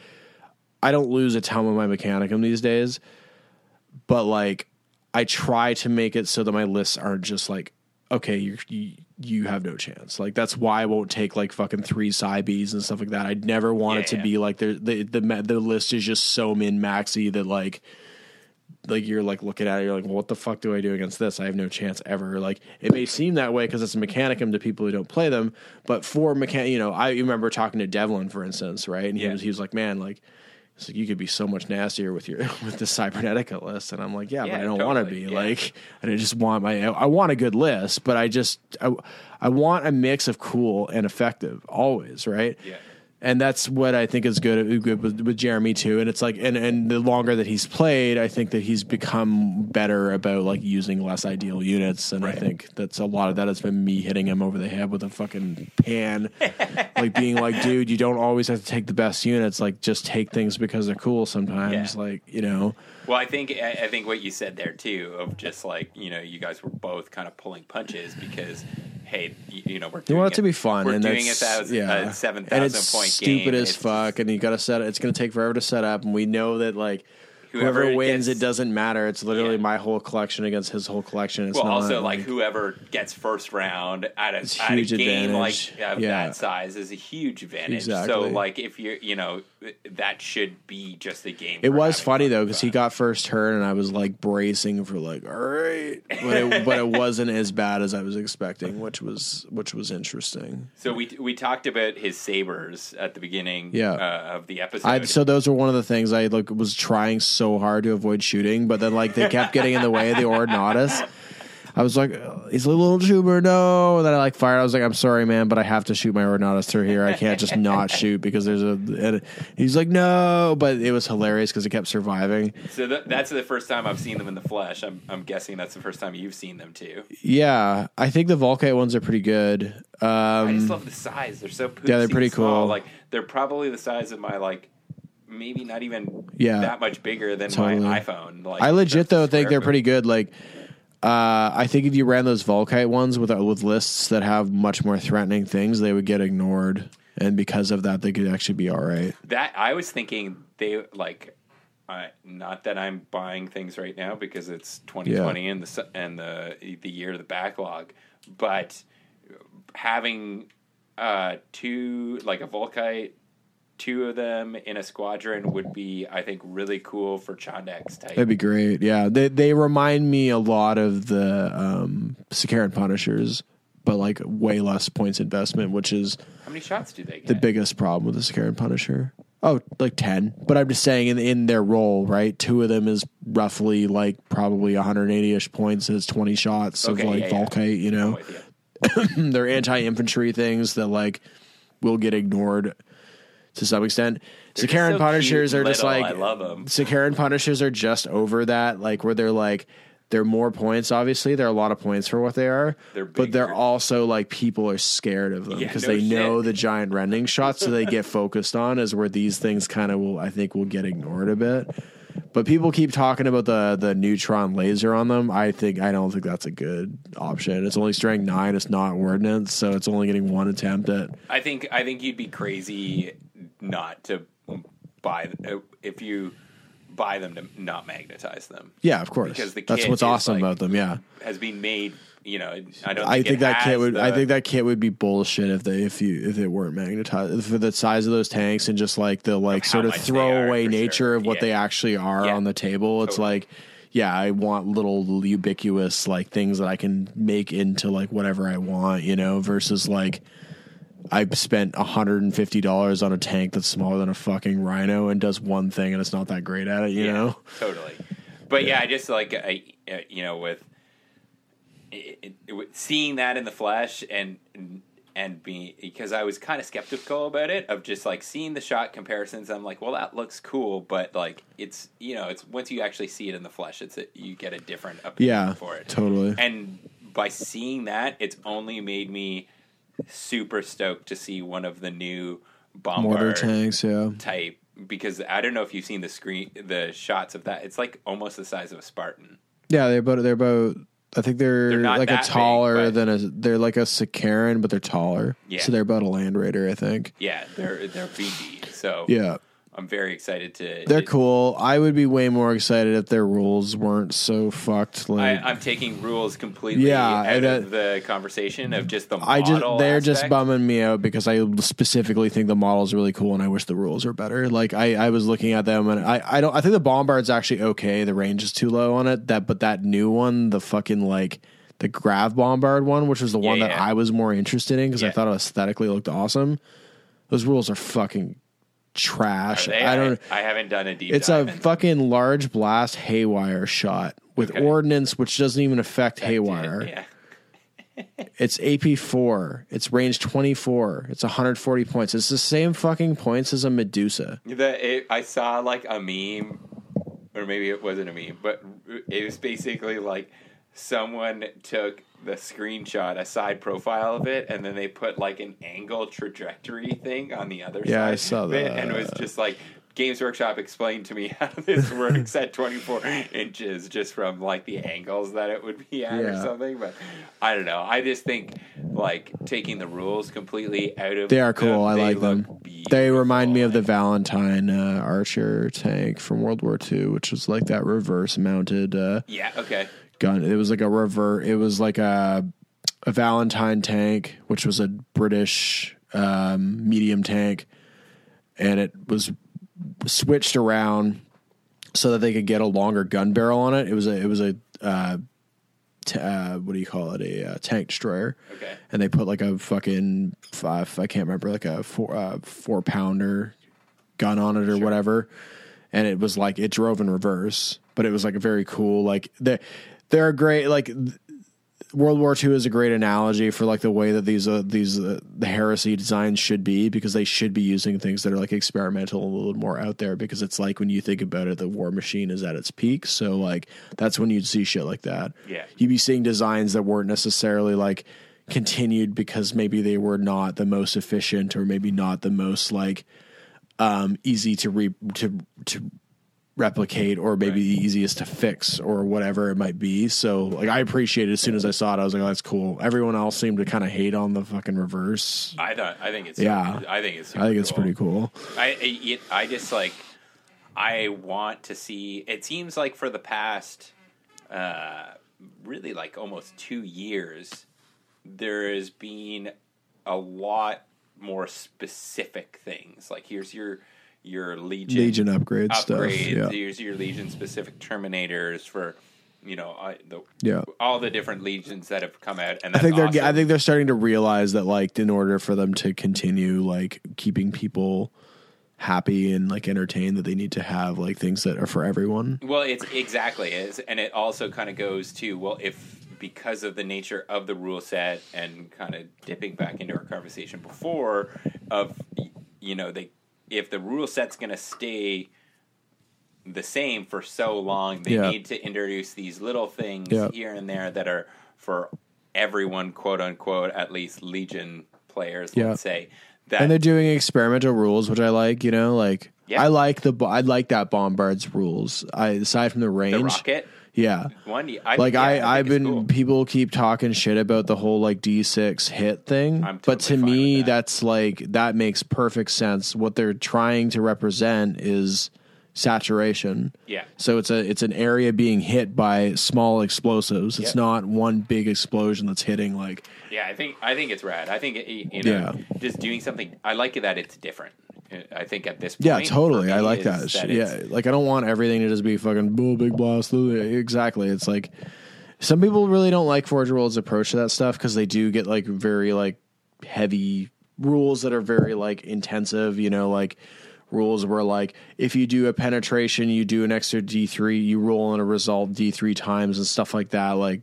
I don't lose a ton with my Mechanicum these days, but like I try to make it so that my lists aren't just like okay, you're, you you have no chance. Like that's why I won't take like fucking three Bs and stuff like that. I'd never want Yeah, it to yeah. be like the the the the list is just so min maxy that like like you're like looking at it, you're like, well, what the fuck do I do against this? I have no chance ever. Like it may seem that way because it's a mechanicum to people who don't play them, but for mechan, you know, I remember talking to Devlin, for instance, right, and he Yeah. was he was like, man, like. So you could be so much nastier with your [laughs] with the cybernetica list, and I'm like, yeah, Yeah, but I don't want to be yeah. like, I just want my, I want a good list, but I just, I, I want a mix of cool and effective always, right? Yeah. And that's what I think is good good with, with Jeremy too. And it's like, and and the longer that he's played, I think that he's become better about like using less ideal units. And I think that's a lot of that has been me hitting him over the head with a fucking pan, [laughs] like being like, dude, you don't always have to take the best units. Like, just take things because they're cool sometimes. Yeah. Like, you know, Well, I think I I think what you said there too, of just like you know, you guys were both kind of pulling punches because, hey, you, you know, we're you doing want it to be fun, We're and doing a, that's thousand, yeah, a seven and thousand it's point stupid game. as It's fuck, and you got to set it. It's going to take forever to set up, and we know that like Whoever wins, gets- it doesn't matter. It's literally Yeah. my whole collection against his whole collection. It's Well, not also like whoever gets first round at a, at a game advantage. like of Yeah. that size is a huge advantage. So like if you're you know that should be just a game. It was funny though because he got first turn and I was like bracing for like, all right, but it, but it wasn't as bad as I was expecting, which was which was interesting. So we we talked about his sabers at the beginning Yeah. uh, of the episode. I so those were one of the things I like was trying so hard to avoid shooting, but then like they kept getting in the way of the Ordinatus. I was like, he's a little tuber, no. And then I like fired. I was like, I'm sorry, man, but I have to shoot my Ordinatus through here. I can't just not [laughs] shoot because there's a. And he's like, no, but it was hilarious because he kept surviving. so th- that's the first time I've seen them in the flesh. I'm I'm guessing that's the first time you've seen them too. Yeah, I think the Volkite ones are pretty good. I just Um, love the size. They're so Yeah, they're poopsie pretty small. cool. Like they're probably the size of my like maybe not even Yeah. that much bigger than Totally. my iPhone. Like I legit though think they're pretty good. Like, uh, I think if you ran those Volkite ones with with lists that have much more threatening things, they would get ignored, and because of that, they could actually be all right. That I was thinking they like, uh, not that I'm buying things right now because it's 2020 and the and the the year of the backlog, but having uh two like a Volkite, two of them in a squadron would be I think really cool for Chondex type. That'd be great. Yeah, they they remind me a lot of the um, Sicaran Punishers, but like way less points investment, which is How many shots do they get? the biggest problem with the Sicaran Punisher. Oh, like ten. But I'm just saying, in in their role, right? Two of them is roughly like probably 180 ish points. and It's 20 shots Okay, of like yeah, yeah. Volkite. You know, you. [coughs] they're anti infantry things that like will get ignored to some extent. They're Sicaran so Punishers cute are just little. like I love them. Sicaran Punishers are just over that, like where they're like they're more points. Obviously, there are a lot of points for what they are, They're but they're also like people are scared of them Yeah, because no they know shit. the giant rending shots, so they get [laughs] focused on. Is where these things kind of will, I think, will get ignored a bit. But people keep talking about the the neutron laser on them. I think I don't think that's a good option. It's only strength nine. It's not ordnance, so it's only getting one attempt at. I think I think you'd be crazy not to buy uh, if you buy them to not magnetize them. Yeah, of course. Because the that's what's awesome like, about them. Yeah. Has been made, you know. I don't. Think I think that kit would. I think that kit would be bullshit if they if you if it weren't magnetized for the size of those tanks and just like the like how sort of much they are, throwaway nature sure. of what Yeah. they actually are Yeah. on the table. It's Totally. like, yeah, I want little ubiquitous like things that I can make into like whatever I want, you know, versus like. I spent hundred and fifty dollars on a tank that's smaller than a fucking rhino and does one thing and it's not that great at it, you yeah, know. totally. But yeah, I just like I, uh, you know, with it, it, it- seeing that in the flesh and and being because I was kind of skeptical about it of just like seeing the shot comparisons. I'm like, well, that looks cool, but like it's you know, it's once you actually see it in the flesh, it's a, you get a different opinion Yeah, for it. totally. And by seeing that, it's only made me super stoked to see one of the new Mortar tanks, yeah. type because I don't know if you've seen the screen, the shots of that. It's like almost the size of a Spartan. Yeah, they're about they're about. I think they're, They're not like a that big, taller than a. They're like a Sicaran, but they're taller. Yeah. So they're about a Land Raider, I think. Yeah, they're they're beefy. So Yeah, I'm very excited to. they're to- cool. I would be way more excited if their rules weren't so fucked. Like I'm taking rules completely Yeah, out that- uh, of the conversation of just the model. I just they're just bumming me out because I specifically think the model's really cool and I wish the rules were better. Like I, I was looking at them and I, I don't I think the bombard's actually okay. The range is too low on it. That but that new one, the fucking like the Grav Bombard one, which was the one that. I was more interested in because I thought it aesthetically looked awesome. Those rules are fucking trash. They- I don't. I, haven't done a deep. It's a into fucking large blast haywire shot with Okay. ordnance, which doesn't even affect it. haywire. Yeah. [laughs] It's AP four. It's range twenty four. It's 140 points. It's the same fucking points as a Medusa. The, it, I saw like a meme, or maybe it wasn't a meme, but it was basically like someone took the screenshot, a side profile of it, and then they put like an angle trajectory thing on the other Yeah, side. I saw of it, and it was just like Games Workshop explained to me [laughs] how this works at 24 inches, just from like the angles that it would be at or something. But I don't know. I just think like taking the rules completely out of They are cool. them, I like them. look They remind me of the. Valentine uh, Archer tank from World War II, which was like that reverse mounted uh, Yeah. Okay. Gun. It was like a revert. It was like a a Valentine tank, which was a British um, medium tank, and it was switched around so that they could get a longer gun barrel on it. It was a it was a uh, t- uh, what do you call it? A uh, tank destroyer. Okay. And they put like a fucking five, I can't remember like a four uh, four pounder gun on it or whatever, and it was like it drove in reverse, but it was like a very cool like they they're great like. World War II is a great analogy for like the way that these uh, these uh, the heresy designs should be because they should be using things that are like experimental and a little more out there because it's like when you think about it the war machine is at its peak so like that's when you'd see shit like that Yeah. you'd be seeing designs that weren't necessarily like continued because maybe they were not the most efficient or maybe not the most like um easy to re to to replicate or maybe the easiest to fix or whatever it might be so like i appreciate it as soon as i saw it i was like oh, that's cool everyone else seemed to kind of hate on the fucking reverse I thought. I think it's. Yeah. I think it's. i think it's pretty cool I I- it, I just like I want to see. It seems like for the past, uh, really like almost two years, there has been a lot more specific things. Like here's your your legion legion upgrade stuff upgrades. yeah Here's your legion specific terminators for. You know, I, the, Yeah. all the different legions that have come out, and I think they're awesome. I think they're starting to realize that like in order for them to continue like keeping people happy and like entertained that they need to have like things that are for everyone. Well, it's exactly is, and it also kind of goes to well, if because of the nature of the rule set and kind of dipping back into our conversation before of you know they if the rule set's going to stay the same for so long, they Yeah. need to introduce these little things Yeah. here and there that are for everyone, quote unquote, at least Legion players, Yeah. let's say. That And they're doing experimental rules, which I like. You know, like. I like the I like that bombard's rules. I aside from the range, the rocket yeah. one. I, Like yeah, I, think I've been cool. people keep talking shit about the whole like D six hit thing, I'm but to me that. that's like that makes perfect sense. What they're trying to represent is saturation. Yeah. So it's a it's an area being hit by small explosives. It's Yep. not one big explosion that's hitting like Yeah, I think I think it's rad. I think you know, Yeah. just doing something. I like that it's different. I think at this point, yeah, totally. I like is that. yeah, like I don't want everything to just be fucking big blast. Exactly. It's like some people really don't like Forge World's approach to that stuff because they do get like very like heavy rules that are very like intensive. You know, like rules where like if you do a penetration, you do an extra D three, you roll in a result D three times and stuff like that. Like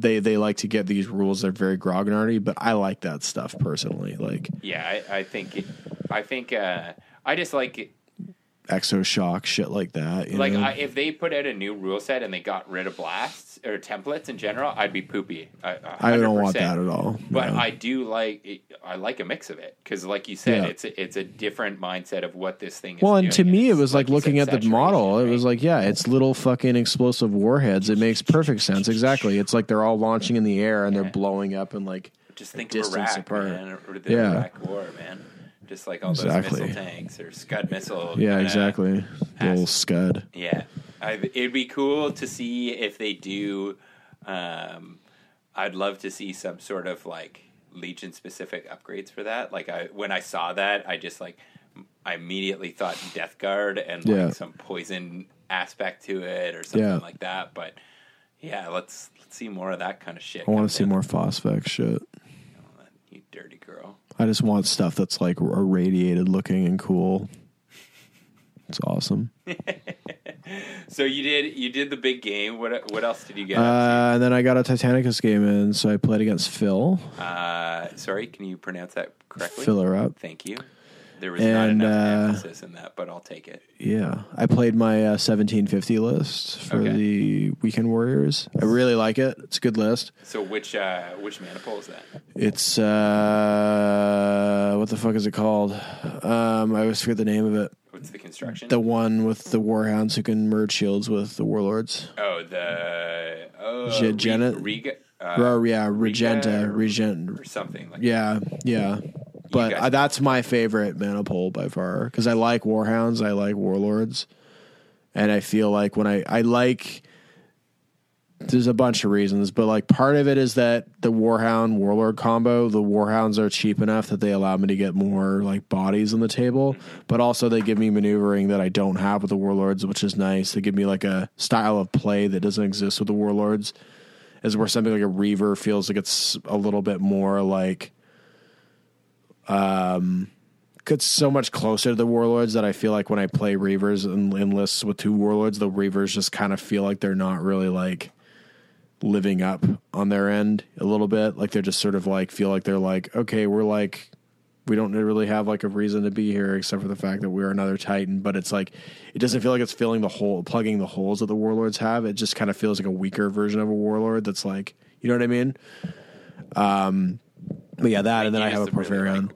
they they like to get these rules that are very grognardy, but I like that stuff personally. Like yeah, I, I think it, I think uh, I just like it. exo shock shit like that. you Like? I, if they put out a new rule set and they got rid of blasts or templates in general, I'd be poopy. I, I don't want that at all. But no. I do like I like a mix of it because, like you said, Yeah. it's a, it's a different mindset of what this thing is. Well, and to me, it was like, you looking said, at the model. saturation, It was like, yeah, it's little fucking explosive warheads. It makes perfect sense. Exactly. It's like they're all launching in the air and Yeah. they're blowing up and like Just think of distance Iraq, apart. man, or the Yeah. Iraq War, man. Just like all Exactly. those missile tanks or Scud missile. yeah, exactly. Little scud. Yeah, I, it'd be cool to see if they do. Um, I'd love to see some sort of like Legion specific upgrades for that. Like I, when I saw that, I just like I immediately thought Death Guard and like Yeah. some poison aspect to it or something Yeah. like that. But yeah, let's let's see more of that kind of shit. I want to see more Phosphex shit. You dirty girl. I just want stuff that's like irradiated looking and cool. It's awesome. [laughs] So you did you did the big game. What what else did you get? Uh, and then I got a Titanicus game in, so I played against Phil. Uh, sorry, can you pronounce that correctly? Fill her up. Thank you. There was And, not enough uh, emphasis in that, but I'll take it. Yeah, I played my uh, 1750 list for Okay. the Weekend Warriors. I really like it. It's a good list. So which uh, which maniple is that? It's uh, what the fuck is it called? Um, I always forget the name of it. What's the construction. The one with the warhounds who can merge shields with the warlords. oh, the oh, Je- Janet- Riga, uh, yeah, Regenta, Regent. or something like Yeah, yeah. But guys- uh, that's my favorite maniple by far because I like warhounds, I like warlords, and I feel like when I I like. There's a bunch of reasons, but like part of it is that the Warhound Warlord combo, the Warhounds are cheap enough that they allow me to get more like bodies on the table, but also they give me maneuvering that I don't have with the Warlords, which is nice. They give me like a style of play that doesn't exist with the Warlords, is where something like a Reaver feels like it's a little bit more like gets so much closer to the warlords that I feel like when I play Reavers and enlists with two warlords, the Reavers just kind of feel like they're not really like living up on their end a little bit. Like they're just sort of like feel like they're like, okay, we're like we don't really have like a reason to be here except for the fact that we're another Titan. But it's like it doesn't feel like it's filling the hole, plugging the holes that the warlords have. It just kind of feels like a weaker version of a warlord. That's like, you know what I mean? Um, but yeah, that, and then I have a used really Porphyrion. like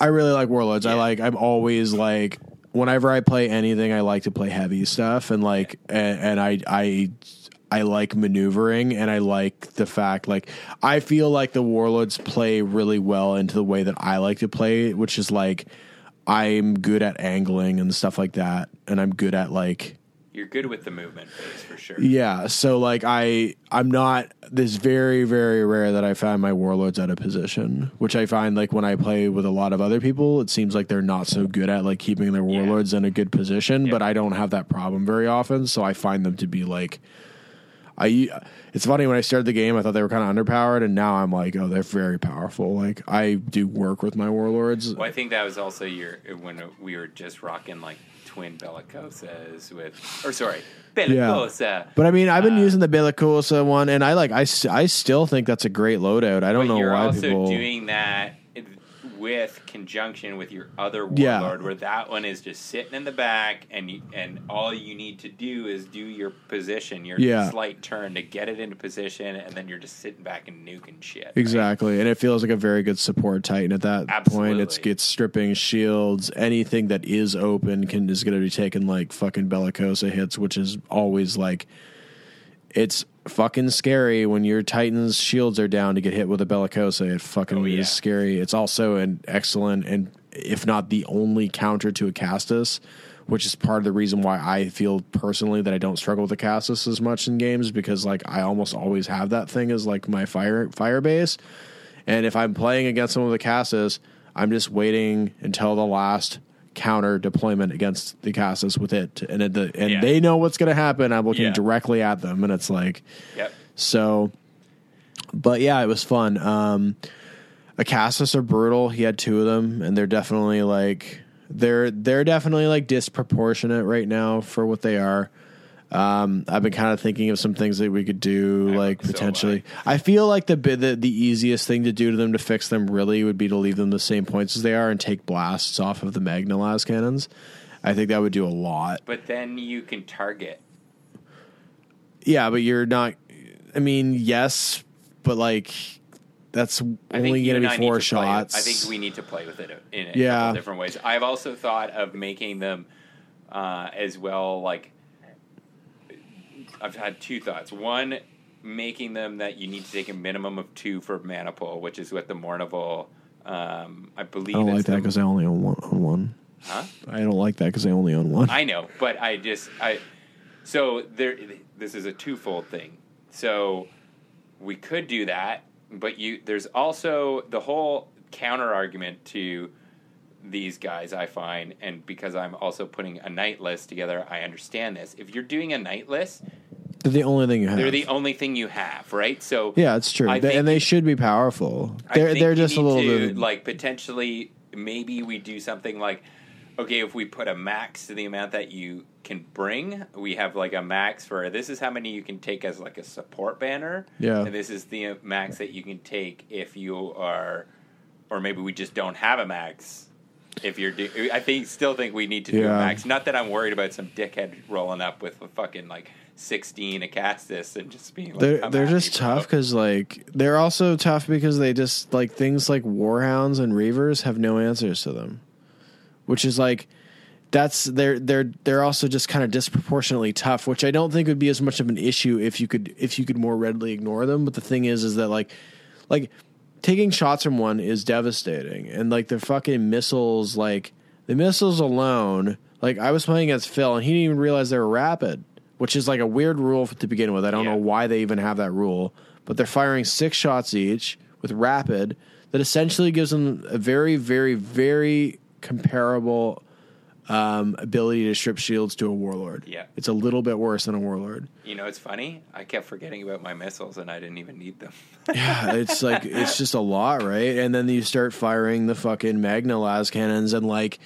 I really like Warlords. I like. I'm always like. Whenever I play anything, I like to play heavy stuff, and like, and, and I, I, I like maneuvering, and I like the fact, like, I feel like the Warlords play really well into the way that I like to play, which is like, I'm good at angling and stuff like that, and I'm good at like, you're good with the movement phase for sure. yeah. So like, I, I'm not. This very, very rare that I find my Warlords out of position, which I find like when I play with a lot of other people, it seems like they're not so good at like keeping their Yeah. Warlords in a good position. Yeah. But I don't have that problem very often, so I find them to be like. I it's funny when I started the game I thought they were kind of underpowered and now I'm like oh they're very powerful like I do work with my warlords Well, I think that was also your when we were just rocking like twin bellicosas with, or sorry, bellicosa. but I mean I've been Uh, using the Bellicosa one and I like I, I still think that's a great loadout I don't know you're why also people doing that with conjunction with your other Yeah. warlord, where that one is just sitting in the back, and you, and all you need to do is do your position, your Yeah. slight turn to get it into position, and then you're just sitting back and nuking shit. right? Exactly, and it feels like a very good support Titan at that point. It's Absolutely. it's stripping shields. Anything that is open can is going to be taken like fucking bellicosa hits, which is always like it's fucking scary when your Titan's shields are down to get hit with a bellicosa. It fucking Oh, yeah. is scary. It's also an excellent and if not the only counter to a Castus. Which is part of the reason why I feel personally that I don't struggle with the Castus as much in games because like I almost always have that thing as like my fire fire base. And if I'm playing against someone with a Castus, I'm just waiting until the last counter deployment against the Cassis with it, and it, the, and Yeah. they know what's going to happen. I'm looking Yeah. directly at them, and it's like Yep. so. But yeah, it was fun. Um, Acastus are brutal. He had two of them, and they're definitely like they're they're definitely like disproportionate right now for what they are. Um, I've been kind of thinking of some things that we could do, I like hope so, potentially. I feel like the, bi- the the easiest thing to do to them to fix them really would be to leave them the same points as they are and take blasts off of the Magna las cannons. I think that would do a lot. But then you can target. Yeah, but you're not. I mean, yes, but like that's I only going to be four to play shots. I think we need to play with it in a Yeah. couple different ways. I've also thought of making them uh, as well. Like I've had two thoughts. One, making them that you need to take a minimum of two for mana which is what the Mournival. Um, I believe I don't like that because I only own one. Own one. Huh? I don't like that because I only own one. I know, but I just I so there this is a twofold thing. So we could do that, but you there's also the whole counter argument to these guys I find and because I'm also putting a knight list together, I understand this. If you're doing a knight list, They're the only thing you have. they're the only thing you have, right? So yeah, it's true, They- and they should be powerful. I They're they're just a little to, bit like potentially maybe we do something like okay if we put a max to the amount that you can bring we have like a max for this is how many you can take as like a support banner Yeah. and this is the max that you can take if you are or maybe we just don't have a max if you're do- i think still think we need to do a Yeah. max not that i'm worried about some dickhead rolling up with a fucking like 16 Acastus and just being like they're they're just tough because like they're also tough because they just like things like warhounds and reavers have no answers to them, which is like that's they're they're they're also just kind of disproportionately tough, which I don't think would be as much of an issue if you could if you could more readily ignore them. But the thing is, is that like like taking shots from one is devastating, and like the fucking missiles, like the missiles alone. Like I was playing against Phil, and he didn't even realize they were rapid, which is like a weird rule to begin with. I don't Yeah. know why they even have that rule, but they're firing six shots each with rapid. That essentially gives them a very, very, very comparable um, ability to strip shields to a warlord. Yeah. it's a little bit worse than a warlord. You know, it's funny. I kept forgetting about my missiles, and I didn't even need them. [laughs] Yeah, it's like it's just a lot, right? And then you start firing the fucking Magna las cannons, and like,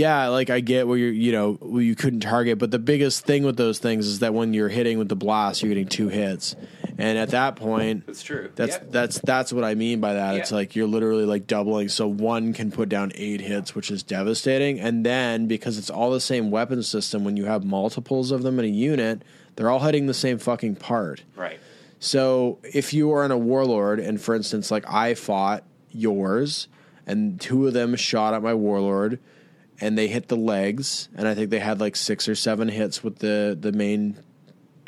yeah, like I get where you're, you know, where you couldn't target, but the biggest thing with those things is that when you're hitting with the blast, you're getting two hits, and at that point, That's true. That's Yeah. that's that's what I mean by that. It's like you're literally like doubling. So one can put down eight hits, which is devastating. And then because it's all the same weapon system, when you have multiples of them in a unit, they're all hitting the same fucking part. right. So if you are in a warlord, and for instance, like I fought yours, and two of them shot at my warlord, and they hit the legs, and I think they had like six or seven hits with the the main,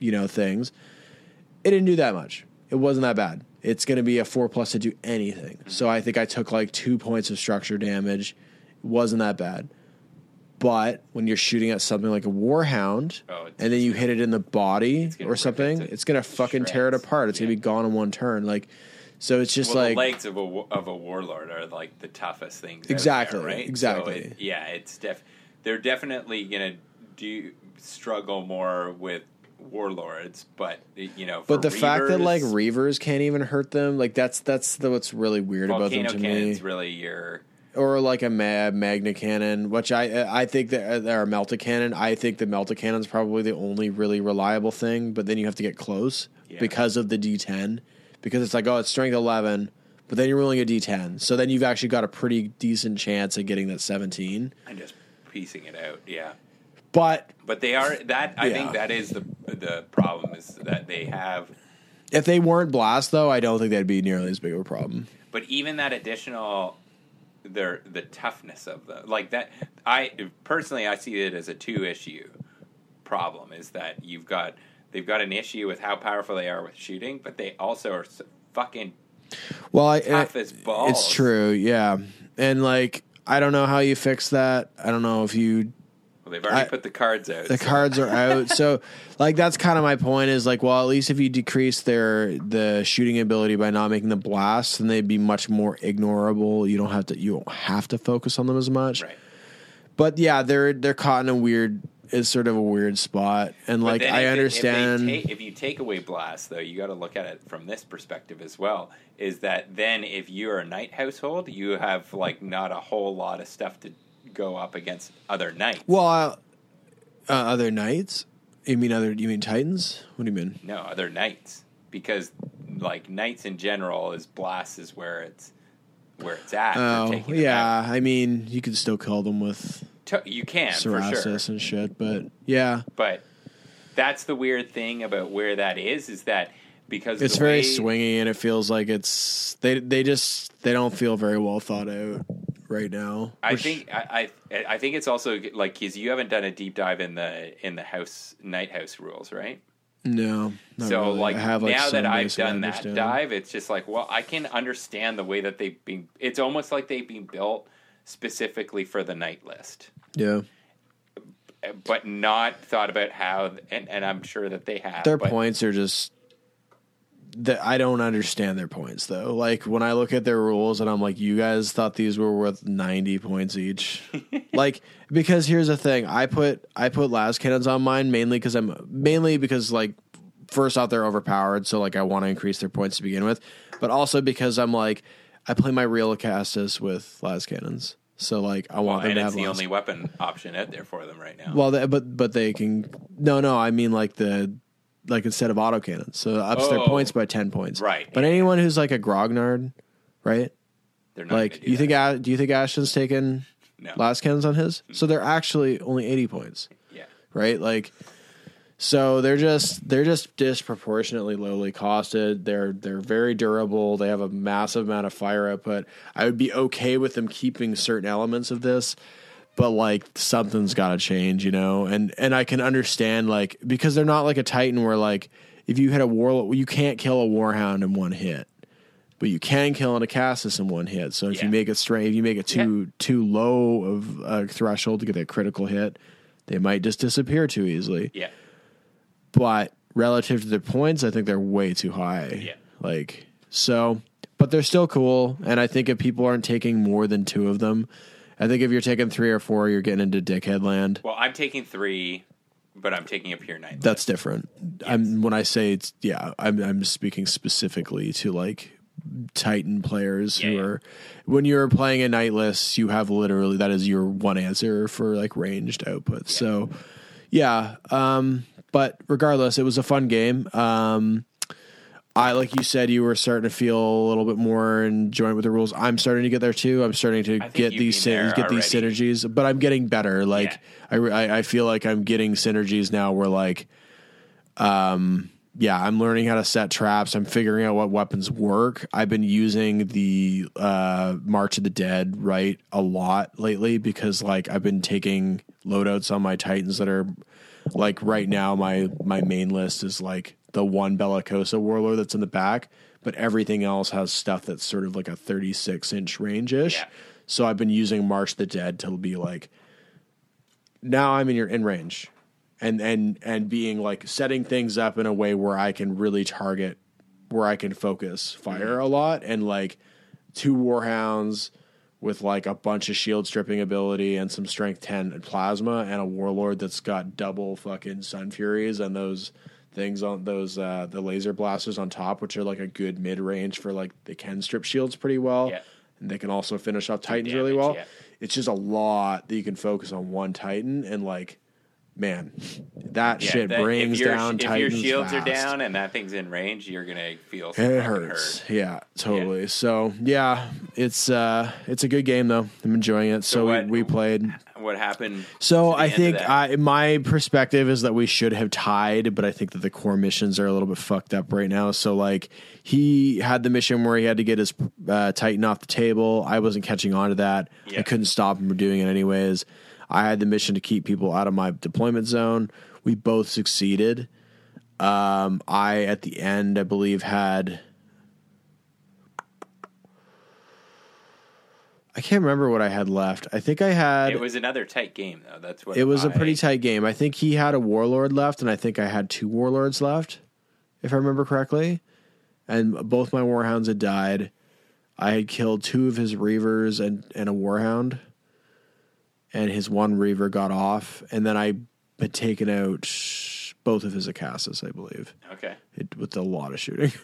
you know, things. It didn't do that much. It wasn't that bad. It's going to be a four plus to do anything. So I think I took like two points of structure damage. It wasn't that bad. But when you're shooting at something like a warhound, Oh, and then you hit it in the body or something, it's gonna fucking tear it apart. It's gonna be gone in one turn. Like, so it's just well, like the legs of a of a warlord are like the toughest things. out there, Exactly, right? exactly. So it- yeah, it's def. They're definitely gonna do struggle more with warlords, but you know. For But the fact that like Reavers can't even hurt them, like that's that's the, what's really weird about them to me. really your Or like a ma- Magna Cannon, which I I think that uh, or a Melta Cannon. I think the Melta Cannon's probably the only really reliable thing. But then you have to get close Yeah. because of the D10, because it's like oh it's strength 11, but then you're rolling a D10, so then you've actually got a pretty decent chance of getting that 17. and just piecing it out. Yeah. But But they are that. I Yeah. think that is the the problem is that they have. if they weren't blast though, I don't think that'd be nearly as big of a problem. But even that additional, their the toughness of the like that. I personally I see it as a two issue problem. Is that you've got they've got an issue with how powerful they are with shooting, but they also are fucking Well, I, tough I- as balls. It's true, yeah. And like, I don't know how you fix that. I don't know if you Well, they've already I- put the cards out. the so- cards are out. [laughs] so, like, that's kind of my point. Is like, well, at least if you decrease their the shooting ability by not making the blast, then they'd be much more ignorable. You don't have to you don't have to focus on them as much. Right. But yeah, they're they're caught in a weird. Is sort of a weird spot, and like I if understand. If, they take, if you take away blast, though, you got to look at it from this perspective as well. Is that then if you're a knight household, you have like not a whole lot of stuff to go up against other knights. well, uh, uh, other knights. You mean other? You mean titans? What do you mean? No, other knights because like knights in general is blast is where it's where it's at. Oh yeah. I mean you could still kill them with To- you can for Sarasis sure. and shit, but yeah, But that's the weird thing about where that is is that because it's very way- swingy and it feels like it's they they just they don't feel very well thought out right now. I which- think I, I I think it's also like because you haven't done a deep dive in the in the house knight house rules, right? no. so really. like, have, like, now that I've done that dive, it's just like well, I can understand the way that they've been. It's almost like they've been built specifically for the knight list, yeah, but not thought about how. And, and I'm sure that they have their but points are just. That I don't understand their points though. Like when I look at their rules and I'm like, you guys thought these were worth ninety points each. [laughs] like because here's the thing, I put I put las cannons on mine mainly because I'm mainly because like first off they're overpowered, so like I want to increase their points to begin with, but also because I'm like I play my real Acastus with las cannons, so like I Well, want them and to it's have the las- only weapon option out there for them right now. well, they, but but they can no no I mean like the like instead of autocannon, so it ups their Oh. points by ten points. Right, But yeah. anyone who's like a grognard, right? They're not Like do you think that. A- do you think Ashton's taken no, last cannons on his? So they're actually only eighty points, yeah. right? Like. So they're just they're just disproportionately lowly costed. They're they're very durable. They have a massive amount of fire output. I would be okay with them keeping certain elements of this, but like something's got to change, you know. And and I can understand like because they're not like a Titan where like if you hit a war, you can't kill a Warhound in one hit, but you can kill an Acastus in one hit. So if Yeah. you make it straight, if you make it too too low of a threshold to get a critical hit, they might just disappear too easily. Yeah. But relative to their points, I think they're way too high. Yeah. Like so, but they're still cool. And I think if people aren't taking more than two of them, I think if you're taking three or four, you're getting into dickhead land. Well, I'm taking three, but I'm taking a pure nine. That's different. I'm when I say it's yeah, I'm I'm speaking specifically to like Titan players Yeah, who yeah. are when you're playing a knight list, you have literally that is your one answer for like ranged output. So yeah, um, but regardless, it was a fun game. Um, I like you said, you were starting to feel a little bit more in joint with the rules. I'm starting to get there too. I'm starting to get these get these synergies, but I'm getting better. Like Yeah. I, I I feel like I'm getting synergies now. Where like, um, yeah, I'm learning how to set traps. I'm figuring out what weapons work. I've been using the uh, March of the Dead right a lot lately because like I've been taking loadouts on my Titans that are like right now my my main list is like the one Bellicosa warlord that's in the back, but everything else has stuff that's sort of like a 36 inch range ish. Yeah. So I've been using March the Dead to be like now I'm in your in range. And and and being like setting things up in a way where I can really target where I can focus fire mm-hmm. a lot and like two warhounds with like a bunch of shield stripping ability and some strength 10 and plasma and a warlord that's got double fucking sun furies and those things on those uh the laser blasters on top which are like a good mid range for like they can strip shields pretty well Yeah. and they can also finish off titans really well yeah. it's just a lot that you can focus on one titan and like man that Yeah, shit that- brings if your, down if your titans shields are down and that thing's in range, you're gonna feel It hurts. hurt. Yeah, totally. So yeah, it's uh it's a good game though. I'm enjoying it. So, So what- we, we played. What happened? So I think? I, my perspective is that we should have tied, but I think that the core missions are a little bit fucked up right now. So like he had the mission where he had to get his uh, Titan off the table. I wasn't catching on to that. I couldn't stop him from doing it anyways. I had the mission to keep people out of my deployment zone. We both succeeded. Um, I at the end, I believe, had I can't remember what I had left. I think I had it was another tight game though. That's what it was a I- pretty tight game. I think he had a warlord left, and I think I had two warlords left, if I remember correctly. And both my warhounds had died. I had killed two of his reavers and, and a warhound, and his one reaver got off. And then I had taken out both of his Acastus, I believe Okay. it, with a lot of shooting. [laughs]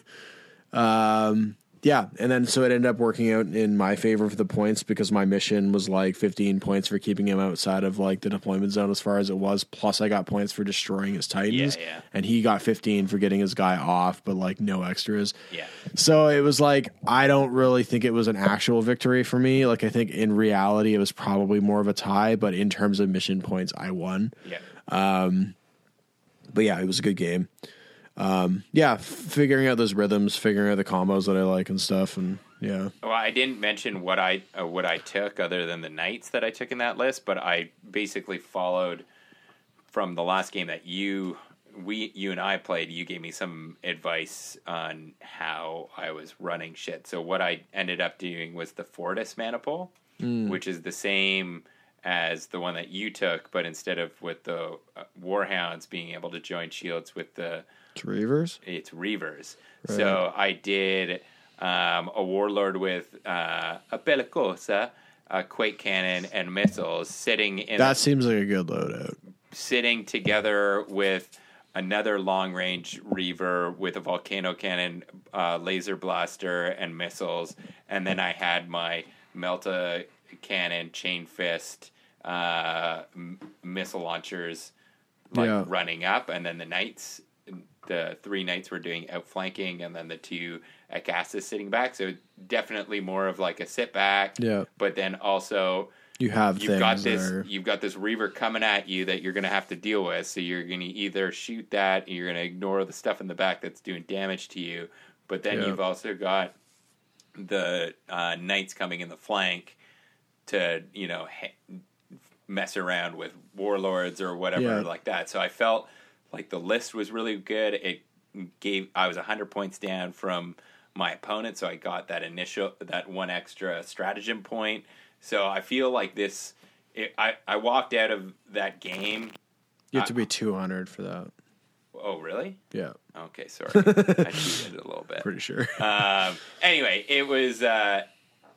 Um, yeah, and then so it ended up working out in my favor for the points because my mission was like 15 points for keeping him outside of like the deployment zone as far as it was. Plus, I got points for destroying his titans, Yeah, yeah. and he got 15 for getting his guy off, but like no extras. Yeah. So it was like I don't really think it was an actual victory for me. Like I think in reality it was probably more of a tie, but in terms of mission points, I won Yeah. Um. But yeah, it was a good game. Um, yeah, figuring out those rhythms, figuring out the combos that I like and stuff, and yeah, Well, I didn't mention what I uh, what I took other than the knights that I took in that list, but I basically followed from the last game that you we you and I played. You gave me some advice on how I was running shit. So what I ended up doing was the Fortis Maniple, which is the same as the one that you took, but instead of with the uh, Warhounds being able to join shields with the it's Reavers. it's Reavers. So I did um, a Warlord with uh, a Bellicosa, a Quake Cannon, and missiles sitting in That seems like a good loadout. sitting together with another long range Reaver with a volcano cannon, uh, laser blaster, and missiles. And then I had my Melta cannon, chain fist, uh, m- missile launchers like Yeah. running up. And then the knights, the three knights were doing outflanking, and then the two Acastus sitting back. So definitely more of like a sit back. Yeah. But then also You have you've got this are- you've got this reaver coming at you that you're going to have to deal with so you're going to either shoot that or you're going to ignore the stuff in the back that's doing damage to you but then Yeah. you've also got the uh, knights coming in the flank to you know ha- mess around with warlords or whatever Yeah. like that. So I felt like the list was really good. It gave I was 100 points down from my opponent, so I got that initial that one extra stratagem point. So I feel like this it, I I walked out of that game. You have to be 200 for that. Oh, really? Yeah, Okay, sorry. [laughs] I cheated a little bit. pretty sure. um, anyway, it was uh,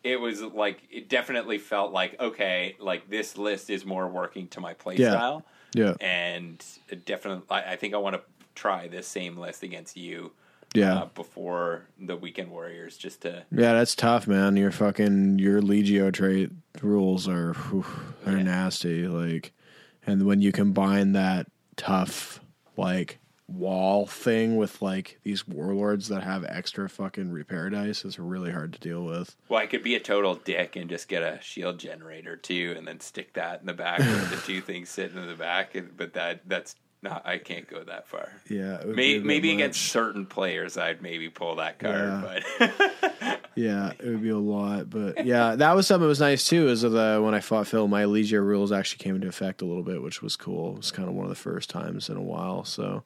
it was like it definitely felt like okay, like this list is more working to my playstyle. Yeah. Yeah, and definitely, I, I think I want to try this same list against you yeah. uh, before the Weekend Warriors, just to Yeah, that's tough, man. Your fucking your Legio trait rules are whew, they're Yeah. nasty. Like, and when you combine that tough like wall thing with like these warlords that have extra fucking repair dice, is really hard to deal with. well, I could be a total dick and just get a shield generator too, and then stick that in the back with the [laughs] two things sitting in the back, and, but that that's not I can't go that far. Yeah, it would be a Maybe, maybe against certain players, I'd maybe pull that card, Yeah. but. [laughs] Yeah, it would be a lot, but yeah, that was something that was nice too. Is the when I fought Phil, my Legio rules actually came into effect a little bit, which was cool. It was kind of one of the first times in a while. So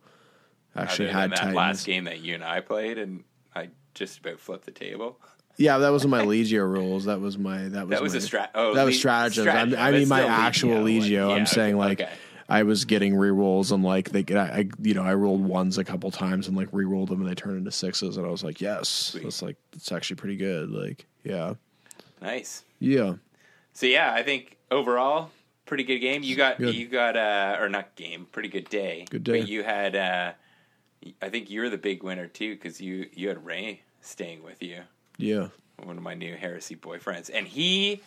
actually had that Titans. last game that you and I played, and I just about flipped the table. Yeah, that wasn't my [laughs] Legio rules. That was my that was That was my, a strat. Oh, that was le- stratagems. stratagem, I, I mean, my actual Legio. Yeah, I'm saying like okay. I was getting rerolls and like they I, I you know I rolled ones a couple times and like rerolled them and they turned into sixes and I was like yes, Sweet. it's like it's actually pretty good. Like yeah, nice. yeah, So yeah, I think overall pretty good game. You got Good. you got uh or not game, pretty good day. Good day. But you had uh I think you're the big winner too because you you had Ray staying with you, yeah. one of my new heresy boyfriends, and he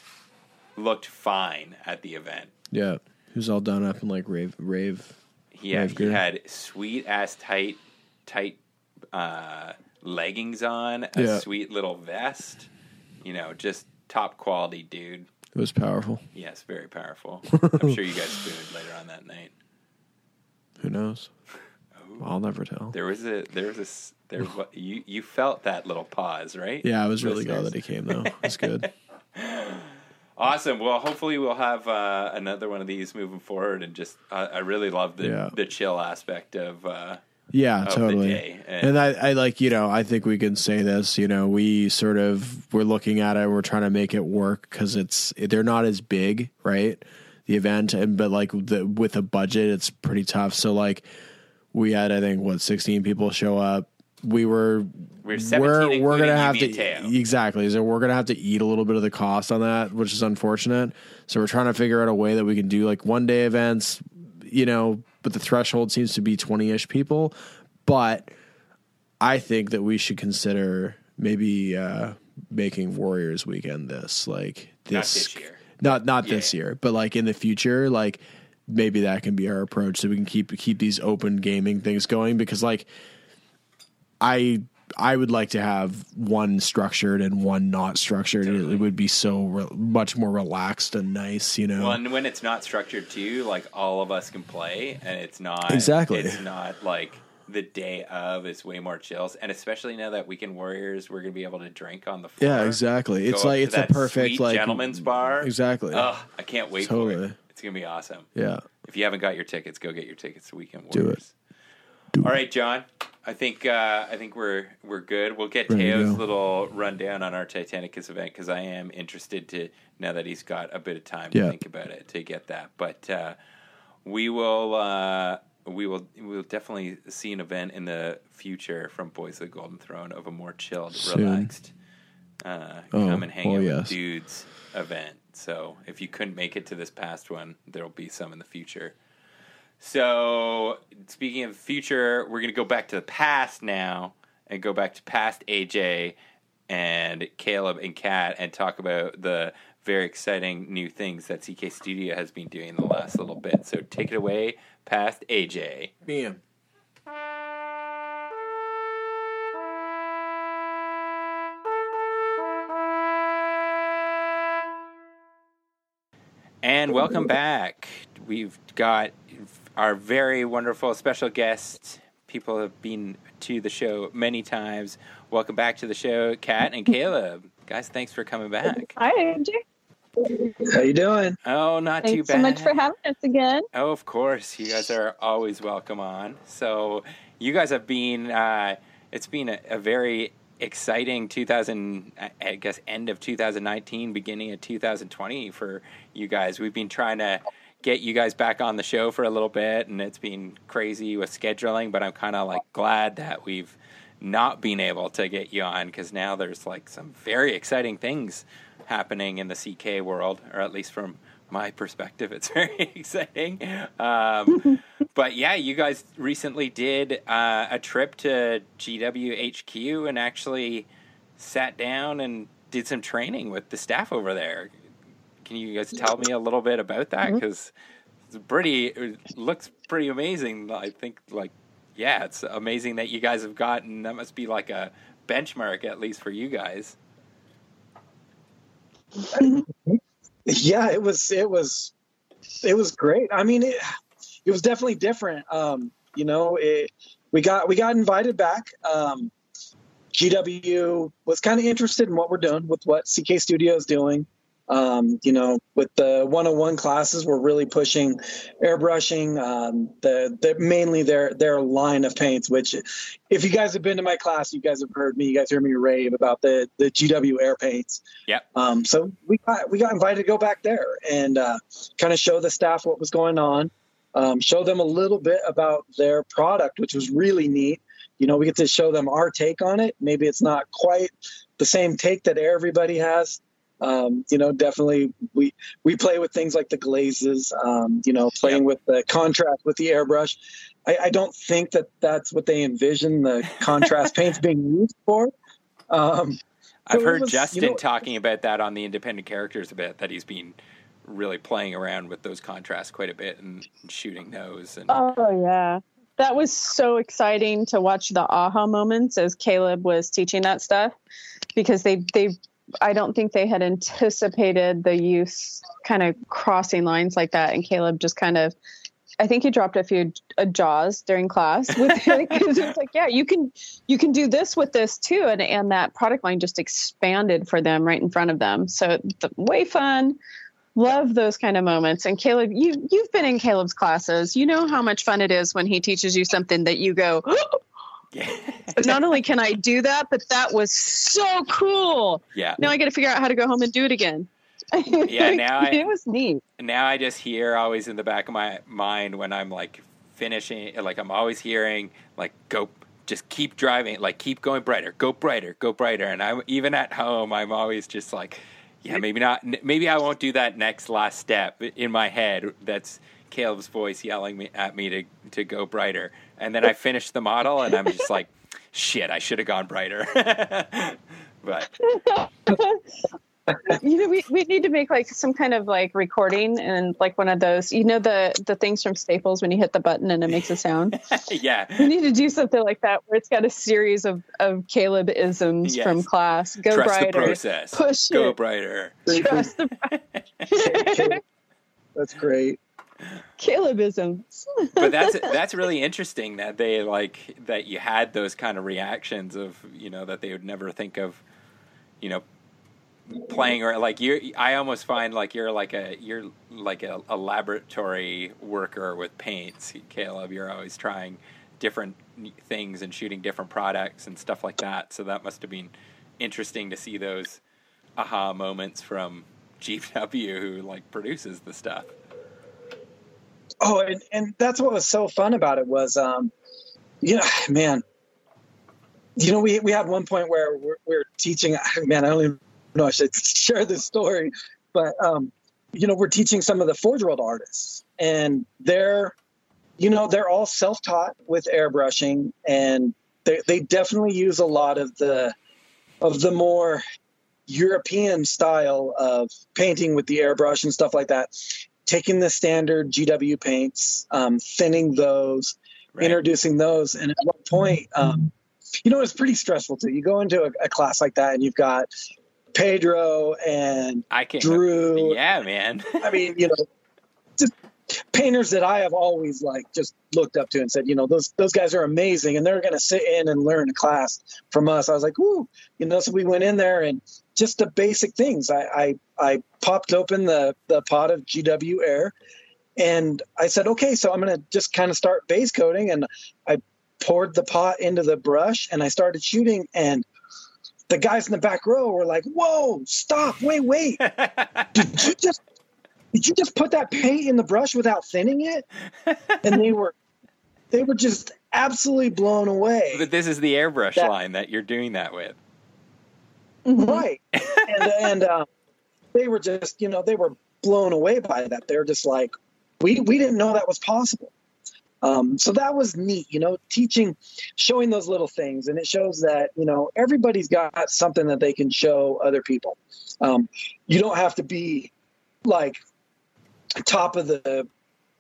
looked fine at the event. Yeah, he was all done up in like rave, rave. He had, Rave he gear. had sweet ass tight tight uh, leggings on, a Yeah. sweet little vest. You know, just top quality dude. It was powerful. Yes, very powerful. I'm sure you guys spooned later on that night. [laughs] Who knows? I'll never tell. There was a there was a there wa- [laughs] you you felt that little pause, right? Yeah, I was really glad that he came though. It's good. [laughs] [laughs] Awesome. Well, hopefully we'll have uh, another one of these moving forward, and just uh, I really love the Yeah. the chill aspect of. Uh, Yeah, of totally. And- And I, I like, you know, I think we can say this, you know, we sort of, we're looking at it, we're trying to make it work because it's, they're not as big, right? The event, and, but like the, with a budget, it's pretty tough. So like we had, I think, what, 16 people show up. We were, We're 17, we're, we're gonna have to exactly. So we're gonna have to eat a little bit of the cost on that which is unfortunate. So we're trying to figure out a way that we can do like one day events you know but the threshold seems to be 20ish people. But i think that we should consider maybe uh making warriors weekend this like Not this this year. not not this year but like in the future like maybe that can be our approach so we can keep keep these open gaming things going because like I I would like to have one structured and one not structured. It, it would be so re- much more relaxed and nice, you know. Well, and when it's not structured too, like all of us can play, and it's not Exactly. It's not like the day of. It's way more chills, and especially now that Weekend Warriors, we're gonna be able to drink on the floor. yeah, exactly. It's like it's a perfect like gentleman's bar. Exactly. Oh, I can't wait for Totally. It. It's gonna be awesome. yeah. If you haven't got your tickets, go get your tickets to Weekend Do it. Warriors. Do All right, John. I think uh, I think we're we're good. We'll get Ready Teo's little rundown on our Titanicus event because I am interested to now that he's got a bit of time to think about it to get that. But uh, we will uh, we will we will definitely see an event in the future from Boys of the Golden Throne of a more chilled, Soon. relaxed, uh, Oh, come and hang well, out yes. with dudes event. So if you couldn't make it to this past one, there'll be some in the future. So, speaking of future, we're going to go back to the past now and go back to past AJ and Caleb and Kat and talk about the very exciting new things that CK Studio has been doing the last little bit. So, take it away, past AJ. Bam. And welcome back. We've got our very wonderful special guest. People have been to the show many times. Welcome back to the show, Kat and Caleb. Guys, thanks for coming back. Hi, AJ. How you doing? Oh, not too Thanks bad. so much for having us again. Oh, of course. You guys are always welcome on. So, you guys have been, uh, it's been a, a very exciting 2000, I- guess, end of 2019, beginning of 2020 for you guys. We've been trying to get you guys back on the show for a little bit, and it's been crazy with scheduling, but I'm kind of like glad that we've not been able to get you on because now there's like some very exciting things happening in the CK world, or at least from my perspective, it's [laughs] very exciting. Um, [laughs] but yeah, you guys recently did uh, a trip to GWHQ and actually sat down and did some training with the staff over there. Can you guys tell me a little bit about that? Because it's pretty, it looks pretty amazing. I think, like, yeah, it's amazing that you guys have gotten. That must be like a benchmark, at least for you guys. [laughs] Yeah, it was it was it was great. I mean, it it was definitely different. Um, you know, it, we got we got invited back. Um, GW was kind of interested in what we're doing with what CK Studio is doing. Um, you know, with the 101 classes, we're really pushing airbrushing, um, the, the mainly their their line of paints. Which, if you guys have been to my class, you guys have heard me. You guys hear me rave about the the GW air paints. Yep. Um, so we got we got invited to go back there and uh, kind of show the staff what was going on, um, show them a little bit about their product, which was really neat. You know, we get to show them our take on it. Maybe it's not quite the same take that everybody has. Um, you know, definitely we we play with things like the glazes. Um, you know, playing with the contrast with the airbrush. I, I don't think that that's what they envision the contrast [laughs] paints being used for. Um, I've heard was, you Justin know- talking about that on the independent characters a bit, that he's been really playing around with those contrasts quite a bit and shooting those. And Oh yeah. That was so exciting to watch the aha moments as Caleb was teaching that stuff because they they I don't think they had anticipated the use kind of crossing lines like that and Caleb just kind of I think he dropped a few uh, jaws during class [laughs] with it because it was like, yeah, you can you can do this with this too, and and that product line just expanded for them right in front of them. So the, way fun. Love those kind of moments. And Caleb, you you've been in Caleb's classes. You know how much fun it is when he teaches you something that you go, [gasps] yeah, not only can I do that, but that was so cool. yeah. Now I got to figure out how to go home and do it again. Yeah, now [laughs] I- it was neat. now I just hear always in the back of my mind when I'm like finishing, like I'm always hearing like go, just keep driving, like keep going brighter, go brighter, go brighter. And I'm even at home, I'm always just like, yeah, maybe not, maybe I won't do that next last step in my head. That's Caleb's voice yelling me at me to to go brighter. And then I finish the model, and I'm just like, shit, I should have gone brighter. [laughs] but you know, we, we need to make like some kind of like recording and like one of those, you know, the the things from Staples when you hit the button and it makes a sound. [laughs] yeah, we need to do something like that where it's got a series of of Caleb isms Yes. from class. Go trust brighter. the process. Push go it. brighter. Trust the [laughs] that's great. Calebisms. [laughs] but that's that's really interesting that they like that you had those kind of reactions of you know that they would never think of you know playing or like you I almost find like you're like a you're like a, a laboratory worker with paints Caleb. You're always trying different things and shooting different products and stuff like that. So that must have been interesting to see those aha moments from GW who like produces the stuff Oh, and, and that's what was so fun about it was, um, you know, [sighs] man, you know, we, we had one point where we're, we're teaching, [laughs] man, I don't even know I should [laughs] share this story, but, um, you know, we're teaching some of the Forge World artists and they're, you know, they're all self-taught with airbrushing and they, they definitely use a lot of the, of the more European style of painting with the airbrush and stuff like that taking the standard GW paints, um, thinning those, right? introducing those. And at one point, um, you know, it's pretty stressful too. You go into a, a class like that and you've got Pedro and I can Drew. yeah man I mean, you know, painters that I have always like just looked up to and said, you know, those those guys are amazing and they're going to sit in and learn a class from us. I was like, ooh, you know, so we went in there and just the basic things. I I, I popped open the the pot of GW air and I said, okay, so I'm going to just kind of start base coating and I poured the pot into the brush and I started shooting and the guys in the back row were like, "Whoa, stop! Wait, wait! [laughs] Did you just did you just put that paint in the brush without thinning it? And they were they were just absolutely blown away. But this is the airbrush that, line that you're doing that with. Right. and and uh, they were just, you know, they were blown away by that. They're just like, we we didn't know that was possible. Um, so that was neat, you know, teaching, showing those little things, and it shows that you know everybody's got something that they can show other people. Um, you don't have to be like top of the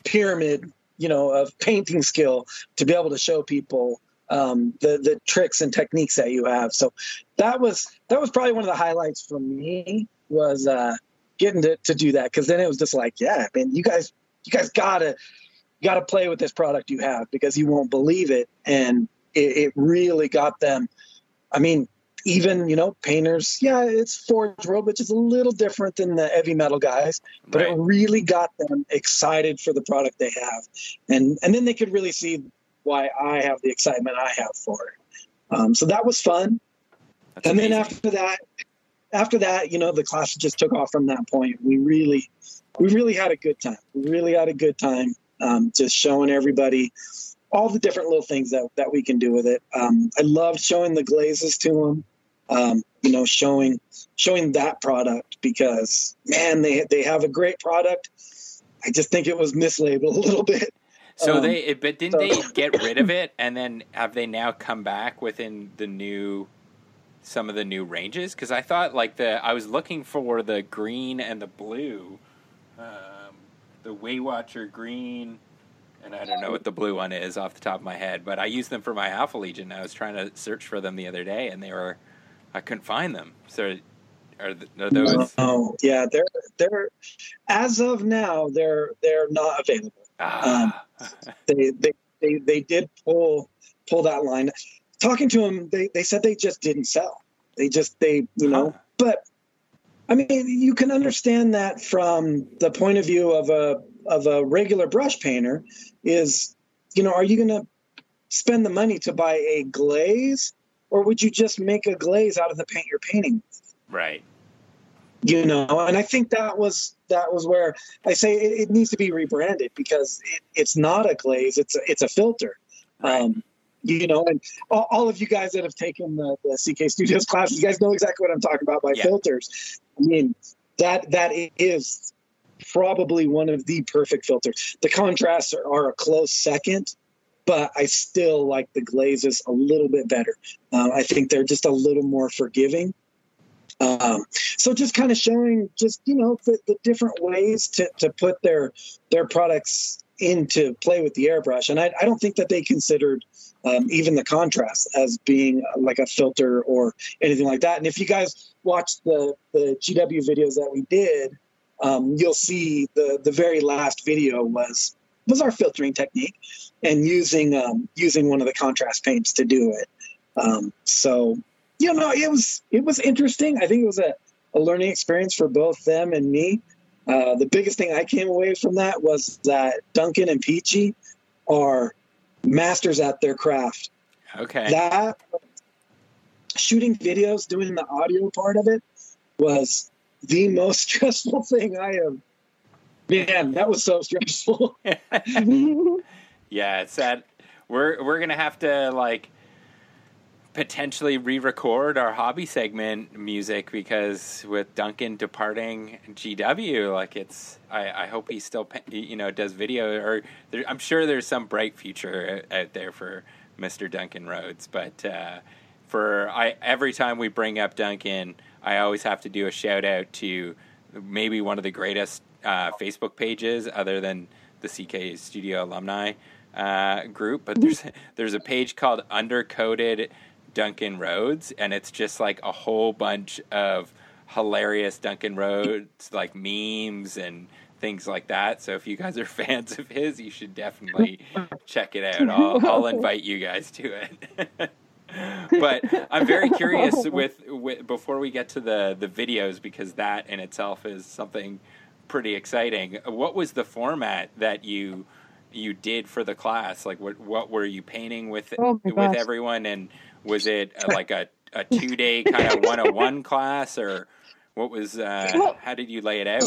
pyramid, you know, of painting skill to be able to show people um, the the tricks and techniques that you have. So that was that was probably one of the highlights for me was uh, getting to, to do that because then it was just like, yeah, man, you guys you guys gotta gotta play with this product you have because you won't believe it, and it, it really got them. I mean, even you know painters. Yeah it's forge world which is a little different than the heavy metal guys but right. it really got them excited for the product they have. And and then they could really see why i have the excitement i have for it. Um, so that was fun. That's and amazing. then after that after that you know the class just took off from that point. We really we really had a good time. We really had a good time um, just showing everybody all the different little things that, that we can do with it. Um, I loved showing the glazes to them, um, you know, showing showing that product because man, they they have a great product. I just think it was mislabeled a little bit. So um, they, but didn't so. they get rid of it, and then have they now come back within the new, some of the new ranges? Because I thought like the I was looking for the green and the blue, um, the Waywatcher green and I don't know what the blue one is off the top of my head, but I used them for my Alpha Legion. I was trying to search for them the other day, and they were I couldn't find them. So are, are those? Oh yeah, they're they're as of now they're they're not available. Ah. Um, they, they they they did pull pull that line. Talking to them, they they said they just didn't sell. They just they you know, huh. but I mean you can understand that from the point of view of a of a regular brush painter is, you know, are you going to spend the money to buy a glaze or would you just make a glaze out of the paint you're painting? Right. You know, and I think that was that was where I say it, it needs to be rebranded because it, it's not a glaze; it's a, it's a filter. Right. Um, you know, and all, all, of you guys that have taken the, the CK Studios [laughs] class, you guys know exactly what I'm talking about by yeah. filters. I mean, that that is probably one of the perfect filters. The contrasts are, are a close second, but I still like the glazes a little bit better. Uh, I think they're just a little more forgiving. Um, so just kind of showing just you know the, the different ways to, to put their their products into play with the airbrush, and I, I don't think that they considered um, even the contrast as being uh, like a filter or anything like that. And if you guys watch the the GW videos that we did, um, you'll see the the very last video was was our filtering technique and using um, using one of the contrast paints to do it. Um, so you know, it was it was interesting. I think it was a, a learning experience for both them and me. Uh, the biggest thing I came away from that was that Duncan and Peachy are masters at their craft. Okay. That shooting videos, doing the audio part of it was the most [laughs] stressful thing I have. Man, that was so stressful. [laughs] [laughs] yeah, it's that we're we're gonna have to like potentially re-record our hobby segment music because with Duncan departing GW, like it's I, I hope he still you know does video or there, I'm sure there's some bright future out there for Mr. Duncan Rhodes, but uh, for I every time we bring up Duncan I always have to do a shout out to maybe one of the greatest uh, Facebook pages other than the CK Studio alumni uh, group. But [laughs] there's there's a page called Undercoded Duncan Rhodes, and it's just like a whole bunch of hilarious Duncan Rhodes like memes and things like that. So if you guys are [laughs] fans of his, you should definitely check it out. I'll, I'll invite you guys to it. [laughs] but I'm very curious with, with before we get to the the videos because that in itself is something pretty exciting. What was the format that you you did for the class? Like what what were you painting with Oh with everyone and was it uh, [laughs] like a a 2-day kind of 101 class or what was uh Well- how did you lay it out?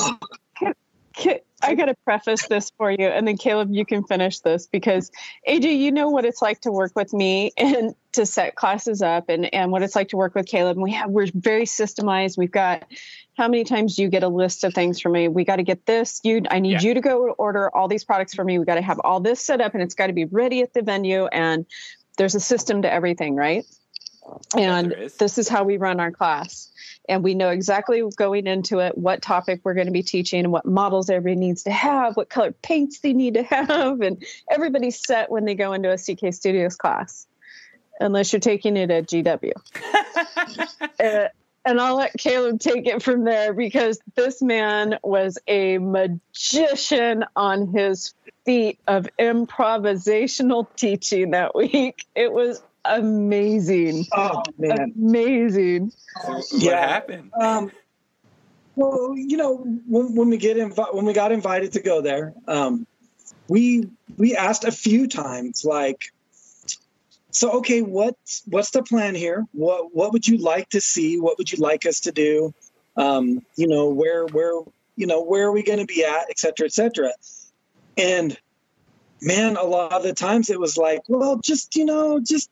I got to preface this for you, and then Caleb, you can finish this because AJ, you know what it's like to work with me and to set classes up, and and what it's like to work with Caleb. And we have we're very systemized. We've got how many times do you get a list of things from me? We got to get this. You, I need Yeah. you to go order all these products for me. We got to have all this set up, and it's got to be ready at the venue. And there's a system to everything, right? And there is. this is how we run our class and we know exactly going into it what topic we're going to be teaching and what models everybody needs to have, what color paints they need to have, and everybody's set when they go into a CK Studios class, unless you're taking it at GW. [laughs] Uh, and I'll let Caleb take it from there because this man was a magician on his feet of improvisational teaching that week. It was amazing. Oh man. Amazing. What Yeah. happened? Um, well, you know, when, when we get invi- when we got invited to go there, um, we we asked a few times, like, so okay, what's what's the plan here? What what would you like to see? What would you like us to do? Um, you know, where where you know where are we going to be at, et cetera, et cetera. And man, a lot of the times it was like, well, just you know, just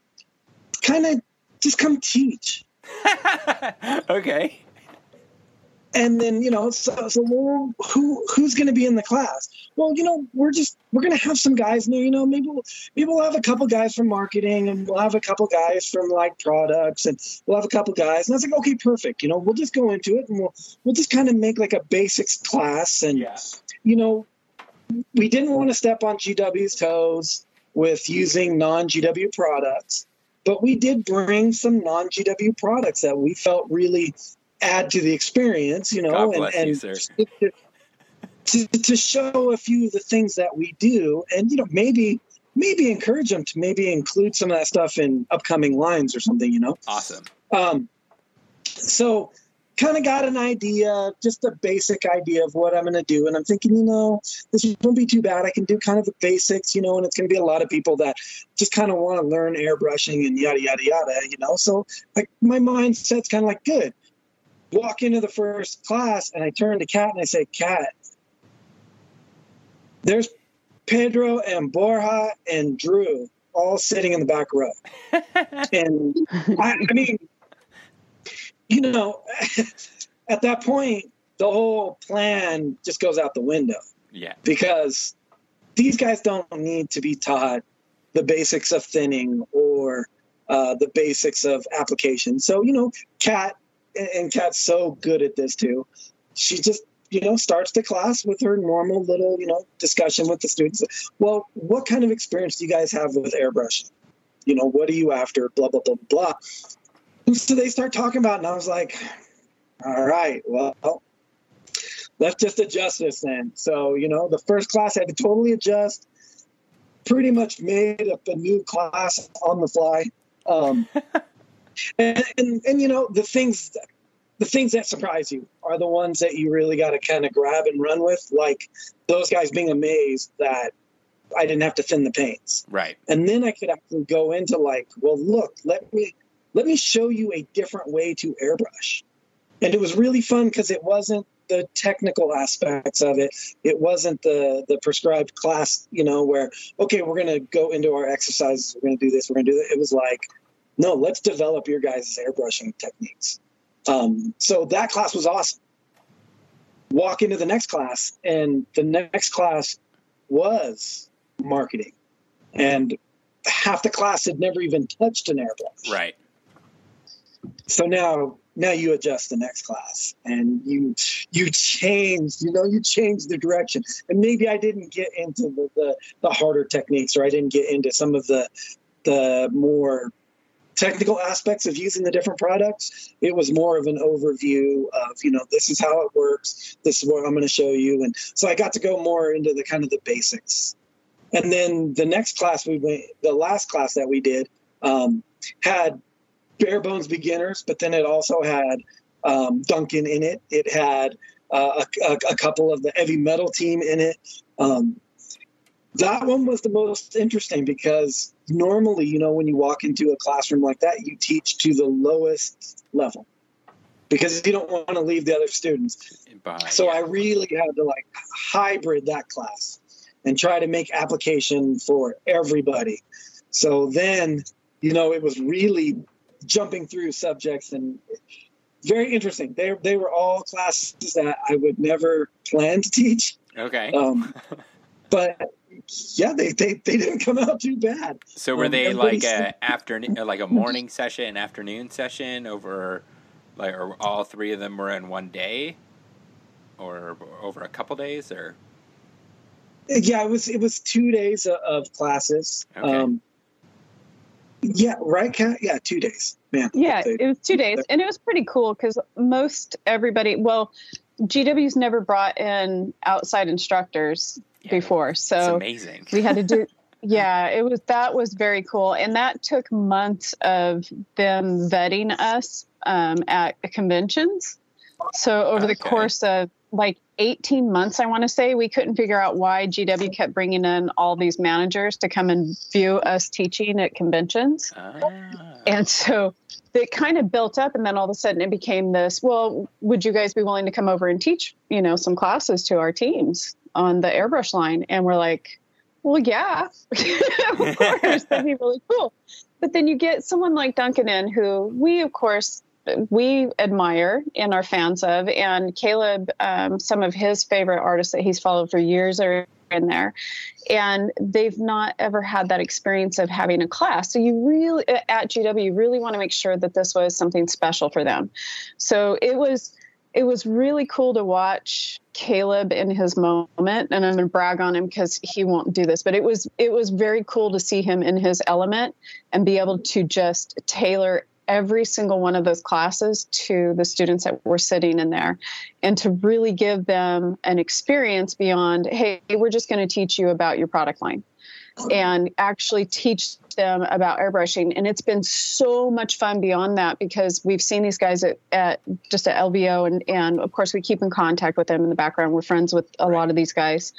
kind of just come teach. [laughs] okay. And then you know so, so well, who who's going to be in the class well you know we're just we're going to have some guys there you know maybe we'll maybe we'll have a couple guys from marketing and we'll have a couple guys from like products and we'll have a couple guys and i was like okay perfect you know we'll just go into it and we'll we'll just kind of make like a basics class and Yeah. you know we didn't want to step on gw's toes with using non-gw products but we did bring some non-gw products that we felt really add to the experience you know and, and you, to, to, to show a few of the things that we do and you know maybe maybe encourage them to maybe include some of that stuff in upcoming lines or something you know Awesome. um, so kind of got an idea, just a basic idea of what I'm going to do. And I'm thinking, you know, this won't be too bad. I can do kind of the basics, you know, and it's going to be a lot of people that just kind of want to learn airbrushing and yada, yada, yada, you know. So like my mindset's kind of like, good. Walk into the first class and I turn to Kat and I say, Kat, there's Pedro and Borja and Drew all sitting in the back row. [laughs] and I, I mean, you know, [laughs] at that point, the whole plan just goes out the window Yeah. because these guys don't need to be taught the basics of thinning or uh, the basics of application. So, you know, Kat, and Kat's so good at this too. She just, you know, starts the class with her normal little, you know, discussion with the students. Well, what kind of experience do you guys have with airbrushing? You know, what are you after? Blah, blah, blah, blah. And so they start talking about it, and I was like, all right, well, let's just adjust this then. So, you know, the first class I had to totally adjust, pretty much made up a new class on the fly. Um, [laughs] and, and, and, you know, the things, the things that surprise you are the ones that you really got to kind of grab and run with, like those guys being amazed that I didn't have to thin the paints Right. and then I could actually go into like, well, look, let me let me show you a different way to airbrush, and it was really fun because it wasn't the technical aspects of it. It wasn't the the prescribed class, you know, where okay, we're gonna go into our exercises, we're gonna do this, we're gonna do that. It was like, no, let's develop your guys' airbrushing techniques. Um, so that class was awesome. Walk into the next class, and the next class was marketing and half the class had never even touched an airbrush. Right. So now now you adjust the next class and you you change, you know, you change the direction. And maybe I didn't get into the, the, the harder techniques or I didn't get into some of the the more technical aspects of using the different products. It was more of an overview of, you know, this is how it works. This is what I'm going to show you. And so I got to go more into the kind of the basics. And then the next class we went, the last class that we did, um, had bare bones beginners, but then it also had um, Duncan in it. It had uh, a, a, couple of the heavy metal team in it. Um, that one was the most interesting because normally, you know, when you walk into a classroom like that, you teach to the lowest level because you don't want to leave the other students. so I really had to like hybrid that class and try to make application for everybody. So then, you know, it was really jumping through subjects and very interesting. They they were all classes that I would never plan to teach. Okay. Um, [laughs] but yeah, they, they they didn't come out too bad. So were um, they like a afternoon, like a morning session, afternoon session over, like, or all three of them were in one day, or over a couple days, or? Yeah, it was it was two days of classes. Okay. Um, yeah, right, Kat? Yeah, two days. Man. Yeah, it was two days, and it was pretty cool because most everybody, well, GW's never brought in outside instructors yeah, before, so amazing. we had to do. [laughs] Yeah, it was that was very cool, and that took months of them vetting us um, at conventions. So over okay. the course of like 18 months, I want to say, we couldn't figure out why GW kept bringing in all these managers to come and view us teaching at conventions. Ah. And so it kind of built up, and then all of a sudden it became this well, would you guys be willing to come over and teach, you know, some classes to our teams on the airbrush line? And we're like, well, yeah, [laughs] of course, that'd be really cool. But then you get someone like Duncan in, who we, of course, we admire and are fans of. And Caleb, um, some of his favorite artists that he's followed for years are in there. And they've not ever had that experience of having a class. So you really, at GW, you really want to make sure that this was something special for them. So it was. It was really cool to watch Caleb in his moment, and I'm going to brag on him because he won't do this. But it was it was very cool to see him in his element and be able to just tailor every single one of those classes to the students that were sitting in there and to really give them an experience beyond, hey, we're just going to teach you about your product line and actually teach them about airbrushing. And it's been so much fun beyond that because we've seen these guys at, at just at LVO and, and of course we keep in contact with them in the background. We're friends with a lot of these guys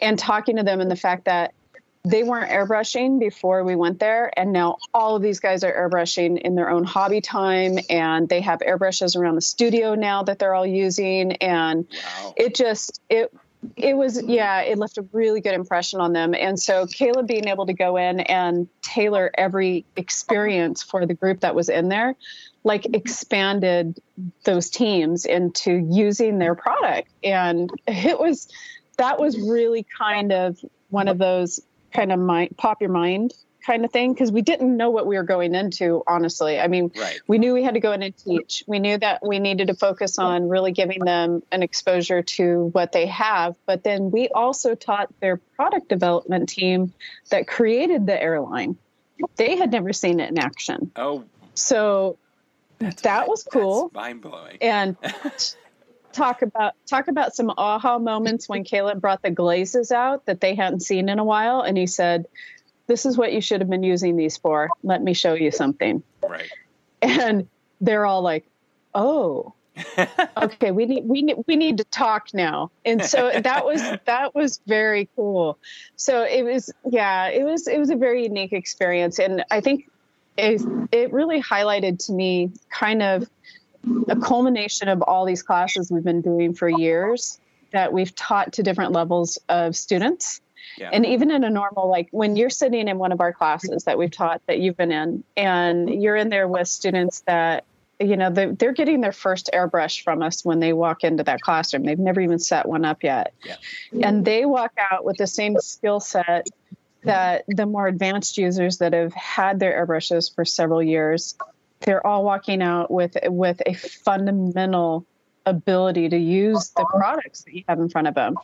and talking to them and the fact that they weren't airbrushing before we went there and now all of these guys are airbrushing in their own hobby time and they have airbrushes around the studio now that they're all using and wow. it just it it was yeah it left a really good impression on them and so caleb being able to go in and tailor every experience for the group that was in there like expanded those teams into using their product and it was that was really kind of one of those kind of mind pop your mind kind of thing because we didn't know what we were going into honestly. I mean right. we knew we had to go in and teach. We knew that we needed to focus on really giving them an exposure to what they have. But then we also taught their product development team that created the airline. They had never seen it in action. Oh. So that's that was cool. Mind-blowing. And [laughs] talk about talk about some aha moments when Caleb brought the glazes out that they hadn't seen in a while, and he said, "This is what you should have been using these for. Let me show you something." Right. And they're all like, "Oh." [laughs] okay, we need we need we need to talk now. And so that was [laughs] that was very cool. So it was yeah, it was it was a very unique experience and I think it, it really highlighted to me kind of a culmination of all these classes we've been doing for years that we've taught to different levels of students. Yeah. And even in a normal, like when you're sitting in one of our classes that we've taught that you've been in, and you're in there with students that, you know, they're, they're getting their first airbrush from us when they walk into that classroom. They've never even set one up yet. Yeah. And they walk out with the same skill set that the more advanced users that have had their airbrushes for several years they're all walking out with with a fundamental ability to use the products that you have in front of them.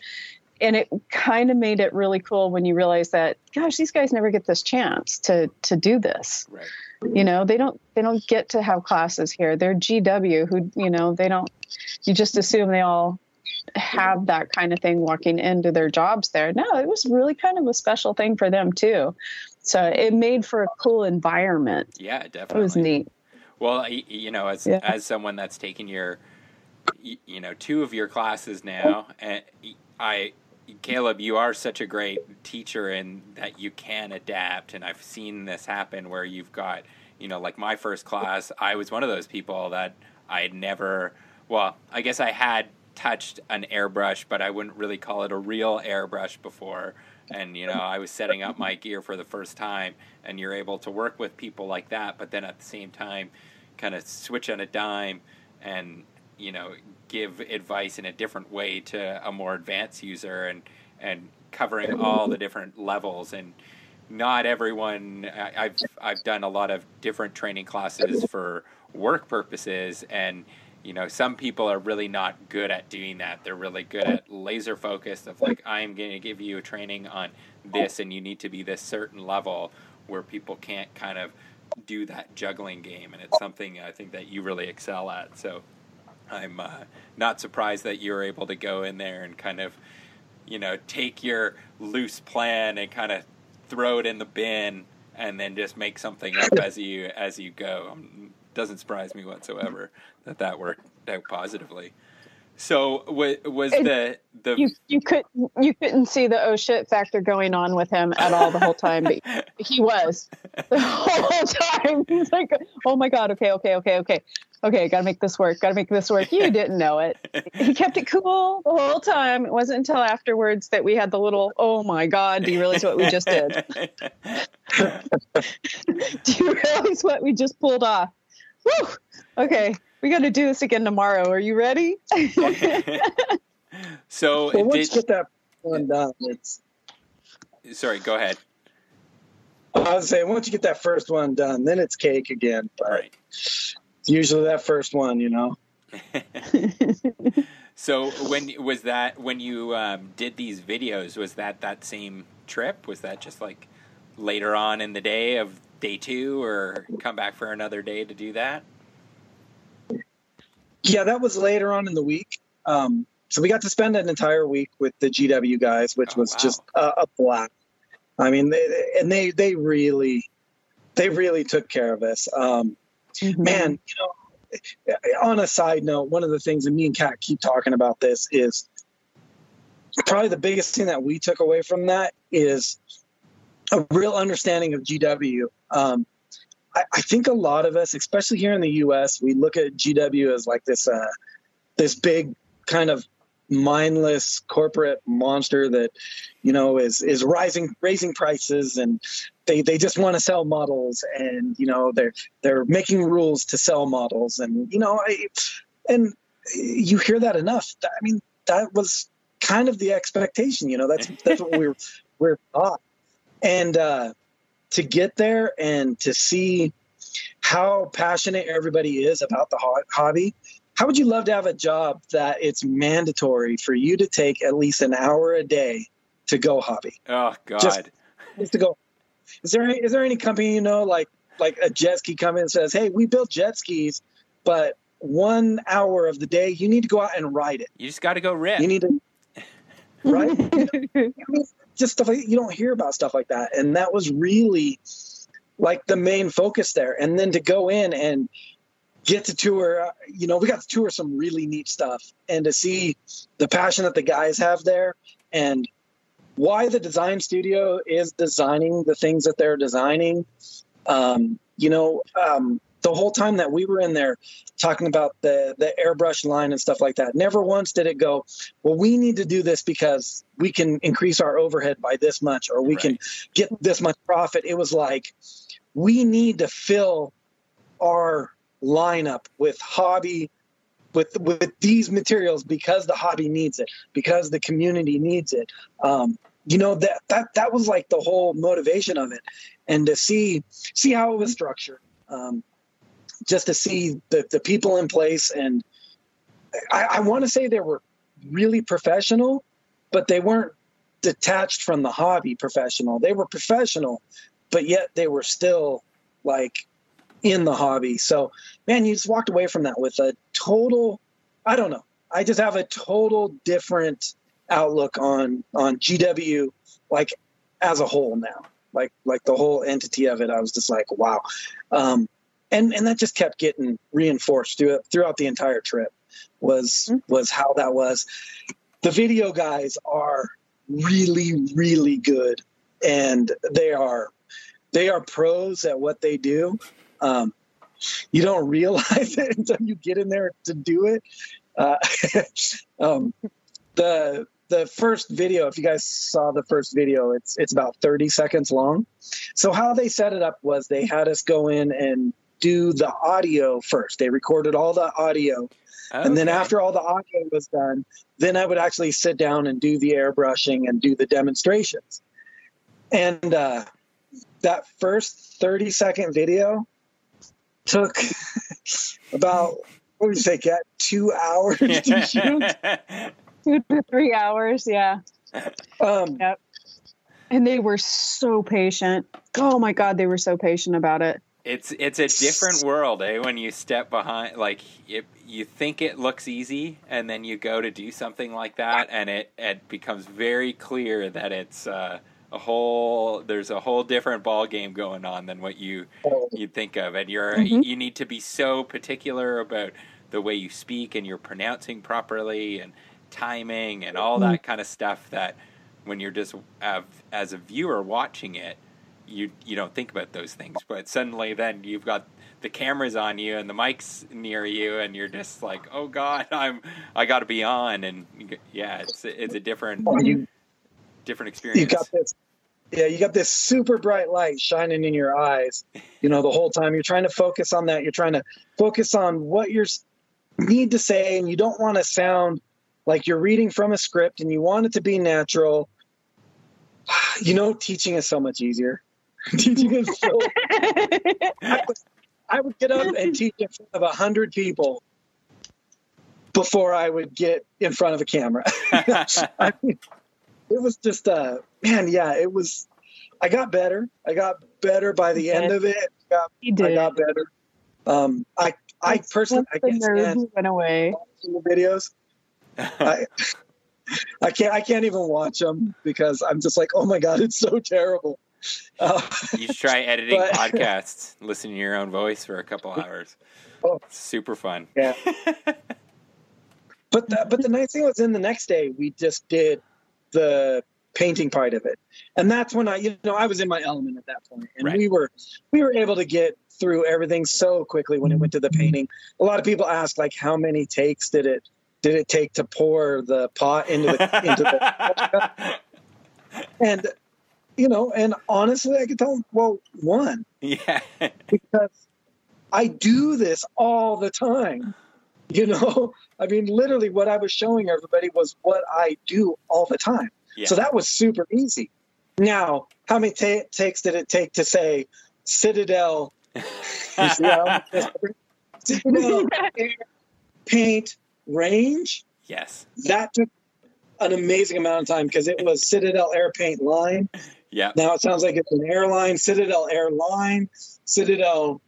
And it kind of made it really cool when you realize that gosh these guys never get this chance to to do this. Right. you know they don't they don't get to have classes here. They're gw who you know they don't you just assume they all have that kind of thing walking into their jobs there. No it was really kind of a special thing for them too. So it made for a cool environment. Yeah, definitely it was neat Well, you know, as Yeah. as someone that's taken your, you know, two of your classes now, and I, Caleb, you are such a great teacher in that you can adapt, and I've seen this happen where you've got, you know, like my first class, I was one of those people that I had never, well, I guess I had touched an airbrush, but I wouldn't really call it a real airbrush before. And you know, I was setting up my gear for the first time, and you're able to work with people like that, but then at the same time, kind of switch on a dime and you know give advice in a different way to a more advanced user and and covering all the different levels. And not everyone I, I've I've done a lot of different training classes for work purposes. And you know some people are really not good at doing that. They're really good at laser focused of like i'm going to give you a training on this and you need to be this certain level where people can't kind of do that juggling game and it's something i think that you really excel at. So i'm uh, not surprised that you're able to go in there and kind of you know take your loose plan and kind of throw it in the bin and then just make something up as you as you go. Um, doesn't surprise me whatsoever that that worked out positively so was, was the the you you could you couldn't see the oh shit factor going on with him at all the whole time, but [laughs] he was the whole time. He's like, oh my god, okay, okay, okay, okay, okay, gotta make this work, gotta make this work. You [laughs] didn't know it. He kept it cool the whole time. It wasn't until afterwards that we had the little oh my god, do you realize what we just did? [laughs] do you realize what we just pulled off? Woo! Okay, we got to do this again tomorrow. Are you ready? [laughs] so Well, once did, you get that one done, it's. sorry go ahead I was saying once you get that first one done, then it's cake again. But right it's usually that first one, you know. [laughs] So when was that when you um, did these videos? Was that that same trip? Was that just like later on in the day of day two, or come back for another day to do that? Yeah, that was later on in the week. Um, so we got to spend an entire week with the GW guys, which Oh, was wow. just a, a blast. I mean, they, and they they really they really took care of us. Um, man, you know, on a side note, one of the things, and me and Kat keep talking about this, is probably the biggest thing that we took away from that is a real understanding of GW. Um, I, I think a lot of us, especially here in the U.S., we look at GW as like this uh, this big kind of mindless corporate monster that you know is is rising raising prices and they they just want to sell models and you know they're they're making rules to sell models and you know I, and you hear that enough i mean that was kind of the expectation you know that's that's what we we're [laughs] we're taught and uh to get there and to see how passionate everybody is about the ho- hobby how would you love to have a job that it's mandatory for you to take at least an hour a day to go hobby Oh God! Just- just to go. Is there any, is there any company you know like like a jet ski company that says, "Hey, we build jet skis, but one hour of the day you need to go out and ride it. you just got to go rip. You need to [laughs] right." [laughs] Just stuff like you don't hear about stuff like that, and that was really like the main focus there. And then to go in and get to tour, uh, you know, we got to tour some really neat stuff, and to see the passion that the guys have there, and why the design studio is designing the things that they're designing. Um, you know, um, the whole time that we were in there talking about the the airbrush line and stuff like that, never once did it go, well, we need to do this because we can increase our overhead by this much, or we can get this much profit. It was like we need to fill our lineup with hobby with with these materials because the hobby needs it because the community needs it. Um, you know that that that was like the whole motivation of it. And to see see how it was structured. Um, just to see the, the people in place and i, I want to say they were really professional but they weren't detached from the hobby professional. They were professional, but yet they were still like in the hobby. So, man, you just walked away from that with a total, I don't know. I just have a total different outlook on on GW like as a whole now. Like like the whole entity of it, I was just like, wow. Um, and and that just kept getting reinforced throughout throughout the entire trip was Mhm. was how that was. The video guys are really really good, and they are they are pros at what they do. Um, you don't realize [laughs] it until you get in there to do it. Uh, [laughs] um, the the first video, if you guys saw the first video, it's it's about 30 seconds long. So how they set it up was they had us go in and do the audio first. They recorded all the audio, and then after all the audio was done, then I would actually sit down and do the airbrushing and do the demonstrations. And uh, that first 30 second video took [laughs] about what would you say, Kat? Two hours to [laughs] shoot. Two to three hours, yeah. Um, And they were so patient. Oh my God, they were so patient about it. It's it's a different world, eh? When you step behind, like it, you think it looks easy, and then you go to do something like that, and it it becomes very clear that it's uh, a whole. There's a whole different ball game going on than what you you think of, and you're Mhm. you need to be so particular about the way you speak and you're pronouncing properly and timing and all that kind of stuff that when you're just uh, as a viewer watching it you you don't think about those things but suddenly then you've got the cameras on you and the mics near you and you're just like oh god [laughs] i'm i got to be on and yeah it's it's a different you, different experience. you got this. Yeah, you got this super bright light shining in your eyes. You know, the whole time you're trying to focus on that. You're trying to focus on what you need to say, and you don't want to sound like you're reading from a script, and you want it to be natural. [sighs] You know, teaching is so much easier. Teaching. [laughs] I would, I would get up and teach in front of a hundred people before I would get in front of a camera. [laughs] [laughs] I mean, it was just uh man, yeah, it was I got better. I got better by the end of it. Got, He I got better. Um I I personally I can't stand went away. watching the videos. I I can't I can't even watch them because I'm just like, oh my god, it's so terrible. Uh, you should try [laughs] editing But- podcasts listen to your own voice for a couple hours Oh. Super fun Yeah. [laughs] But the, but the nice thing was in the next day we just did the painting part of it, and that's when I you know I was in my element at that point, and Right. we were we were able to get through everything so quickly when it went to the painting. A lot of people ask like how many takes did it did it take to pour the pot into the into the [laughs] and you know and honestly I could tell them well one yeah [laughs] because I do this all the time. You know, [laughs] I mean, literally, what I was showing everybody was what I do all the time. Yeah. So that was super easy. Now, how many ta- takes did it take to say Citadel? [laughs] You see how- Citadel air paint range? yes That took an amazing amount of time because it was Citadel air paint line. Yeah Now it sounds like it's an airline, Citadel airline, Citadel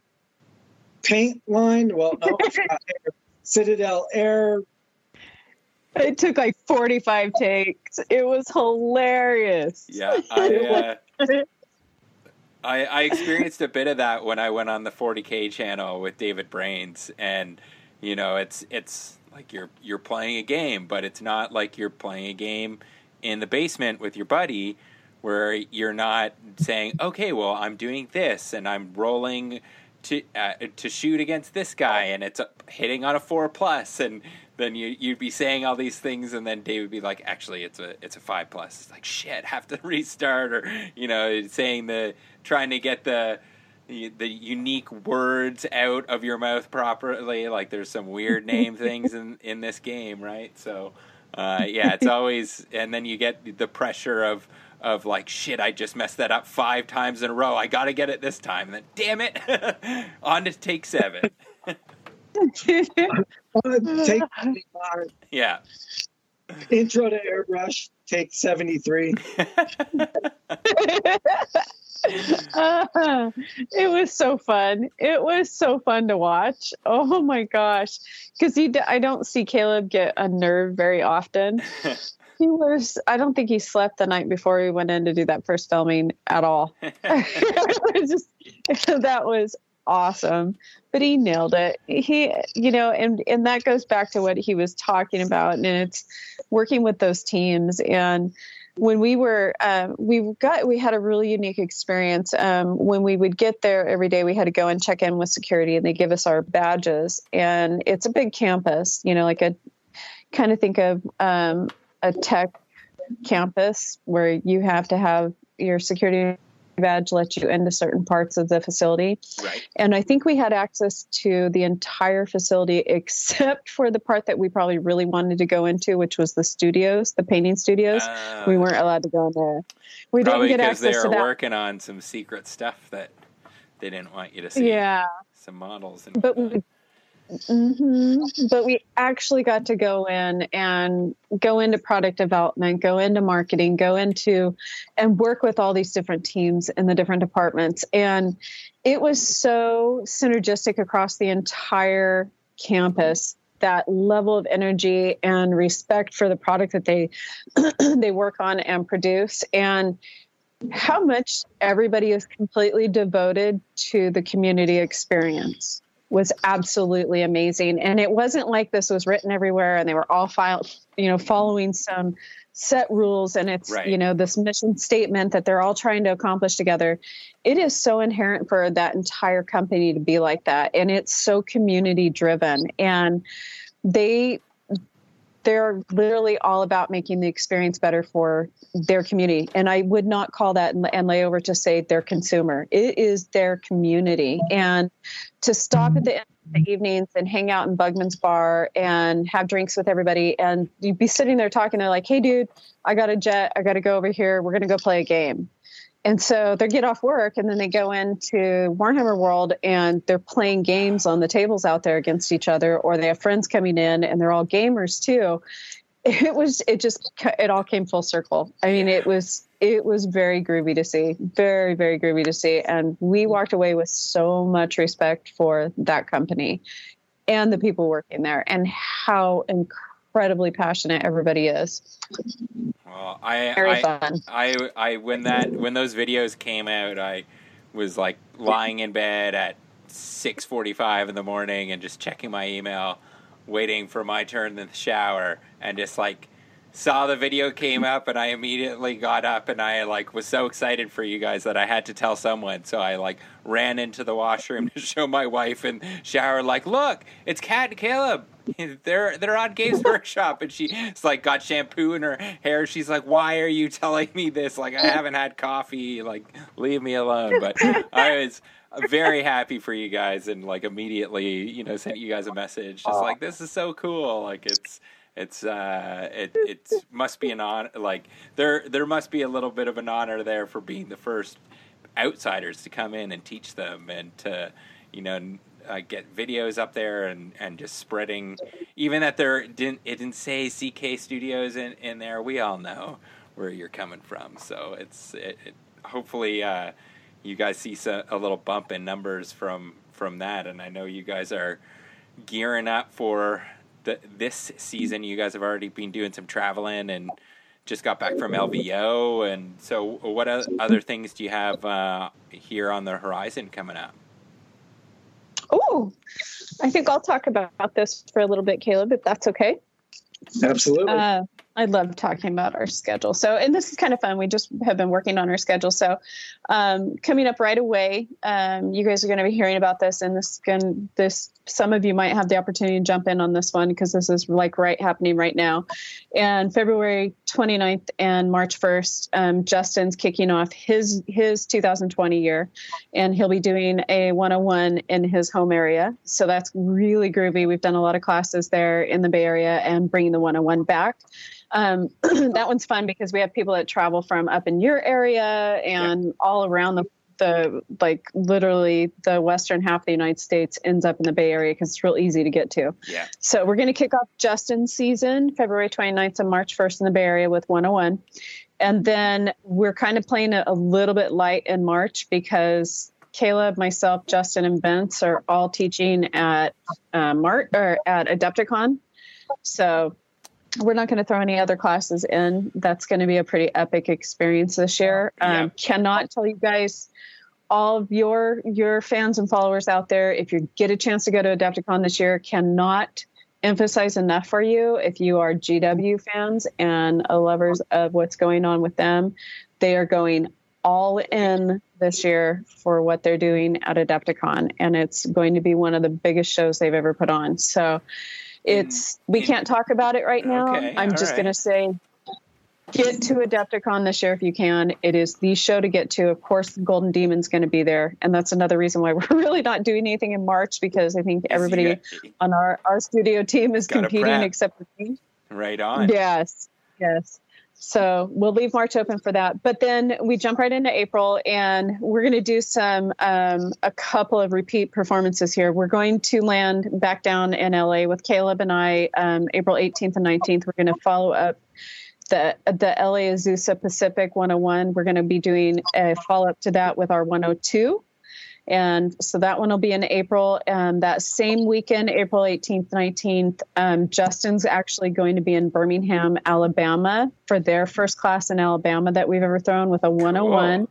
paint line. Well, no, it's not [laughs] air. Citadel air. It took like 45 takes. It was hilarious. Yeah, I, [laughs] uh, I I experienced a bit of that when I went on the 40k channel with David Brains, and you know, it's it's like you're you're playing a game, but it's not like you're playing a game in the basement with your buddy, where you're not saying, okay, well, I'm doing this, and I'm rolling to uh, to shoot against this guy, and it's uh, hitting on a four plus, and then you you'd be saying all these things, and then Dave would be like, actually, it's a it's a five plus. It's like shit, [laughs] have to restart, or you know, saying the trying to get the the, the unique words out of your mouth properly. Like there's some weird name [laughs] things in in this game, right? So. Uh, yeah, it's always, and then you get the pressure of of like, shit, I just messed that up five times in a row. I got to get it this time. And then, damn it, [laughs] on to take seven. [laughs] Take Yeah, intro to airbrush. take 73. Uh, [laughs] it was so fun. It was so fun to watch. Oh my gosh. Because he, d- I don't see Caleb get unnerved very often. He was, I don't think he slept the night before he went in to do that first filming at all. [laughs] [laughs] Just, [laughs] that was awesome. But he nailed it. He, you know, and, and that goes back to what he was talking about. And it's working with those teams and, when we were um, we got we had a really unique experience um, when we would get there every day we had to go and check in with security and they give us our badges and it's a big campus you know like a kind of think of um, a tech campus where you have to have your security badge let you into certain parts of the facility right. and I think we had access to the entire facility [laughs] except for the part that we probably really wanted to go into, which was the studios, the painting studios. Uh, we weren't allowed to go in there. We didn't get access to because they were that. working on some secret stuff that they didn't want you to see. Yeah, Some models and but we, hmm but we actually got to go in and go into product development, go into marketing, go into and work with all these different teams in the different departments. And it was so synergistic across the entire campus that level of energy and respect for the product that they [clears throat] they work on and produce and how much everybody is completely devoted to the community experience was absolutely amazing. And it wasn't like this was written everywhere and they were all file, you know following some set rules and it's Right. you know this mission statement that they're all trying to accomplish together. It is so inherent for that entire company to be like that. And it's so community driven. And they they're literally all about making the experience better for their community. And i would not call that and, lay over to say their consumer. It is their community. And to stop at the end of the evenings and hang out in bugman's bar and have drinks with everybody and you'd be sitting there talking to like hey dude i got a jet. I got to go over here. We're to go play a game and so they get off work and then they go into Warhammer World and they're playing games on the tables out there against each other, or they have friends coming in and they're all gamers too. [laughs] It was, it just, it all came full circle. I mean, it was, it was very groovy to see, very, very groovy to see. And we walked away with so much respect for that company and the people working there and how incredibly passionate everybody is. Well, I, Very I, fun. I, I, when that, when those videos came out, I was like lying in bed at six forty-five in the morning and just checking my email, waiting for my turn in the shower, and just like saw the video came up, and I immediately got up and I like was so excited for you guys that I had to tell someone. So I like ran into the washroom [laughs] to show my wife and shower, like, look, it's Kat and Caleb. [laughs] They're they're on Games Workshop, and she's like got shampoo in her hair. She's like, "Why are you telling me this? Like, I haven't had coffee. Like, leave me alone." But I was very happy for you guys, and like immediately, you know, sent you guys a message, just like, "This is so cool!" Like, it's it's uh it it must be an honor. Like, there there must be a little bit of an honor there for being the first outsiders to come in and teach them, and to you know uh, get videos up there and, and just spreading. Even that there didn't it didn't say CK Studios in, in there. We all know where you're coming from. So it's it, it hopefully uh, you guys see so, a little bump in numbers from from that. And I know you guys are gearing up for the, this season. You guys have already been doing some traveling and just got back from LVO. And so, what other things do you have uh, here on the horizon coming up? Oh, I think I'll talk about this for a little bit, Caleb, if that's okay. Absolutely. Uh, I love talking about our schedule. So, and this is kind of fun. We just have been working on our schedule. So, um, coming up right away, um, you guys are going to be hearing about this, and this can this some of you might have the opportunity to jump in on this one because this is like right happening right now. And February 29th and March 1st, um, Justin's kicking off his his 2020 year, and he'll be doing a 101 in his home area. So that's really groovy. We've done a lot of classes there in the Bay Area and bringing the 101 back. Um, [clears throat] that one's fun because we have people that travel from up in your area and all around the the like literally the western half of the United States ends up in the Bay Area because it's real easy to get to. Yeah. So we're going to kick off Justin's season February 29th and March 1st in the Bay Area with 101. And then we're kind of playing it a little bit light in March because Caleb, myself, Justin, and Vince are all teaching at uh, Mart or at Adepticon. So we're not going to throw any other classes in. That's going to be a pretty epic experience this year. Um, Yeah. Cannot tell you guys all of your your fans and followers out there if you get a chance to go to Adepticon this year cannot emphasize enough for you if you are GW fans and lovers of what's going on with them they are going all in this year for what they're doing at Adepticon and it's going to be one of the biggest shows they've ever put on so it's we can't talk about it right now Okay, I'm just right. going to say get to Adepticon this year if you can. It is the show to get to. Of course, Golden Demon's going to be there, and that's another reason why [laughs] we're really not doing anything in March because I think everybody on our our studio team is competing prep. except for me. right on. Yes, yes. So we'll leave March open for that, but then we jump right into April, and we're going to do some um, a couple of repeat performances here. We're going to land back down in LA with Caleb and I, um, April 18th and 19th. We're going to follow up the the LA Azusa Pacific 101. We're going to be doing a follow up to that with our 102. And so that one will be in April. And that same weekend, April 18th, 19th, um, Justin's actually going to be in Birmingham, Alabama for their first class in Alabama that we've ever thrown with a 101.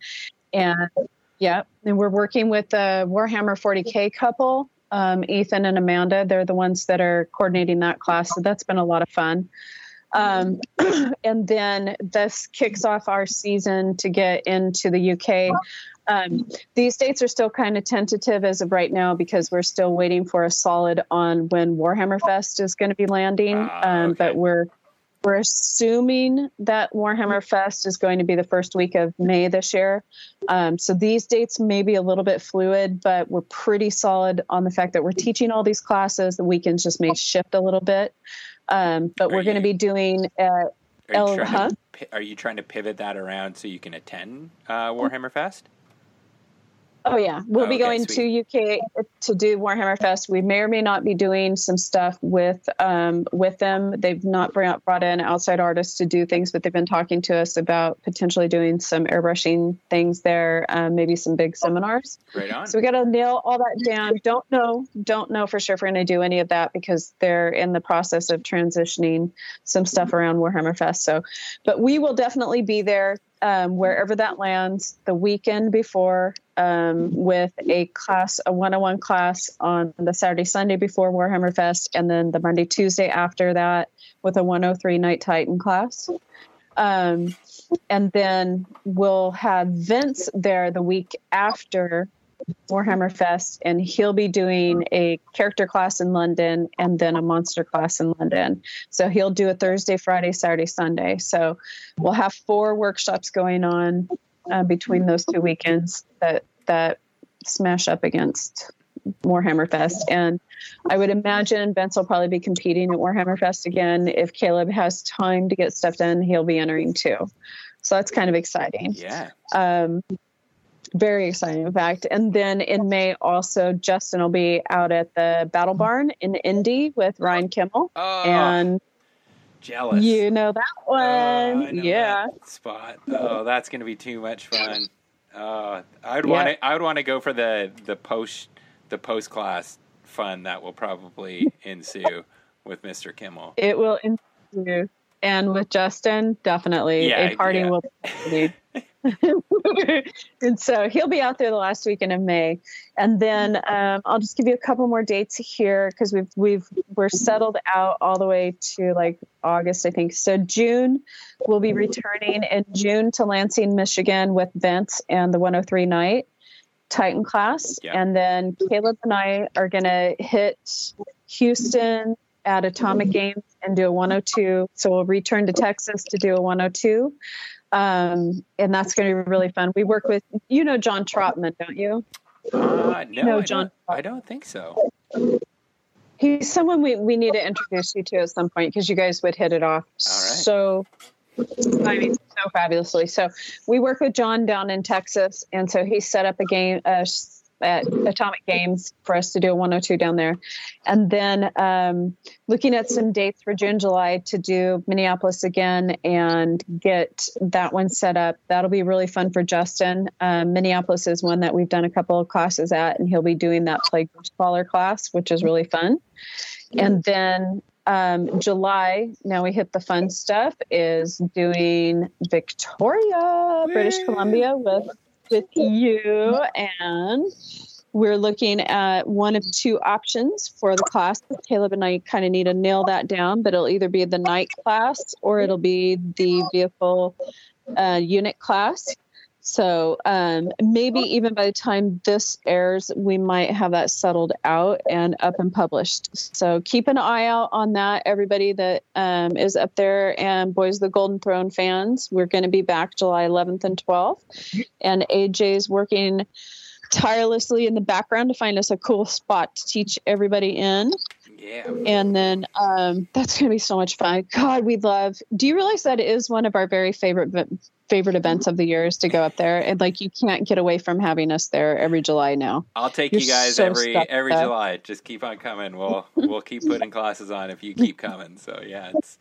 And yeah, and we're working with the Warhammer 40K couple, um, Ethan and Amanda. They're the ones that are coordinating that class. So that's been a lot of fun. Um, [clears throat] and then this kicks off our season to get into the UK. Um, these dates are still kind of tentative as of right now because we're still waiting for a solid on when Warhammer Fest is going to be landing. Ah, um, okay. But we're we're assuming that Warhammer Fest is going to be the first week of May this year. Um, so these dates may be a little bit fluid, but we're pretty solid on the fact that we're teaching all these classes. The weekends just may shift a little bit. Um, but Are we're going to be doing uh, Are you, trying huh? to, are you trying to pivot that around so you can attend uh, Warhammer Fest? Oh yeah, we'll Oh, be okay, going sweet. to UK to do Warhammer Fest. We may or may not be doing some stuff with um, with them. They've not brought brought in outside artists to do things, but they've been talking to us about potentially doing some airbrushing things there, um, maybe some big seminars. Right on. So we got to nail all that down. Don't know, don't know for sure if we're going to do any of that because they're in the process of transitioning some stuff around Warhammer Fest. So, but we will definitely be there um, wherever that lands the weekend before um, with a class, a one-on-one class on the Saturday, Sunday before Warhammer Fest, and then the Monday, Tuesday after that with a 103 Knight Titan class. Um, and then we'll have Vince there the week after Warhammer Fest, and he'll be doing a character class in London and then a monster class in London. So he'll do a Thursday, Friday, Saturday, Sunday. So we'll have four workshops going on uh, between those two weekends that that smash up against Warhammer Fest. And I would imagine Vince will probably be competing at Warhammer Fest again. If Caleb has time to get stuff done, he'll be entering too. So that's kind of exciting yeah. um, very exciting in fact and then in may also justin will be out at the battle barn in indy with ryan kimmel Oh, and jealous. you know that Oh, I one know yeah that spot. Oh, that's going to be too much fun. Uh, I'd Yeah. want to. I would want to go for the the post the post class fun that will probably [laughs] ensue with Mr. Kimmel. it will ensue and with justin definitely Yeah, a party yeah. will [laughs] be [laughs] and so he'll be out there the last weekend of May, and then um, I'll just give you a couple more dates here because we've we've we're settled out all the way to like August, I think. So June, we'll be returning in June to Lansing, Michigan, with Vince and the 103 Knight Titan class, Yeah. and then Caleb and I are gonna hit Houston at Atomic Games and do a 102. So we'll return to Texas to do a 102 um, and that's going to be really fun. We work with, you know, John Trotman, don't you? Uh, no, No, I, John. Don't, I don't think so. He's someone we, we need to introduce you to at some point because you guys would hit it off All right. so I mean, so fabulously. So we work with John down in Texas, and so he set up a game uh, at Atomic Games for us to do a 102 down there, and then um, looking at some dates for June, July to do Minneapolis again and get that one set up. That'll be really fun for Justin. Um, Minneapolis is one that we've done a couple of classes at, and he'll be doing that play scholar class, which is really fun. And then um, July, now we hit the fun stuff, is doing Victoria, British Columbia with with you and we're looking at one of two options for the class. Caleb and I kind of need to nail that down, but it'll either be the knight class or it'll be the vehicle uh, unit class. So um, maybe even by the time this airs, we might have that settled out and up and published. So keep an eye out on that, everybody that um, is up there and Boys of the Golden Throne fans. We're going to be back July 11th and 12th. And AJ's working tirelessly in the background to find us a cool spot to teach everybody in. Yeah. And then um, that's going to be so much fun. God, we love. Do you realize that is one of our very favorite favorite events of the year is to go up there? And like, you can't get away from having us there every July now. I'll take You're you guys so every every up. July. Just keep on coming. We'll we'll keep putting classes on if you keep coming. So yeah, it's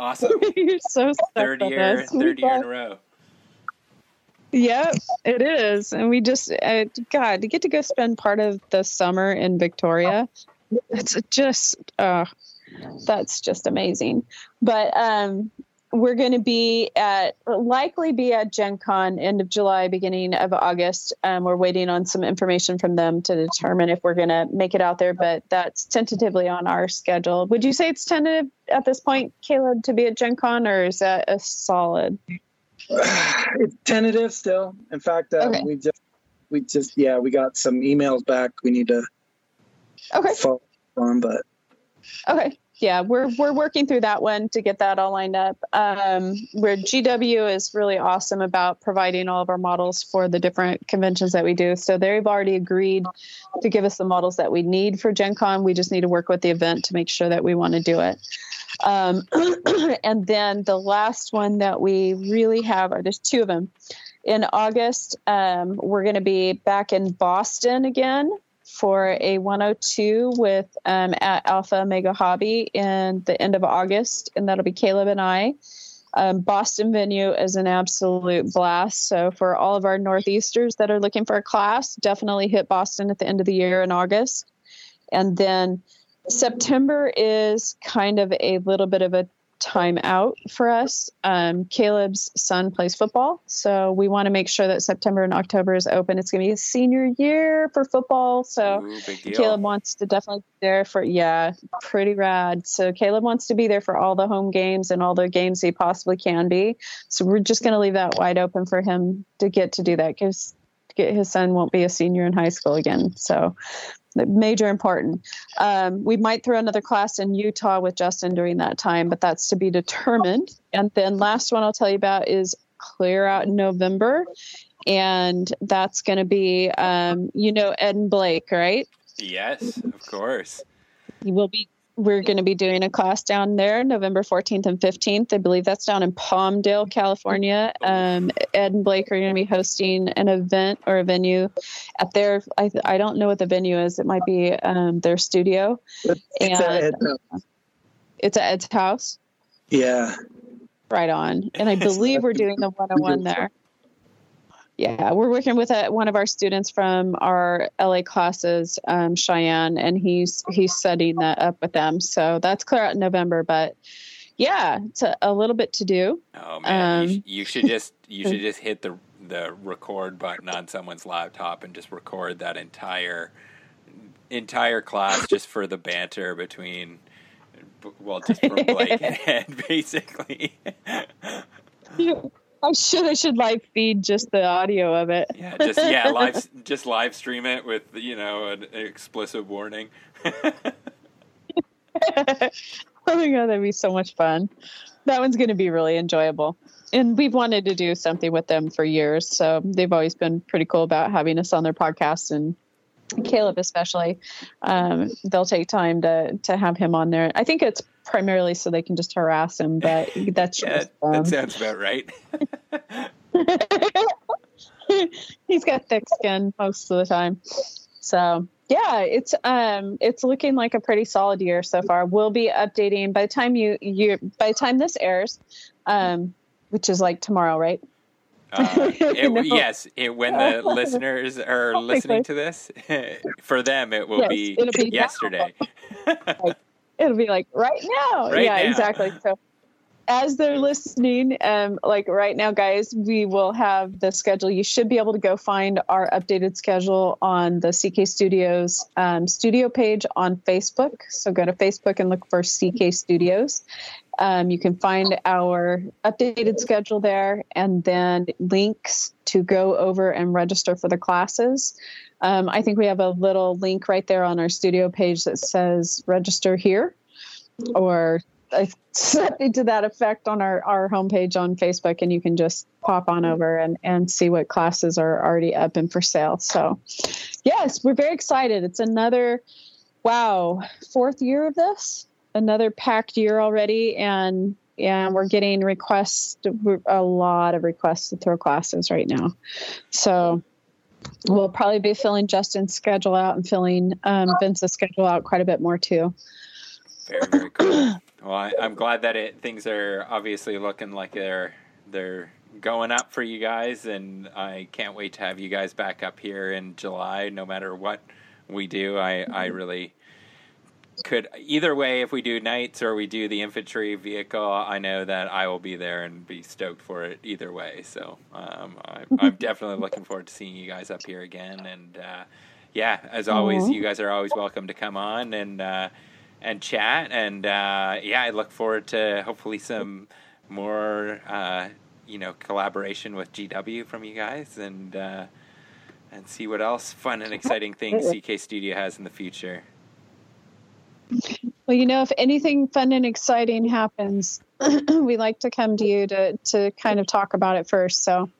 awesome. [laughs] You're so Third year. Third year in a row. Yep, it is. And we just, uh, God, to get to go spend part of the summer in Victoria, it's just, uh, that's just amazing. But um, we're going to be at, likely be at Gen Con end of July, beginning of August. Um, we're waiting on some information from them to determine if we're going to make it out there, but that's tentatively on our schedule. Would you say it's tentative at this point, Caleb, to be at Gen Con, or is that a solid? [sighs] it's tentative still. In fact, uh, Okay. we just we just yeah we got some emails back. We need to Okay. follow on, but Okay. Yeah, we're we're working through that one to get that all lined up. Um, where GW is really awesome about providing all of our models for the different conventions that we do. So they've already agreed to give us the models that we need for Gen Con. We just need to work with the event to make sure that we want to do it. Um, [clears throat] and then the last one that we really have are there's two of them. In August, um, we're going to be back in Boston again for a 102 with um, at Alpha Omega Hobby in the end of August, and that'll be Caleb and I. Um, Boston venue is an absolute blast. So for all of our Northeasters that are looking for a class, definitely hit Boston at the end of the year in August. And then September is kind of a little bit of a time out for us. Um, Caleb's son plays football, so we want to make sure that September and October is open. It's going to be a senior year for football, so Ooh. Caleb wants to definitely be there for yeah, pretty rad. So Caleb wants to be there for all the home games and all the games he possibly can be. So we're just going to leave that wide open for him to get to do that because his son won't be a senior in high school again. So major important. Um, we might throw another class in Utah with Justin during that time, but that's to be determined. And then last one I'll tell you about is clear out in November. And that's going to be, um, you know, Ed and Blake, right? Yes, of course. You will be. We're going to be doing a class down there November 14th and 15th. I believe that's down in Palmdale, California. Um, Ed and Blake are going to be hosting an event or a venue at their, I, I don't know what the venue is. It might be um, their studio. it's And- uh, It's at Ed's house. yeah. Right on. And I [laughs] believe we're doing the 101 there. Yeah, we're working with a, one of our students from our LA classes, um, Cheyenne, and he's he's setting that up with them. So that's clear out in November. But yeah, it's a, a little bit to do. Oh man, you, Um, sh- you should just you should just hit the the record button on someone's laptop and just record that entire entire class just for the banter between well just from Blake [laughs] and Ed [laughs] basically. I should I should live feed just the audio of it. yeah, just yeah, [laughs] live just live stream it with you know an explicit warning. [laughs] oh my god, that'd be so much fun. That one's going to be really enjoyable. And we've wanted to do something with them for years, so they've always been pretty cool about having us on their podcast and Caleb especially. Um, they'll take time to to have him on there. I think it's primarily so they can just harass him. But that's [laughs] Yeah, just that sounds about right. [laughs] he's got thick skin most of the time. So yeah, it's um it's looking like a pretty solid year so far. We'll be updating by the time you you by the time this airs, um, which is like tomorrow, right? Uh, [laughs] it, No. Yes, it, when the listeners are listening to this, for them it will Yes, be be yesterday. It'll be like right now. Right yeah, now. exactly. So as they're listening, um, like right now, guys, we will have the schedule. You should be able to go find our updated schedule on the CK Studios um, studio page on Facebook. So go to Facebook and look for CK Studios. Um, you can find our updated schedule there and then links to go over and register for the classes. Um, I think we have a little link right there on our studio page that says register here or something [laughs] to that effect on our, our homepage on Facebook. And you can just pop on over and, and see what classes are already up and for sale. So, yes, we're very excited. It's another, wow, fourth year of this, another packed year already. And and we're getting requests, a lot of requests to throw classes right now. So, we'll probably be filling Justin's schedule out and filling um, Vince's schedule out quite a bit more too. Very very cool. Well, I, I'm glad that it things are obviously looking like they're they're going up for you guys, and I can't wait to have you guys back up here in July. No matter what we do, I I really could either way if we do knights or we do the infantry vehicle i know that i will be there and be stoked for it either way. So um, I'm, I'm [laughs] definitely looking forward to seeing you guys up here again. And uh, yeah as always you guys are always welcome to come on and uh, and chat. And uh, yeah i look forward to hopefully some more uh, you know collaboration with gw from you guys and uh, and see what else fun and exciting things ck studio has in the future Well, you know, if anything fun and exciting happens, [clears throat] we like to come to you to to kind of talk about it first. So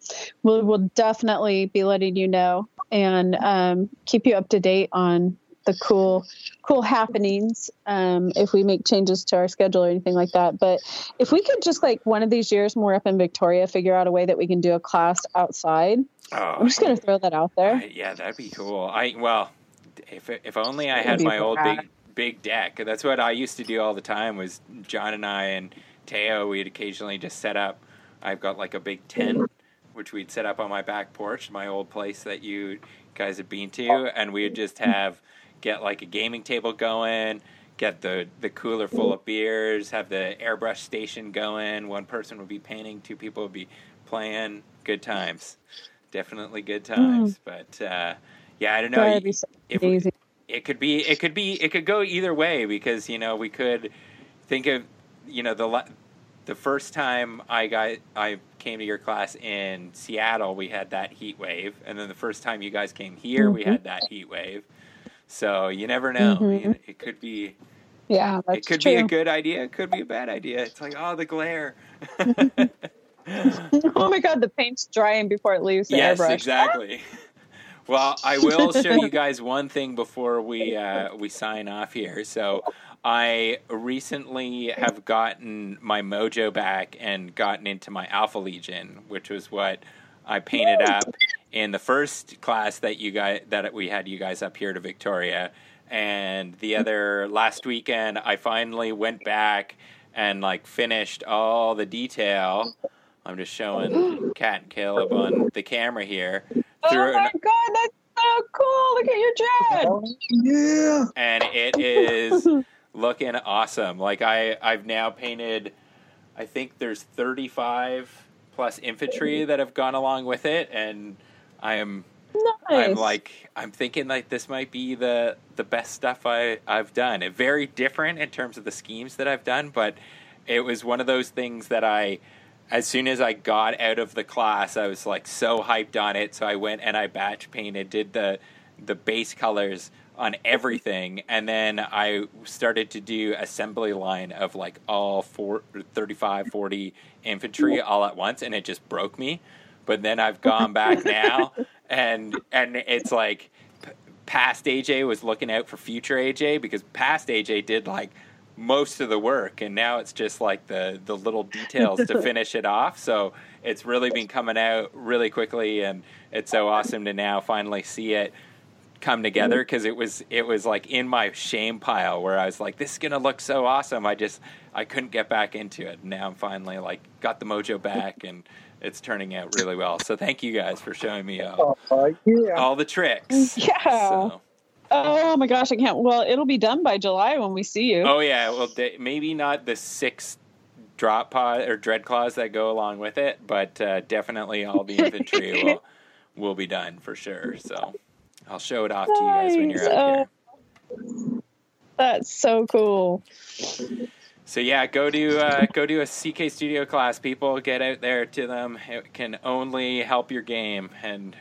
we'll we'll definitely be letting you know and um, keep you up to date on the cool cool happenings um, if we make changes to our schedule or anything like that. But if we could just like one of these years, more up in Victoria, figure out a way that we can do a class outside. oh, I'm just gonna throw that out there. I- yeah, that'd be cool. I well, if if only I had my old big big deck. That's what I used to do all the time. Was John and I and Teo? We'd occasionally just set up. I've got like a big tent, which we'd set up on my back porch, my old place that you guys have been to, and we'd just have get like a gaming table going. Get the, the cooler full of beers, have the airbrush station going. One person would be painting, two people would be playing. Good times definitely good times. But uh, yeah, I don't know. That'd be so if. It could be, it could be, it could go either way because you know we could think of you know the the first time I got I came to your class in Seattle, we had that heat wave, and then the first time you guys came here, we Mm-hmm. had that heat wave. So you never know. Mhm. You- It could be. Yeah, that's it could true. be a good idea. It could be a bad idea. It's like, oh, the glare. [laughs] oh my god, the paint's drying before it leaves the yes, airbrush. exactly. [laughs] Well, I will [laughs] show you guys one thing before we uh, we sign off here. So, I recently have gotten my mojo back and gotten into my Alpha Legion, which was what I painted up in the first class that you guys that we had you guys up here to Victoria, and the other last weekend I finally went back and like finished all the detail. I'm just showing [gasps] Cat and Caleb on the camera here. Oh my an- god, that's so cool! Look at your jet. Oh, yeah. and it is [laughs] looking awesome. Like I, I've now painted. I think there's 35 plus infantry that have gone along with it, and I am. Nice. I'm like I'm thinking like this might be the the best stuff I I've done. It very different in terms of the schemes that I've done, but it was one of those things that I as soon as I got out of the class, I was like so hyped on it. So I went and I batch painted, did the the base colors on everything, and then I started to do assembly line of like all four, 35, 40 infantry all at once, and it just broke me. But then I've gone back [laughs] now, and and it's like p- past AJ was looking out for future AJ because past AJ did like most of the work, and now it's just like the the little details to [laughs] finish it off. So it's really been coming out really quickly, and it's so awesome to now finally see it come together mm-hmm. because it was it was like in my shame pile where I was like, this is gonna look so awesome. I just I couldn't get back into it. Now I'm finally like got the mojo back and it's turning out really well. So thank you guys for showing me all, Oh, yeah. all the tricks. Yeah. So, Oh my gosh, I can't. Well, it'll be done by July when we see you. oh yeah, well they, maybe not the six drop pod or dread claws that go along with it, but uh, definitely all the infantry [laughs] will will be done for sure. So I'll show it off to you guys when you're out Nice. here. That's so cool. So yeah, go to uh, go to a CK Studio class, people. Get out there to them. It can only help your game and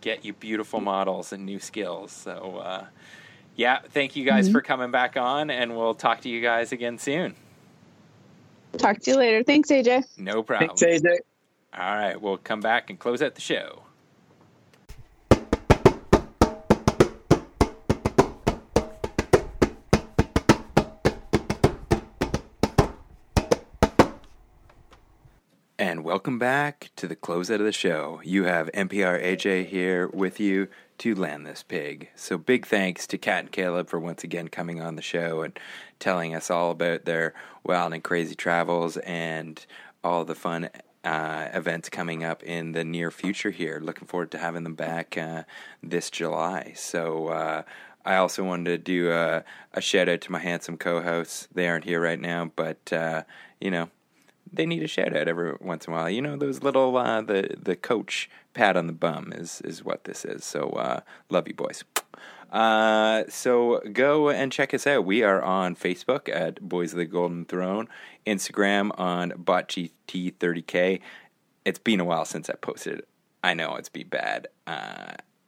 get you beautiful models and new skills. So uh, yeah, thank you guys for coming back on, and we'll talk to you guys again soon. Talk to you later. Thanks, AJ. No problem. Thanks, AJ. All right, we'll come back and close out the show. And welcome back to the closeout of the show. You have NPR AJ here with you to land this pig. So big thanks to Kat and Caleb for once again coming on the show and telling us all about their wild and crazy travels and all the fun uh, events coming up in the near future here. Looking forward to having them back uh, this July. So uh, I also wanted to do a, a shout out to my handsome co-hosts. They aren't here right now, but uh, you know they need a shout out every once in a while. You know, those little uh, the the coach pat on the bum is is what this is. So uh, love you boys. Uh, so go and check us out. We are on Facebook at Boys of the Golden Throne, Instagram on BotGT30K. It's been a while since I posted. I know it's be bad.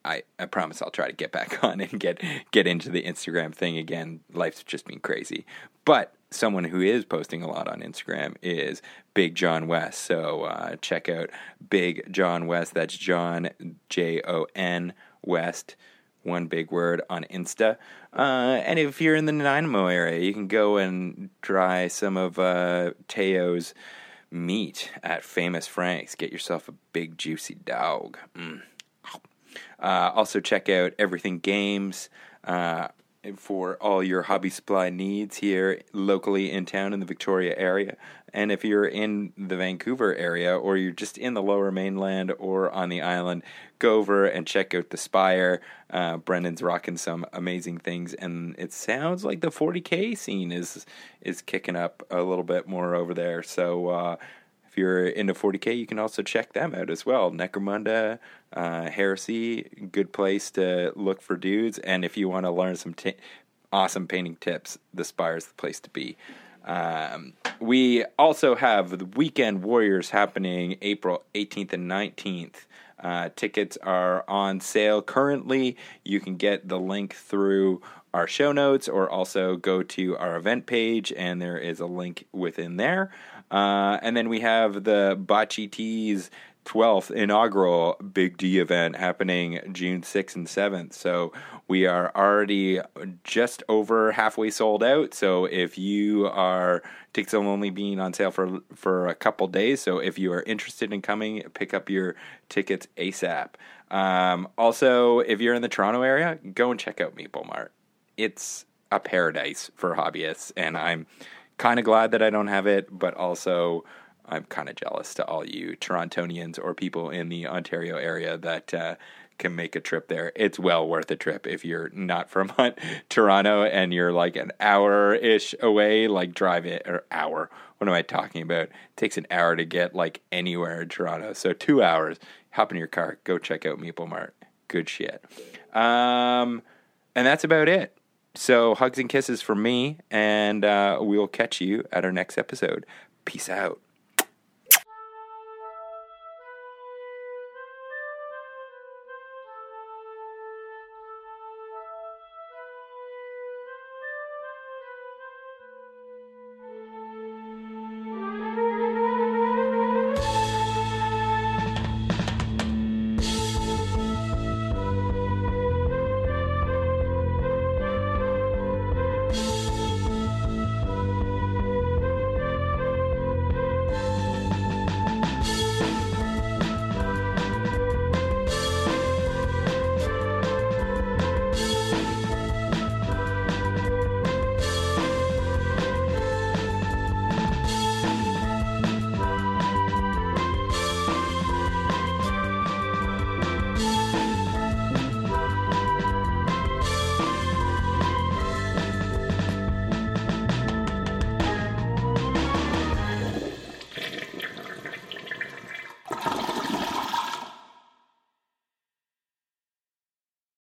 I, I promise I'll try to get back [laughs] on and get get into the Instagram thing again. Life's just been crazy. But someone who is posting a lot on Instagram is Big John West. So uh, check out Big John West. That's John J O N West. One big word on Insta. Uh, and if you're in the Nanaimo area, you can go and try some of uh, Teo's meat at Famous Frank's. Get yourself a big juicy dog. Mm. Uh, also, check out Everything Games uh, for all your hobby supply needs here locally in town in the Victoria area. And if you're in the Vancouver area or you're just in the lower mainland or on the island, go over and check out the Spire. Uh, Brendan's rocking some amazing things, and it sounds like the 40k scene is is kicking up a little bit more over there. So uh, if you're into 40k, you can also check them out as well. Necromunda, uh, Heresy, good place to look for dudes. And if you want to learn some t- awesome painting tips, the Spire is the place to be. Um, we also have the Weekend Warriors happening April 18th and 19th. Uh, tickets are on sale currently. You can get the link through our show notes or also go to our event page, and there is a link within there. Uh, and then we have the Bocce Tees 12th inaugural Big D event happening June 6th and 7th. So we are already just over halfway sold out. So if you are tickets only being on sale for for a couple days. So if you are interested in coming, pick up your tickets ASAP. Um, also, if you're in the Toronto area, go and check out Maple Mart. It's a paradise for hobbyists, and I'm kind of glad that I don't have it, but also I'm kind of jealous to all you Torontonians or people in the Ontario area that uh, can make a trip there. It's well worth a trip if you're not from [laughs] Toronto and you're like an hour ish away. Like drive it or hour. What am I talking about? It takes an hour to get like anywhere in Toronto. So two hours. Hop in your car. Go check out Maple Mart. Good shit. Um, and that's about it. So hugs and kisses from me, and uh, we'll catch you at our next episode. Peace out.